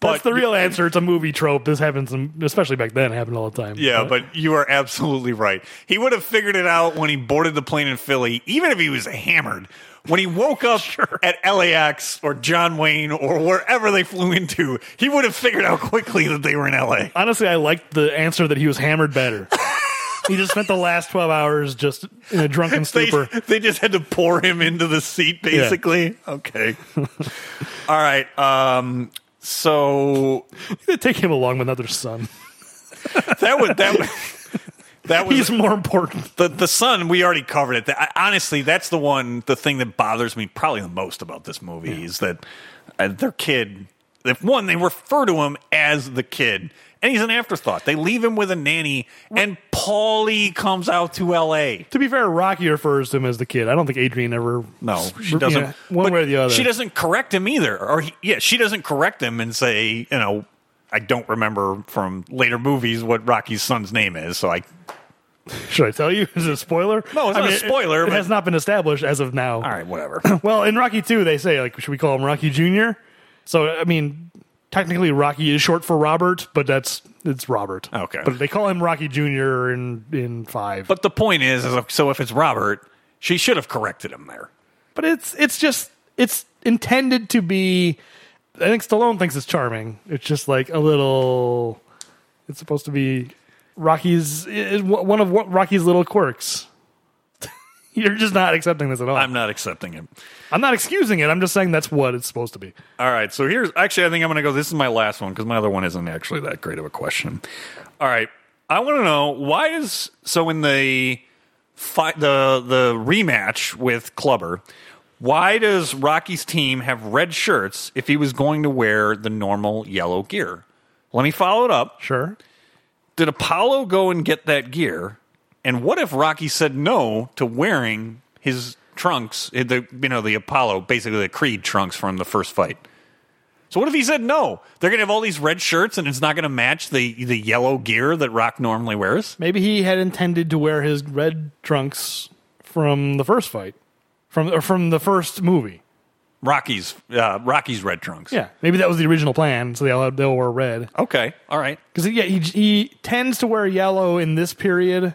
But
That's the real answer. It's a movie trope. This happens, in, especially back then. It happened all the time.
Yeah, but you are absolutely right. He would have figured it out when he boarded the plane in Philly, even if he was hammered. When he woke up [LAUGHS] at LAX or John Wayne or wherever they flew into, he would have figured out quickly that they were in LA.
honestly, I liked the answer that he was hammered better. [LAUGHS] he just spent the last twelve hours just in a drunken
They,
stupor. [LAUGHS]
they just had to pour him into the seat, basically. Okay. All right. Um, so
They take him along with another son.
that would. that was that was
He's more important. [LAUGHS]
the the son we already covered it I, honestly that's the one the thing that bothers me probably the most about this movie is that uh, their kid if one they refer to him as the kid and he's an afterthought they leave him with a nanny and paulie comes out to la
To be fair, Rocky refers to him as the kid. I don't think Adrian ever.
no she doesn't
know, one way or the other.
she doesn't correct him either or he, yeah she doesn't correct him and say you know i don't remember from later movies what rocky's son's name is so i
Should I tell you? [LAUGHS] Is it a spoiler?
No, it's
I
not a spoiler,
It,
but-
has not been established as of now.
all right whatever [CLEARS THROAT]
Well, in Rocky 2, they say, like, should we call him Rocky Jr.? So, I mean, technically Rocky is short for Robert, but that's, it's Robert.
Okay.
But they call him Rocky Jr. in, in 5.
But the point is, is so if it's Robert, she should have corrected him there.
But it's, it's just, it's intended to be, I think Stallone thinks it's charming. It's just like a little, it's supposed to be Rocky's, one of Rocky's little quirks. [LAUGHS] You're just not accepting this at all.
I'm not accepting it.
I'm not excusing it. I'm just saying that's what it's supposed to be.
All right, so here's actually I think I'm going to go. This is my last one because my other one isn't actually that great of a question. All right, I want to know why is so in the fi- the the rematch with Clubber. Why does Rocky's team have red shirts if he was going to wear the normal yellow gear? Let me follow it up.
Sure.
Did Apollo go and get that gear? And what if Rocky said no to wearing his trunks, eh, the you know the Apollo, basically the Creed trunks from the first fight? So what if he said no? They're gonna have all these red shirts, and it's not gonna match the the yellow gear that Rock normally wears.
Maybe he had intended to wear his red trunks from the first fight, from or from the first movie.
Rocky's uh, Rocky's red trunks.
Yeah, maybe that was the original plan. So they all they'll wear red
Okay. All right.
because yeah, he he tends to wear yellow in this period.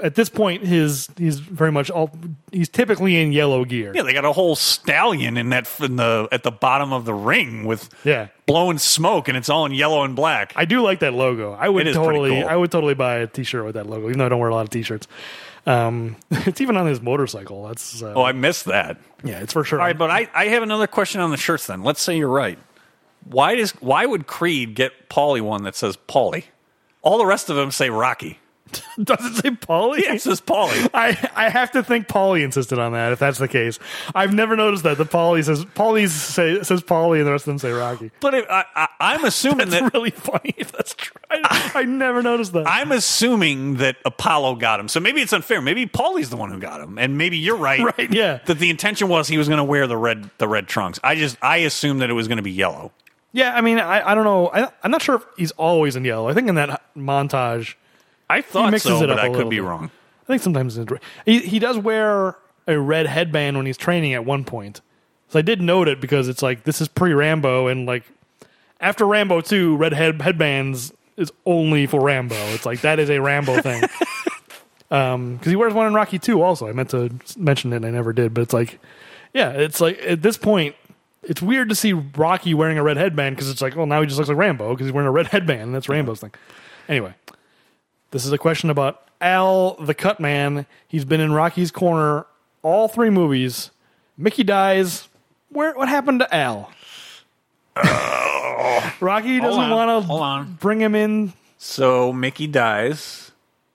At this point, his he's very much all he's typically in yellow gear.
Yeah, they got a whole stallion in that in the at the bottom of the ring with
Yeah.
blowing smoke, and it's all in yellow and black.
I do like that logo. I would totally,
cool.
I would totally buy a T-shirt with that logo, even though I don't wear a lot of T-shirts. Um, [LAUGHS] it's even on his motorcycle. That's uh,
oh, I missed that.
yeah, it's for sure.
All right, but I, I have another question on the shirts then. Let's say you're right. Why does why would Creed get Paulie one that says Paulie? All the rest of them say Rocky. [LAUGHS]
Does it say Paulie?
It says Paulie. [LAUGHS]
I, I have to think Paulie insisted on that. If that's the case, I've never noticed that the Paulie says Paulie say, says Paulie, and the rest of them say Rocky.
But it, I, I, I'm assuming
That's
that
really funny. If [LAUGHS] that's true, I, I never noticed that.
I'm assuming that Apollo got him. So maybe it's unfair. Maybe Paulie's the one who got him, and maybe you're right.
Right, yeah.
That the intention was he was going to wear the red the red trunks. I just I assumed that it was going to be yellow.
yeah, I mean, I, I don't know. I, I'm not sure if he's always in yellow. I think in that montage,
I thought
mixes
so,
it
but
up a
I could
little
be
bit.
wrong.
I think sometimes it's, he he does wear a red headband when he's training at one point. So I did note it because it's like this is pre Rambo and like after Rambo two, red head headbands is only for Rambo. It's like that is a Rambo thing. [LAUGHS] Um, because he wears one in Rocky two also. I meant to mention it, and I never did. But it's like, yeah, it's like at this point, it's weird to see Rocky wearing a red headband because it's like, well, now he just looks like Rambo because he's wearing a red [LAUGHS] headband, and that's Rambo's thing. Anyway, this is a question about Al the Cut Man. He's been in Rocky's corner all three movies. Mickey dies. Where? What happened to Al? [COUGHS] Rocky doesn't
on,
want
hold
to
on.
bring him in.
So Mickey dies.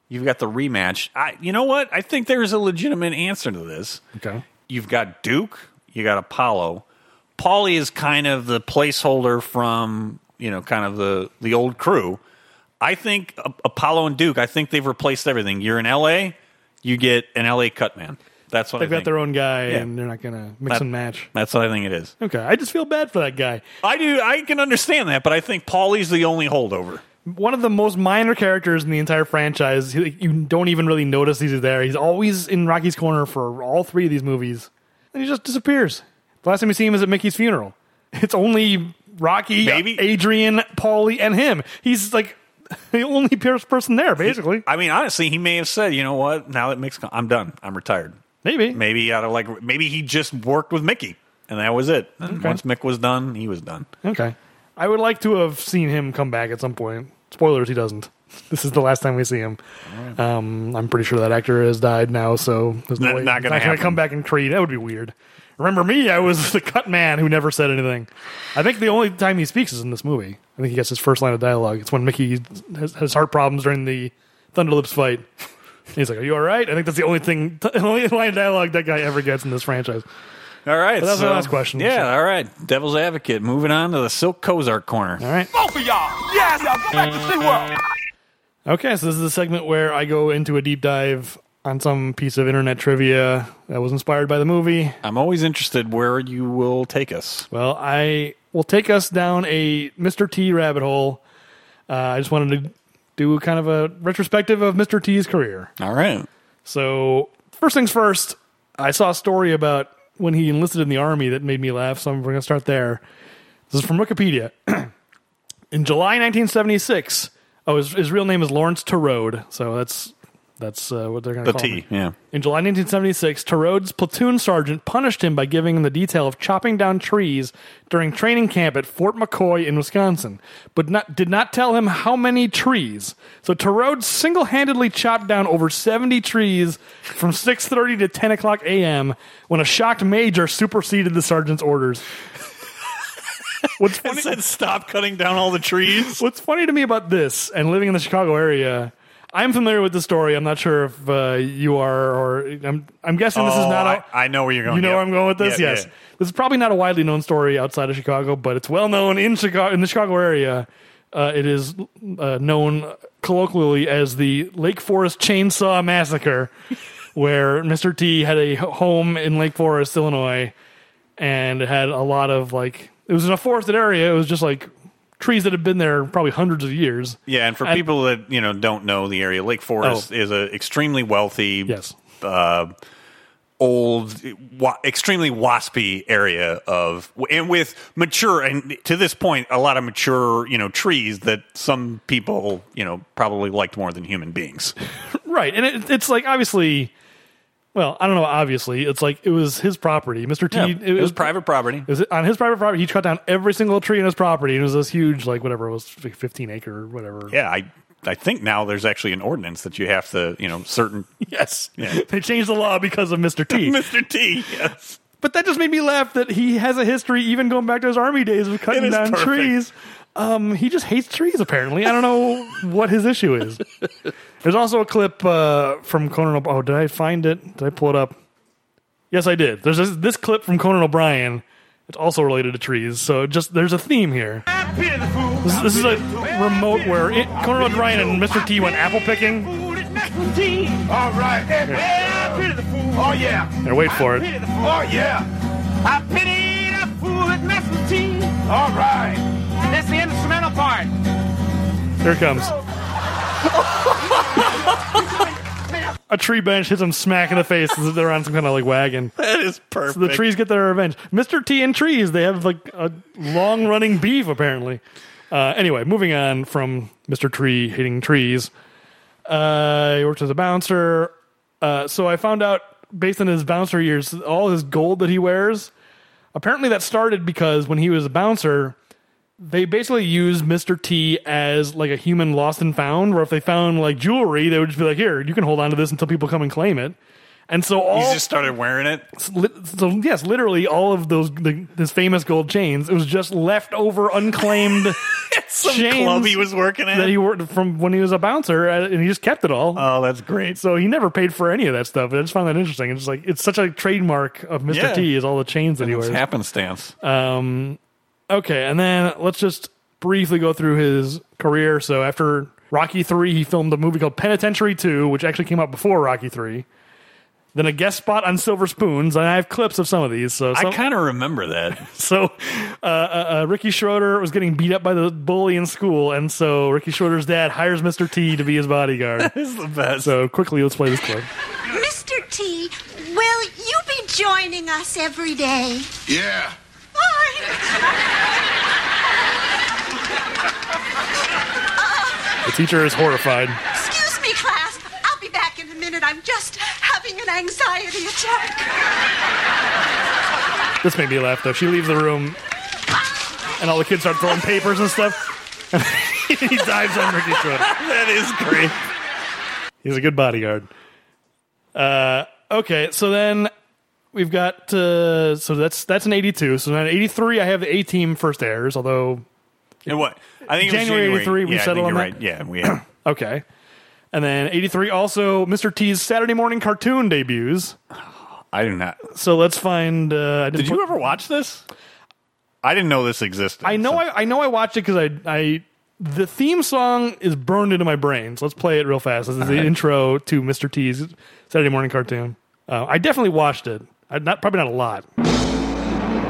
You've got the rematch. I, you know what? I think there is a legitimate answer to this.
Okay.
You've got Duke. You got Apollo. Paulie is kind of the placeholder from you know kind of the the old crew. I think Apollo and Duke. I think they've replaced everything. You're in L.A. You get an L.A. cut man. That's what
They've
I
got
think.
their own guy,
Yeah.
and they're not going to mix
That-
and match.
That's what I think it is.
Okay, I just feel bad for that guy.
I do. I can understand that, but I think Paulie's the only holdover.
One of the most minor characters in the entire franchise. You don't even really notice he's there. He's always in Rocky's corner for all three of these movies, and he just disappears. The last time we see him is at Mickey's funeral. It's only Rocky,
Maybe-
Adrian, Paulie, and him. He's like [LAUGHS] the only pierce person there, basically.
I mean, honestly, he may have said, "You know what? Now that Mick's, gone, I'm done. I'm retired."
Maybe.
Maybe out of like, maybe he just worked with Mickey, and that was it. And Once Mick was done, he was done.
Okay. I would like to have seen him come back at some point. Spoilers, he doesn't. [LAUGHS] This is the last time we see him. Um, I'm pretty sure that actor has died now, so there's no
Not-
way
not gonna
not gonna
happen.
come back in Creed. That would be weird. Remember me? I was [LAUGHS] the cut man who never said anything. I think the only time he speaks is in this movie. I think he gets his first line of dialogue. It's when Mickey has, has heart problems during the Thunderlips fight. [LAUGHS] He's like, "Are you all right?" I think that's the only thing, [LAUGHS] the only line of dialogue that guy ever gets in this franchise.
All right,
But that's
so,
my last question.
Yeah, all right. Devil's advocate. Moving on to the Silk Kozark corner.
All right.
Both of y'all. Yes, y'all go back to SeaWorld.
Okay, so this is the segment where I go into a deep dive on some piece of internet trivia that was inspired by the movie.
I'm always interested where you will take us.
Well, I will take us down a Mr. T rabbit hole. Uh, I just wanted to do kind of a retrospective of Mr. T's career.
All right.
So, first things first, I saw a story about when he enlisted in the army that made me laugh, so I'm going to start there. This is from Wikipedia. [CLEARS THROAT] in July 1976, oh, his, his real name is Laurence Tureaud, so that's that's uh, what they're going to
The
call
T.
him.
Yeah.
In July 1976, Tureaud's platoon sergeant punished him by giving him the detail of chopping down trees during training camp at Fort McCoy in Wisconsin, but not, did not tell him how many trees. So Tureaud single-handedly chopped down over 70 trees from 6:30 to 10 o'clock a.m. when a shocked major superseded the sergeant's orders. [LAUGHS] What's funny,
said stop cutting down all the trees.
What's funny to me about this and living in the Chicago area, I'm familiar with the story. I'm not sure if uh, you are, or I'm. I'm guessing this is
Oh,
not.
I-
a-
I know where you're going.
You know where I'm going with this?
Yeah,
yes.
yeah.
This is probably not a widely known story outside of Chicago, but it's well known in Chicago in the Chicago area. Uh, it is uh, known colloquially as the Lake Forest Chainsaw Massacre, [LAUGHS] where Mr. T had a h- home in Lake Forest, Illinois, and it had a lot of like it was in a forested area. It was just like trees that have been there probably hundreds of years.
Yeah, and for
And-
people that you know don't know the area, Lake Forest
Oh.
is an extremely wealthy,
Yes.
uh, old, wa- extremely waspy area of, and with mature and to this point, a lot of mature, you know, trees that some people, you know, probably liked more than human beings. [LAUGHS]
Right, and it, it's like obviously. Well, I don't know. Obviously, it's like it was his property, Mr. T.
Yeah, it was private property.
Is It was on his private property. He cut down every single tree in his property. And it was this huge, like whatever it was, fifteen acre, or whatever.
Yeah, I I think now there's actually an ordinance that you have to, you know, certain [LAUGHS]
Yes.
Yeah.
They changed the law because of Mr. T. [LAUGHS]
Mr. T. Yes.
but that just made me laugh that he has a history, even going back to his army days, of cutting down
perfect.
trees. Um, he just hates trees. Apparently, I don't know what his issue is. [LAUGHS] There's also a clip uh, from Conan. O'Brien. Oh, did I find it? Did I pull it up? Yes, I did. There's this, this clip from Conan O'Brien. It's also related to trees. So just there's a theme here. This, this is a remote where it, Conan O'Brien and Mr. T went apple picking.
All right. Yeah, I pity the fool. Oh, yeah.
Here, wait for it.
Pity the fool. Oh, yeah. I pity the fool that mess with T. All right. That's the instrumental part.
Here it comes. a tree bench hits him smack in the face as if they're on some kind of like wagon.
That is perfect.
So the trees get their revenge. Mr. T and trees, they have like a long running beef apparently. Uh, anyway, moving on from Mr. Tree hating trees. Uh, he worked as a bouncer. Uh, so I found out based on his bouncer years, all his gold that he wears. Apparently, that started because when he was a bouncer, they basically used Mr. T as like a human lost and found. Where if they found like jewelry, they would just be like, "Here, you can hold on to this until people come and claim it." And so all
He just started wearing it.
so yes, literally all of those the, his famous gold chains. It was just leftover unclaimed [LAUGHS]
Some
chains
club he was working at.
that he worked from when he was a bouncer, uh, and he just kept it all.
oh, that's great.
so he never paid for any of that stuff. I just found that interesting. It's like it's such a trademark of Mr.
Yeah.
T is all the chains that he
It's
wears.
happenstance.
Um, okay, and then let's just briefly go through his career. So after Rocky Three, he filmed a movie called Penitentiary Two, which actually came out before Rocky Three. Then a guest spot on Silver Spoons, and I have clips of some of these. So,
I kind of remember that. [LAUGHS]
so uh, uh, uh, Ricky Schroder was getting beat up by the bully in school, and so Ricky Schroder's dad hires Mr. T to be his bodyguard. [LAUGHS]
It's the best.
so quickly, let's play this clip.
Mr. T, will you be joining us every day?
Yeah.
The teacher is horrified.
Excuse me, class. I'll be back in a minute. I'm just having an anxiety attack.
This made me laugh though. She leaves the room, and all the kids start throwing papers and stuff. [LAUGHS] he dives on Ricky Schroder.
that is great.
He's a good bodyguard. Uh, okay, so then we've got uh, so that's that's an eighty-two. So then eighty-three, I have the A Team first airs. Although
And what? I think it was
January 83, we
yeah,
settled on that?
right. Yeah, we have. [CLEARS THROAT]
okay, and then eighty-three also Mr. T's Saturday morning cartoon debuts. [SIGHS]
I do not.
So let's find. Uh,
Did you ever watch this? I didn't know this existed.
I know
so-
I, I know I watched it because I I the theme song is burned into my brain. So let's play it real fast. This is the
right.
intro to Mr. T's Saturday morning cartoon. Uh, I definitely watched it. I, not probably not a lot.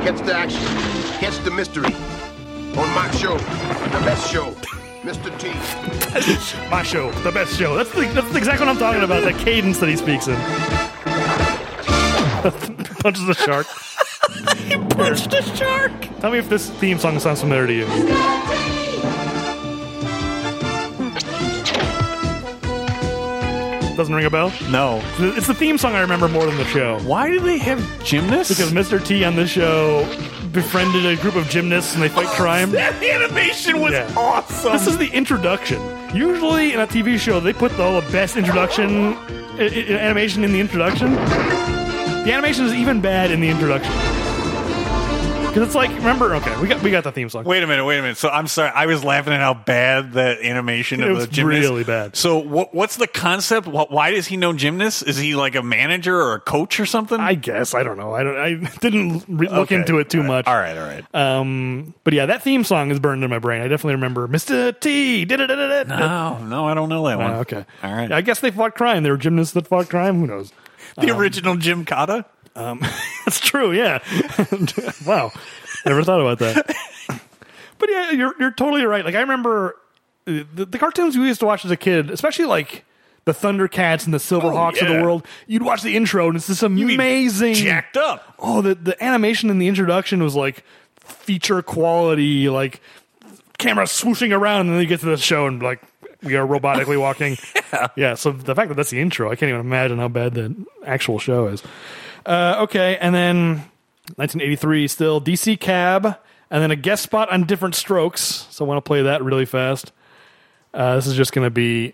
Catch the action. Catch the mystery. On my show. The best show. Mr. T. [LAUGHS]
My show, the best show. That's the, that's exactly what I'm talking about. The cadence that he speaks in. [LAUGHS] Punches the shark. [LAUGHS] he punched a shark. Tell me if this theme song sounds familiar to you. Doesn't ring a bell.
No.
It's the theme song I remember more than the show.
Why do they have gymnasts?
Because Mr. T on this show befriended a group of gymnasts and they fight crime. [LAUGHS]
that animation was
Yeah.
awesome.
This is the introduction. Usually in a TV show, they put all the best introduction i- i- animation in the introduction. The animation is even bad in the introduction. Because it's like, remember? Okay, we got we got the theme song.
Wait a minute, wait a minute. So I'm sorry, I was laughing at how bad that animation
It
of
was
the gymnast.
really bad.
So what, what's the concept? Wh- Why does he know gymnasts? Is he like a manager or a coach or something?
I guess I don't know. I don't. I [LAUGHS] didn't re- look
Okay.
into it too
All right.
much.
All right, all right.
Um, but yeah, that theme song is burned in my brain. I definitely remember Mr. T. Da-da-da-da-da.
no, no, I don't know that one.
Uh, okay.
all right.
I guess they fought crime. They were gymnasts that fought crime. Who knows?
the original Gymkata. [LAUGHS]
That's true. Yeah. [LAUGHS] wow. Never thought about that. [LAUGHS] but yeah, you're you're totally right. Like I remember uh, the, the cartoons we used to watch as a kid, especially like the Thundercats and the Silverhawks of
yeah.
the world. You'd watch the intro, and it's this amazing,
Jacked up.
Oh, the the animation in the introduction was like feature quality, like camera swooshing around, and then you get to the show and like we are robotically walking. yeah. yeah. So the fact that that's the intro, I can't even imagine how bad the actual show is. Uh, okay, and then 1983, still DC Cab, and then a guest spot on Diff'rent Strokes. So I want to play that really fast. Uh, this is just going to be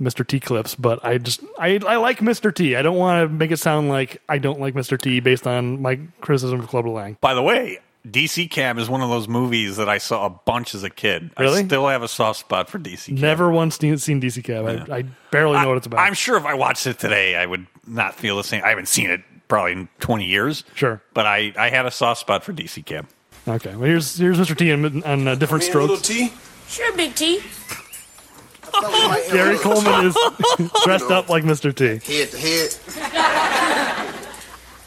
Mr. T clips, but I just I I like Mr. T. I don't want to make it sound like I don't like Mr. T based on my criticism of Clubber Lang.
By the way, DC Cab is one of those movies that I saw a bunch as a kid.
Really?
I still have a soft spot for DC Cab.
Never once seen, seen DC Cab. I, I barely know what it's about.
I'm sure if I watched it today, I would not feel the same. I haven't seen it probably in 20 years.
Sure.
But I, I had a soft spot for DC Cab.
okay, well here's here's Mr. T on, on uh, Diff'rent Strokes.
T.
Sure, Big T.
Gary Coleman is [LAUGHS] dressed up like Mr. T.
Head to head.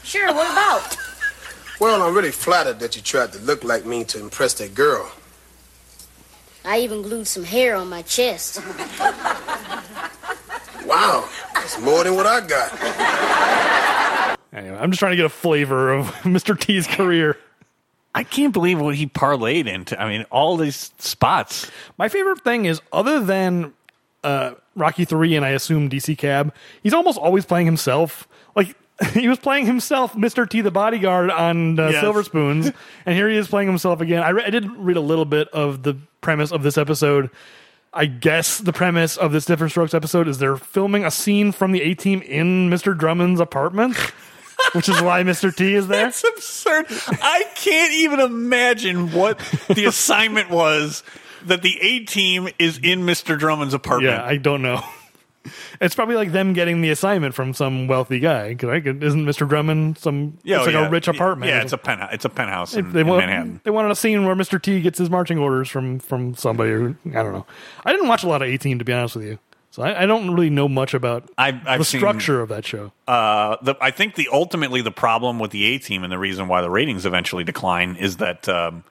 Sure, what about?
Well, I'm really flattered that you tried to look like me to impress that girl.
I even glued some hair on my chest.
Wow, that's more than what I got.
Anyway, I'm just trying to get a flavor of [LAUGHS] Mr. T's career.
I can't believe what he parlayed into. I mean, all these spots.
My favorite thing is, other than uh, Rocky Three and I assume DC Cab, he's almost always playing himself. Like [LAUGHS] he was playing himself, Mr. T, the bodyguard on uh,
Yes.
Silver Spoons, and here he is playing himself again. I, re- I did read a little bit of the premise of this episode. I guess the premise of this Diff'rent Strokes episode is they're filming a scene from the A Team in Mr. Drummond's apartment, which is why Mr. T is there.
That's absurd. I can't even imagine what the [LAUGHS] assignment was that the A team is in Mr. Drummond's apartment.
Yeah, I don't know. It's probably like them getting the assignment from some wealthy guy. 'cause, Right? Isn't Mr. Drummond some?
Yeah,
it's oh, like
yeah.
a rich apartment.
Yeah, it's a penthouse. It's a penthouse in,
they
in Manhattan.
They wanted a scene where Mr. T gets his marching orders from from somebody. Who, I don't know. I didn't watch a lot of A Team to be honest with you, so I, I don't really know much about
I've, I've
the
seen,
structure of that show.
Uh, the, I think the ultimately the problem with the A team and the reason why the ratings eventually decline is that um,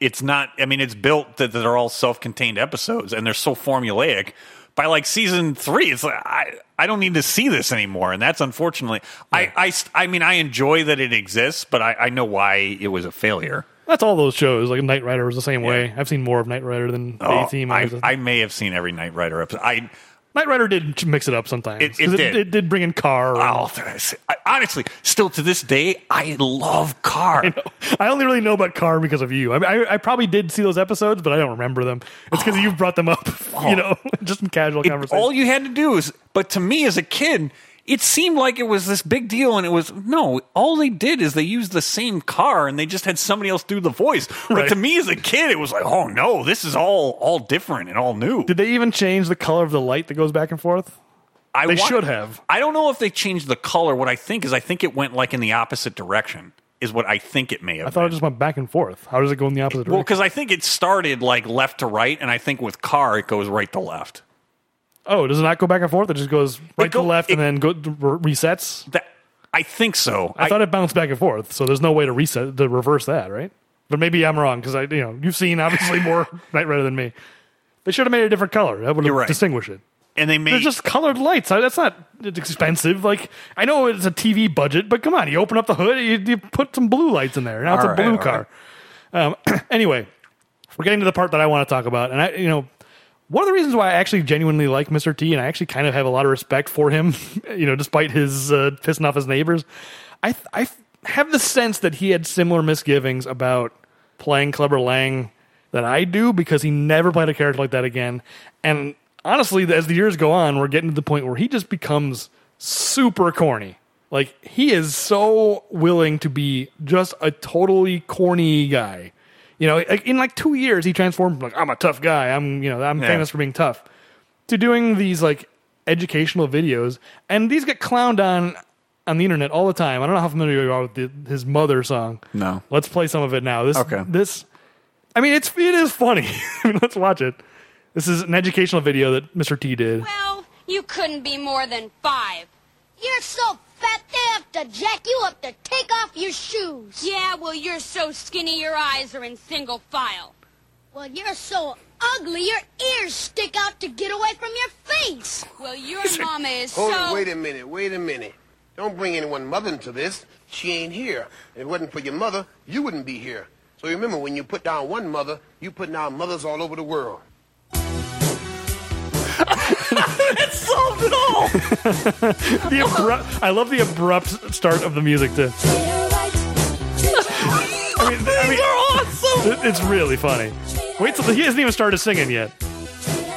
it's not. I mean, it's built that they're all self-contained episodes and they're so formulaic. By like season three, it's like I I don't need to see this anymore, and that's unfortunately. I, I I mean I enjoy that it exists, but I, I know why it was a failure.
That's all those shows. Like Knight Rider was the same way. I've seen more of Knight Rider than the
Oh,
A Team.
I, I may have seen every Knight Rider episode. I
Knight Rider did mix it up sometimes.
It- it
'Cause
did.
It, did bring in KARR.
oh, I, honestly, still to this day, I love KARR.
I only really know about KARR because of you. I, I, I probably did see those episodes, but I don't remember them. It's because oh. you've brought them up, [LAUGHS] you oh. know, [LAUGHS] just in casual conversation.
all you had to do is, but to me as a kid, it seemed like it was this big deal, and it was no. All they did is they used the same car, and they just had somebody else do the voice. But
Right.
to me as a kid, it was like, oh no, this is all all different and all new.
did they even change the color of the light that goes back and forth?
I
they
wa-
should have.
I don't know if they changed the color. What I think is, I think it went like in the opposite direction. Is what I think it may have.
I thought it just went back and forth. How does it go in the opposite
Well,
direction?
Well, because I think it started like left to right, and I think with KARR it goes right to left.
Oh, does it not go back and forth? It just goes right
go-
to left
it-
and then go re- resets.
That I think so.
I, thought it bounced back and forth, so there's no way to reset to reverse that, right? But maybe I'm wrong because I, you know, you've seen obviously [LAUGHS] more Knight Rider than me. They should have made a different color. That would have
right.
distinguished it.
and they made
They're just colored lights. That's not it's expensive. Like I know it's a TV budget, but come on, you open up the hood, you, you put some blue lights in there. Now it's
All
a
right,
blue car. Um, [CLEARS THROAT] anyway, we're getting to the part that I want to talk about, and I, you know, one of the reasons why I actually genuinely like Mr. T, and I actually kind of have a lot of respect for him, [LAUGHS] you know, despite his uh, pissing off his neighbors, I I have the sense that he had similar misgivings about playing Clubber Lang that I do because he never played a character like that again. And honestly, as the years go on, we're getting to the point where he just becomes super corny. Like he is so willing to be just a totally corny guy. You know, in like two years, he transformed from like I'm a tough guy. I'm you know I'm
Yeah.
famous for being tough to doing these like educational videos, and these get clowned on on the internet all the time. I don't know how familiar you are with the, his mother song.
No.
Let's play some of it now. This
Okay.
this I mean it's it is funny. [LAUGHS] I mean, let's watch it. This is an educational video that Mr. T did.
Well, you couldn't be more than five.
You're so fat they have to jack you up to take off your shoes.
Yeah, well, you're so skinny your eyes are in single file.
Well, you're so ugly your ears stick out to get away from your face.
Well, your mama is
Hold
so.
it, wait a minute, wait a minute. Don't bring anyone mother into this. She ain't here. If it wasn't for your mother, you wouldn't be here. So remember, when you put down one mother, you put down mothers all over the world.
Solved it all.
The abrupt, I love the abrupt start of the music too. I mean, I mean, it- It's really funny. Wait till he hasn't even started singing yet.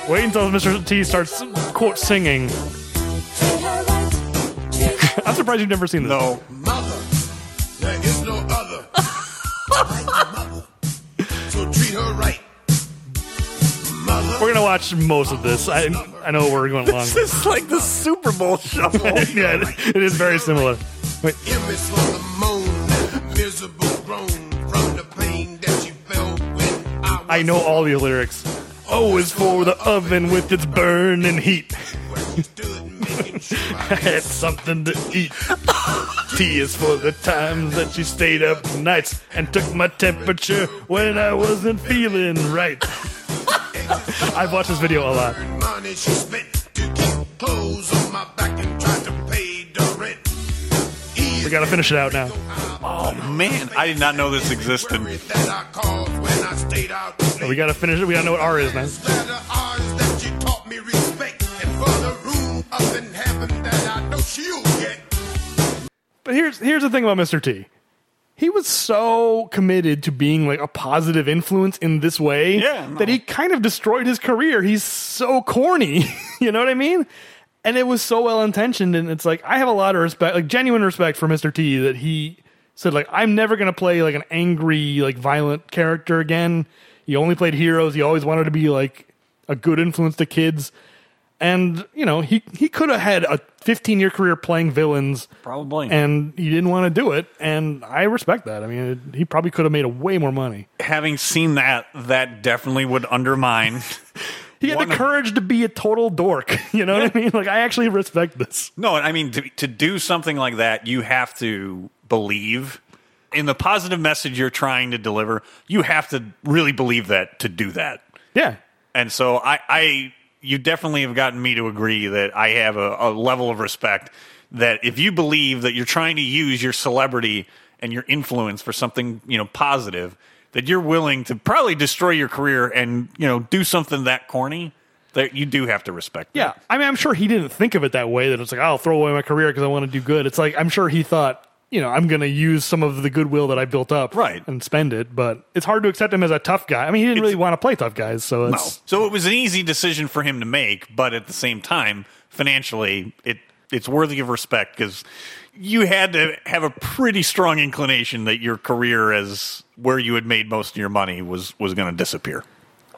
Wait until Mr. T starts quote singing. [LAUGHS] I'm surprised you've never seen this.
No,
Mother.
We're watch most of this. I I know we're going long.
this is like the Super Bowl shuffle. [LAUGHS]
yeah, it- it is very similar. Wait,
Image from the moon, miserable groan from the pain that she felt when I was
I know all these lyrics. Oh, o is for the oven with its burning heat. [LAUGHS] I had something to eat. T is for the times that she stayed up nights and took my temperature when I wasn't feeling right. [LAUGHS] I've watched this video a lot.
money she spent to keep clothes on my back and tried to pay the rent.
We gotta finish it out now.
Oh man, I did not know this existed.
That I caused when I stayed out
So we gotta finish it. We gotta know what R is now.
that are ours that she taught me respect and for the room up in heaven that I know she'll get.
But here's here's the thing about Mr. T. He was so committed to being like a positive influence in this way
Yeah, no.
that he kind of destroyed his career. He's so corny. [LAUGHS] you know what I mean? And it was so well intentioned and it's like I have a lot of respect, like genuine respect for Mr. T that he said like I'm never going to play like an angry like violent character again. He only played heroes. He always wanted to be like a good influence to kids And you know, he he could have had a 15 year career playing villains,
Probably.
and he didn't want to do it. And I respect that. I mean, it, he probably could have made a way more money.
Having seen that, that definitely would undermine. [LAUGHS]
He had the
of-
courage to be a total dork. [LAUGHS] You know what I mean? Like I actually respect this.
No, I mean to to do something like that, you have to believe in the positive message you're trying to deliver. You have to really believe that to do that.
Yeah.
And so I, I you definitely have gotten me to agree that I have a, a level of respect that if you believe that you're trying to use your celebrity and your influence for something, you know, positive, that you're willing to probably destroy your career and, you know, do something that corny, that you do have to respect. that.
Yeah. I mean, I'm sure he didn't think of it that way. That it's like I'll throw away my career because I want to do good. It's like I'm sure he thought. You know, I'm going to use some of the goodwill that I built up,
Right.
and spend it. But it's hard to accept him as a tough guy. I mean, he didn't really want to play tough guys, so
No. So it was an easy decision for him to make, but at the same time, financially, it it's worthy of respect because you had to have a pretty strong inclination that your career as where you had made most of your money was was going to disappear.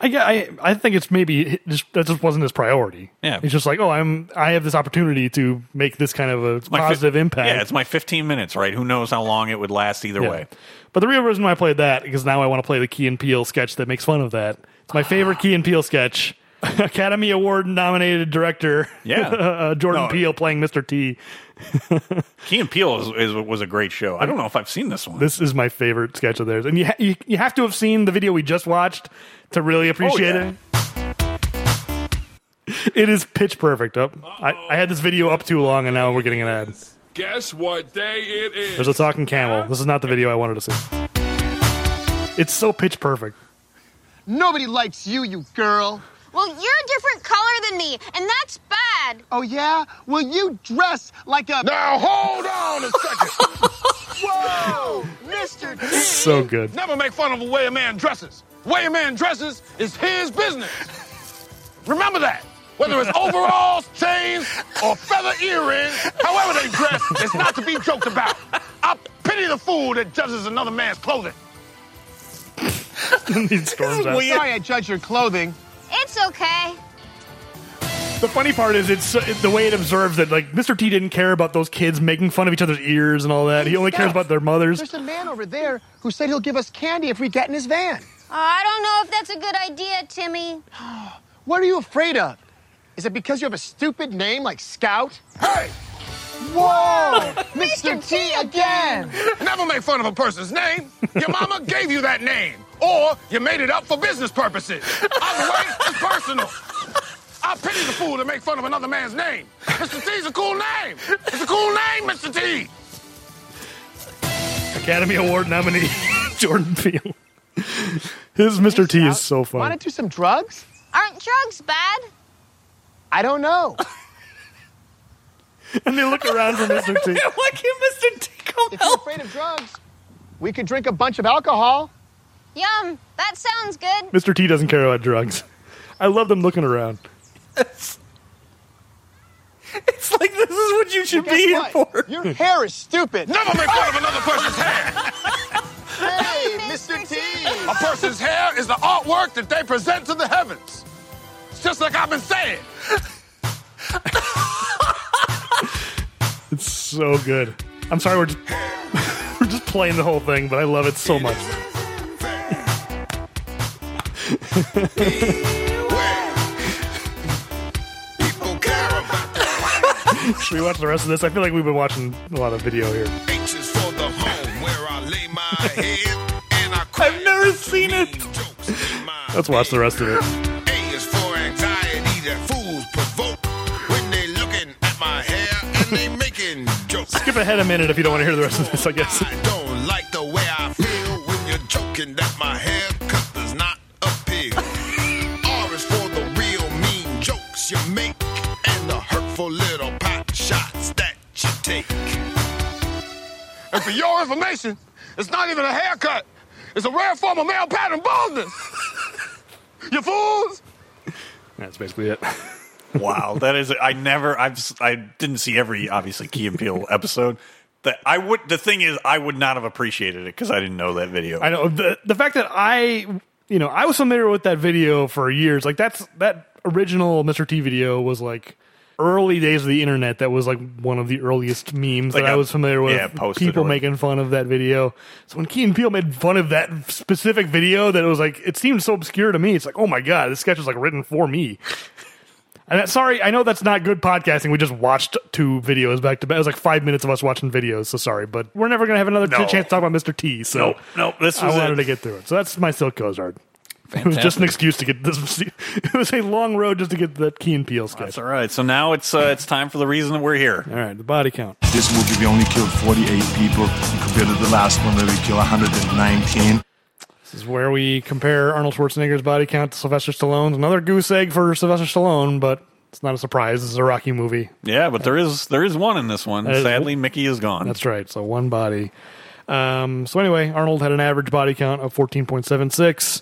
I, I I think it's maybe just that just wasn't his priority.
Yeah.
it's just like oh I'm I have this opportunity to make this kind of a
My fi-
positive impact.
Yeah, it's my 15 minutes, right? Who knows how long it would last either
Yeah.
way.
But the real reason why I played that is because now I want to play the Key and Peele sketch that makes fun of that. It's my favorite Key and Peele sketch. [LAUGHS] Academy Award nominated director,
Yeah. [LAUGHS]
uh, Jordan
No.
Peele playing Mr. T. [LAUGHS]
Key and Peele is, is, was a great show. I don't know if I've seen this one.
This is my favorite sketch of theirs, and you ha- you, you have to have seen the video we just watched to really appreciate
Oh, yeah.
it. It is pitch perfect. Up, I, I had this video up too long, and now we're getting an ad.
Guess what day it is?
There's a talking camel. This is not the video I wanted to see. It's so pitch perfect.
Nobody likes you, you girl.
Well, you're a different color than me, and that's bad.
Oh, yeah? Well, you dress like a.
Now hold on a second. [LAUGHS]
Whoa! Mr. T!
So good.
Never make fun of the way a man dresses. The way a man dresses is his business. Remember that. Whether it's overalls, chains, or feather earrings, however they dress, it's not to be joked about. I pity the fool that judges another man's clothing.
he storms out.
Sorry I judge your clothing.
It's okay.
The funny part is it's it, the way it observes that like Mr. T didn't care about those kids making fun of each other's ears and all that. He only cares about their mothers.
There's a man over there who said he'll give us candy if we get in his van.
Uh, I don't know if that's a good idea, Timmy. [GASPS]
What are you afraid of? Is it because you have a stupid name like Scout?
Hey,
Whoa! [LAUGHS] Mr. T again!
never make fun of a person's name. Your mama gave you that name, or you made it up for business purposes. Either way, it's personal. I pity the fool that make fun of another man's name. Mr. T's a cool name. It's a cool name, Mr. T.
Academy Award nominee [LAUGHS] Jordan Peele. His Mr. T is so funny.
Want to do some drugs?
Aren't drugs bad?
I don't know. [LAUGHS]
And they look around for Mr. T. [LAUGHS]
Why can't Mr. T come help?
If you're afraid of drugs, we could drink a bunch of alcohol.
Yum. That sounds good.
Mr. T doesn't care about drugs. I love them looking around.
It's like this is what you should
Guess
be here for.
Your hair is stupid.
Never make fun of another person's hair.
Hey, Mr. T!
A person's hair is the artwork that they present to the heavens. It's just like I've been saying. [LAUGHS]
It's so good. I'm sorry we're just, [LAUGHS] we're just playing the whole thing, but I love it so much.
People care about
Should we watch the rest of this? I feel like we've been watching a lot of video here.
For the home where I lay my head and I
I've never seen it.
Jokes in my
Let's watch the rest of it.
A is for anxiety that fools provoke when they looking at my hair and they making jokes.
Skip ahead a minute if you don't want to hear the rest of this, I guess.
I don't like the way I feel when you're joking that my haircut mean jokes you make and the hurtful little pot shots that you take.
And for your information, it's not even a haircut. It's a rare form of male pattern baldness. you fools!
That's basically it. [LAUGHS]
Wow, that is. I never. I've. s- I didn't see every obviously Key and Peele episode. That I would. The thing is, I would not have appreciated it because I didn't know that video.
I know the the fact that I you know, I was familiar with that video for years. Like that's that original Mr. T video was like early days of the internet. That was like one of the earliest memes
Like
that I
a-
was familiar with.
yeah,
people
or-
making fun of that video. So when Key and Peele made fun of that specific video, that it was like it seemed so obscure to me. It's like, oh my god, this sketch was like written for me. [LAUGHS] And that, sorry, I know that's not good podcasting. We just watched two videos back to back. It was like five minutes of us watching videos. So sorry, but we're never gonna have another
No.
chance to talk about Mr. T. So
Nope, nope, this
I
was
wanted
it.
to get through it. So that's my Silk Coast art. It was just an excuse to get this. [LAUGHS] It was a long road just to get that Key and Peele sketch.
That's all right. So now it's uh, it's time for the reason that we're here.
All right, the body count.
This movie, we only killed 48 people compared to the last one where we killed 119.
This is where we compare Arnold Schwarzenegger's body count to Sylvester Stallone's. Another goose egg for Sylvester Stallone, but it's not a surprise. This is a Rocky movie.
Yeah, but there is there is one in this one.
That is-
Sadly, Mickey is gone.
That's right. So one body. Um, so anyway, Arnold had an average body count of 14.76.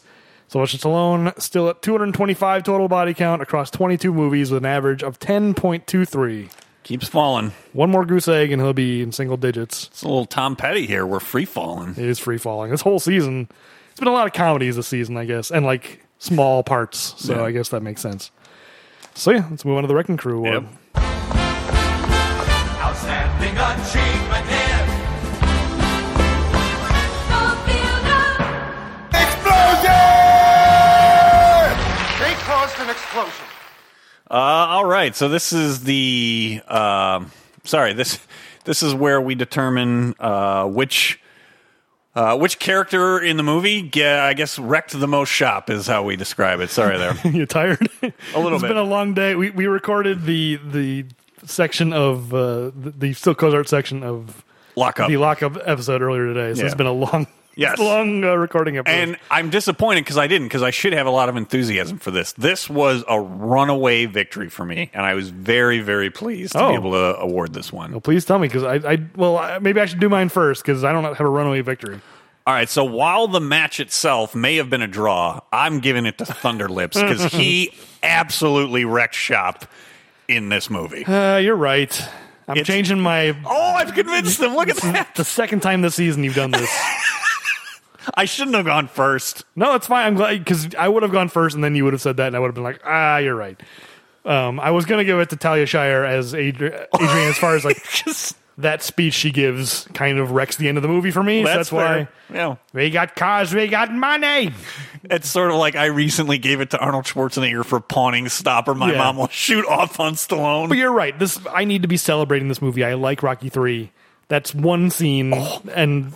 Sylvester Stallone still at 225 total body count across 22 movies with an average of 10.23.
Keeps falling.
One more goose egg and he'll be in single digits.
It's a little Tom Petty here. We're free falling.
It is free falling. This whole season, it's been a lot of comedies this season, I guess, and like small parts. So
Yeah.
I guess that makes sense. So yeah, let's move on to the Wrecking Crew.
Yep.
Outstanding achievement
an explosion.
Uh, all right. So this is the um sorry this this is where we determine uh, which. Uh, which character in the movie, yeah, I guess, wrecked the most shop is how we describe it. Sorry there. [LAUGHS]
you tired?
A little
It's
bit.
been a long day. We we recorded the the section of uh, the, the still Coast Art section of
Lockup.
the lockup episode earlier today. So
Yeah.
it's been a long,
Yes.
long uh, recording episode.
And I'm disappointed because I didn't, because I should have a lot of enthusiasm for this. This was a runaway victory for me, and I was very, very pleased to
Oh.
be able to award this one.
well, please tell me because I, I well I, maybe I should do mine first because I don't have a runaway victory.
All right, so while the match itself may have been a draw, I'm giving it to Thunderlips because [LAUGHS] he absolutely wrecked shop in this movie.
Uh, you're right. I'm
It's-
changing my.
Oh, I've convinced them. Look at [LAUGHS] that.
The second time this season you've done this. [LAUGHS]
I shouldn't have gone first.
no, it's fine. I'm glad because I would have gone first, and then you would have said that, and I would have been like, ah, you're right. Um, I was gonna give it to Talia Shire as Adri- Adrian as far as like [LAUGHS] that speech she gives kind of wrecks the end of the movie for me. so that's why
Yeah.
we got cars, we got money.
It's sort of like I recently gave it to Arnold Schwarzenegger for pawning Stop or My
Yeah.
Mom Will Shoot Off on Stallone.
But you're right. This I need to be celebrating this movie. I like Rocky Three. That's one scene, and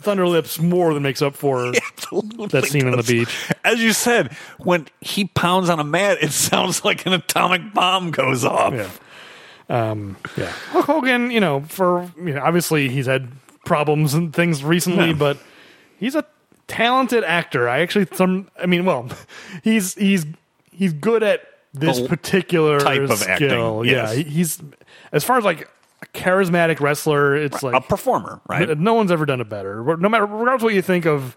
Thunderlips more than makes up for [LAUGHS] that scene on the beach.
As you said, when he pounds on a mat, it [LAUGHS] sounds like an atomic bomb goes off.
Yeah. Um, yeah. Hulk Hogan, you know, for you know, obviously he's had problems and things recently,
Yeah.
but he's a talented actor. I actually some I mean, well, [LAUGHS] he's he's he's good at this
The
particular
type of
skill.
acting, yes.
Yeah, he's as far as like a charismatic wrestler, it's like
a performer, right?
No one's ever done it better. No matter regardless what you think of,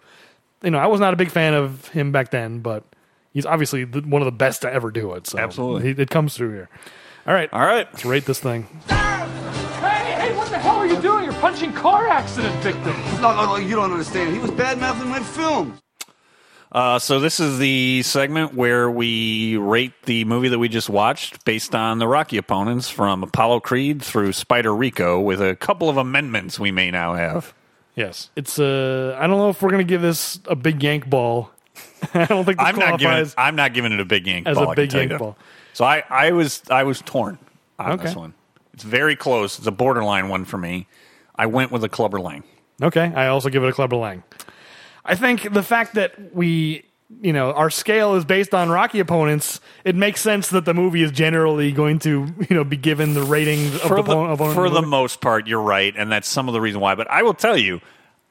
you know, I was not a big fan of him back then, but he's obviously the, one of the best to ever do it. So
Absolutely.
he, it comes through here. All right,
All right.
let's rate this thing.
Hey, hey, what the hell are you doing? You're punching car accident victims.
No, no, no, you don't understand. He was bad mouthing my film.
Uh, so this is the segment where we rate the movie that we just watched based on the Rocky opponents from Apollo Creed through Spider Rico with a couple of amendments we may now have.
Yes, it's. Uh, I don't know if we're gonna give this a big yank ball. [LAUGHS] I don't think this
I'm not giving it, I'm not giving it a big yank
as a
ball. Can
big yank ball.
So I, I was I was torn on this one. It's very close. It's a borderline one for me. I went with a Clubber Lang.
Okay, I also give it a Clubber Lang. I think the fact that we, you know, our scale is based on Rocky opponents, it makes sense that the movie is generally going to, you know, be given the ratings of
for
the,
the,
opponent.
for
of
the
movie.
most part, you're right, and that's some of the reason why. But I will tell you,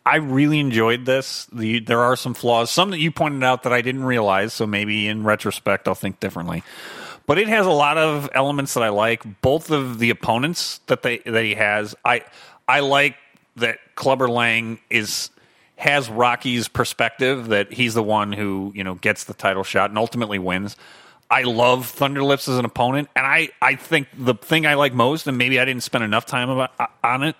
I really enjoyed this. The, there are some flaws, some that you pointed out that I didn't realize. So maybe in retrospect, I'll think differently. But it has a lot of elements that I like. Both of the opponents that they that he has, I I like that Clubber Lang is has Rocky's perspective that he's the one who you know gets the title shot and ultimately wins. I love Thunderlips as an opponent, and I, I think the thing I like most, and maybe I didn't spend enough time about, uh, on it,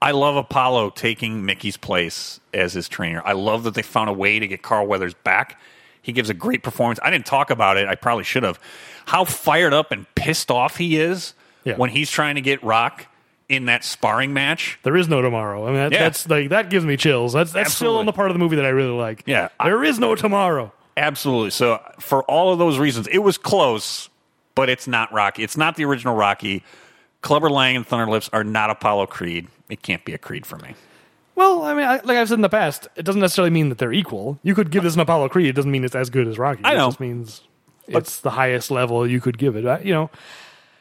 I love Apollo taking Mickey's place as his trainer. I love that they found a way to get Carl Weathers back. He gives a great performance. I didn't talk about it. I probably should have. How fired up and pissed off he is
Yeah.
when he's trying to get Rock in that sparring match.
There is no tomorrow. I mean, that,
Yeah.
that's like that gives me chills. That's that's still
Absolutely.
in the part of the movie that I really like.
Yeah.
there is no tomorrow.
Absolutely. So for all of those reasons, it was close, but it's not Rocky. It's not the original Rocky. Clubber Lang and Thunderlips are not Apollo Creed. It can't be a Creed for me.
Well, I mean, I, like I've said in the past, it doesn't necessarily mean that they're equal. You could give this an Apollo Creed. It doesn't mean it's as good as Rocky.
I know.
It just means it's the highest level you could give it. I- You know,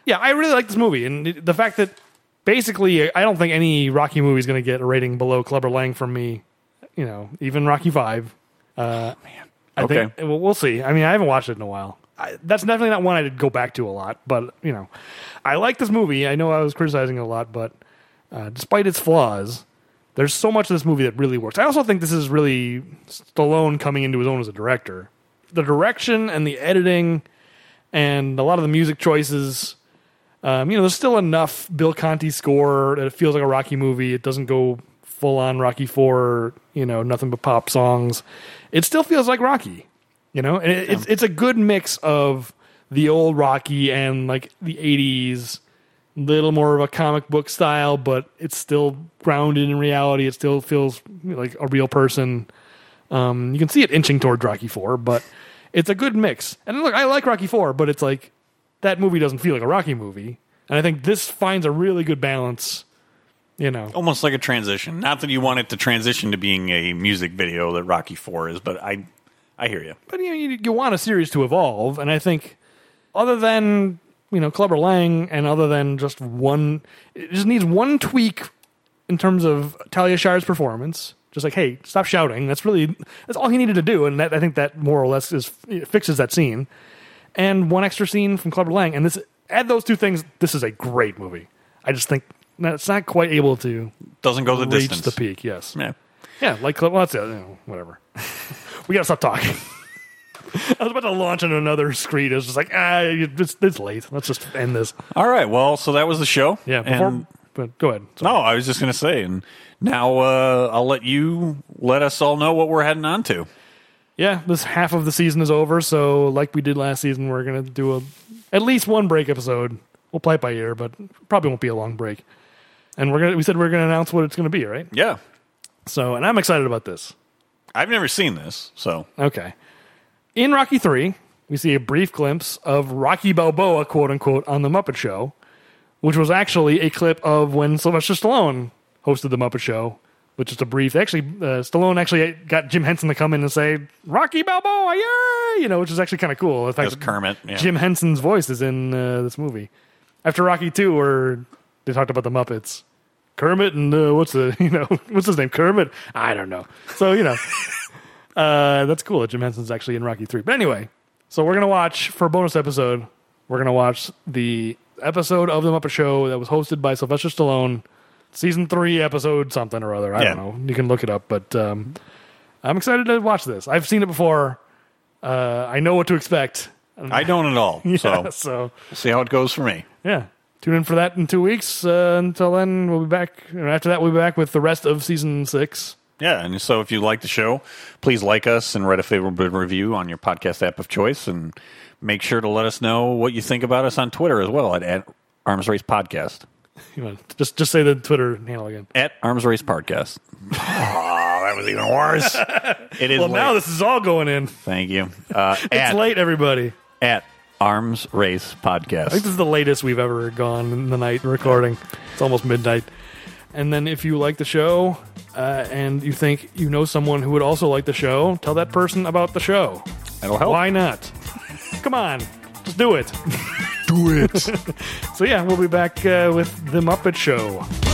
yeah, I really like this movie, and it- the fact that basically, I don't think any Rocky movie is going to get a rating below Clubber Lang from me. You know, even Rocky Five. Uh, man, I
Okay.
think well, we'll see. I mean, I haven't watched it in a while. I, that's definitely not one I'd go back to a lot. But you know, I like this movie. I know I was criticizing it a lot, but uh, despite its flaws, there's so much of this movie that really works. I also think this is really Stallone coming into his own as a director. The direction and the editing and a lot of the music choices. Um, you know, there's still enough Bill Conti score that it feels like a Rocky movie. It doesn't go full on Rocky Four. You know, nothing but pop songs. It still feels like Rocky. You know, and it, it's it's a good mix of the old Rocky and like the '80s little more of a comic book style, but it's still grounded in reality. It still feels like a real person. Um, you can see it inching toward Rocky Four, but it's a good mix. And look, I like Rocky Four, but it's like that movie doesn't feel like a Rocky movie. And I think this finds a really good balance. You know,
Almost like a transition. Not that you want it to transition to being a music video that Rocky Four is, but I, I hear you.
but you, know, you you want a series to evolve, and I think other than you know Clubber Lang and other than just one, it just needs one tweak in terms of Talia Shire's performance. Just like, hey, stop shouting. That's really that's all he needed to do, and that, I think that more or less is fixes that scene. And one extra scene from Clubber Lang, and this add those two things. This is a great movie. I just think that it's not quite able to
Doesn't go the
reach
distance.
the peak. Yes,
Yeah.
yeah, like Club. Well, that's it. You know, whatever. [LAUGHS] we gotta stop talking. [LAUGHS] I was about to launch into another screed. It was just like, ah, it's, it's late. Let's just end this.
All right. Well, so that was the show.
Yeah. Before,
And-
but go ahead.
no, I was just going to say, and now uh, I'll let you let us all know what we're heading on to.
Yeah, this half of the season is over. So, like we did last season, we're gonna do a at least one break episode. We'll play it by ear, but probably won't be a long break. And we're gonna we said we're gonna announce what it's gonna be, right?
Yeah.
So, and I'm excited about this.
I've never seen this, so
Okay. In Rocky 3, we see a brief glimpse of Rocky Balboa, quote unquote, on The Muppet Show, which was actually a clip of when Sylvester Stallone hosted The Muppet Show, which is a brief. Actually, uh, Stallone actually got Jim Henson to come in and say, Rocky Balboa, yay! You know, which is actually kind of cool. The fact
Kermit, yeah.
Jim Henson's voice is in uh, this movie. After Rocky 2, where they talked about the Muppets. Kermit and uh, what's the [LAUGHS] you know what's his name Kermit I don't know so you know [LAUGHS] uh, that's cool that Jim Henson's actually in Rocky 3. But anyway, so we're to watch, for a bonus episode, we're to watch the episode of The Muppet Show that was hosted by Sylvester Stallone, season 3, episode something or other. I
Yeah.
don't know. You can look it up. But um, I'm excited to watch this. I've seen it before. Uh, I know what to expect.
I don't at all. [LAUGHS]
Yeah,
so [LAUGHS]
so
see how it goes for me.
yeah. Tune in for that in two weeks. Uh, until then, we'll be back. And after that, we'll be back with the rest of season six.
Yeah, and so if you like the show, please like us and write a favorable review on your podcast app of choice, and make sure to let us know what you think about us on Twitter as well at, at Arms Race Podcast. [LAUGHS]
You want just just say the Twitter handle again.
At Arms Race Podcast. oh, that was even worse. [LAUGHS] It is
well,
late.
now this is all going in.
Thank you. [LAUGHS] Uh,
It's
at,
late, everybody.
at Arms Race Podcast.
I think this is the latest we've ever gone in the night recording. It's almost midnight. And then if you like the show uh, and you think you know someone who would also like the show, tell that person about the show.
That'll help.
Why not? Come on, just do it.
Do it. [LAUGHS]
so yeah, we'll be back uh, with the Muppet Show.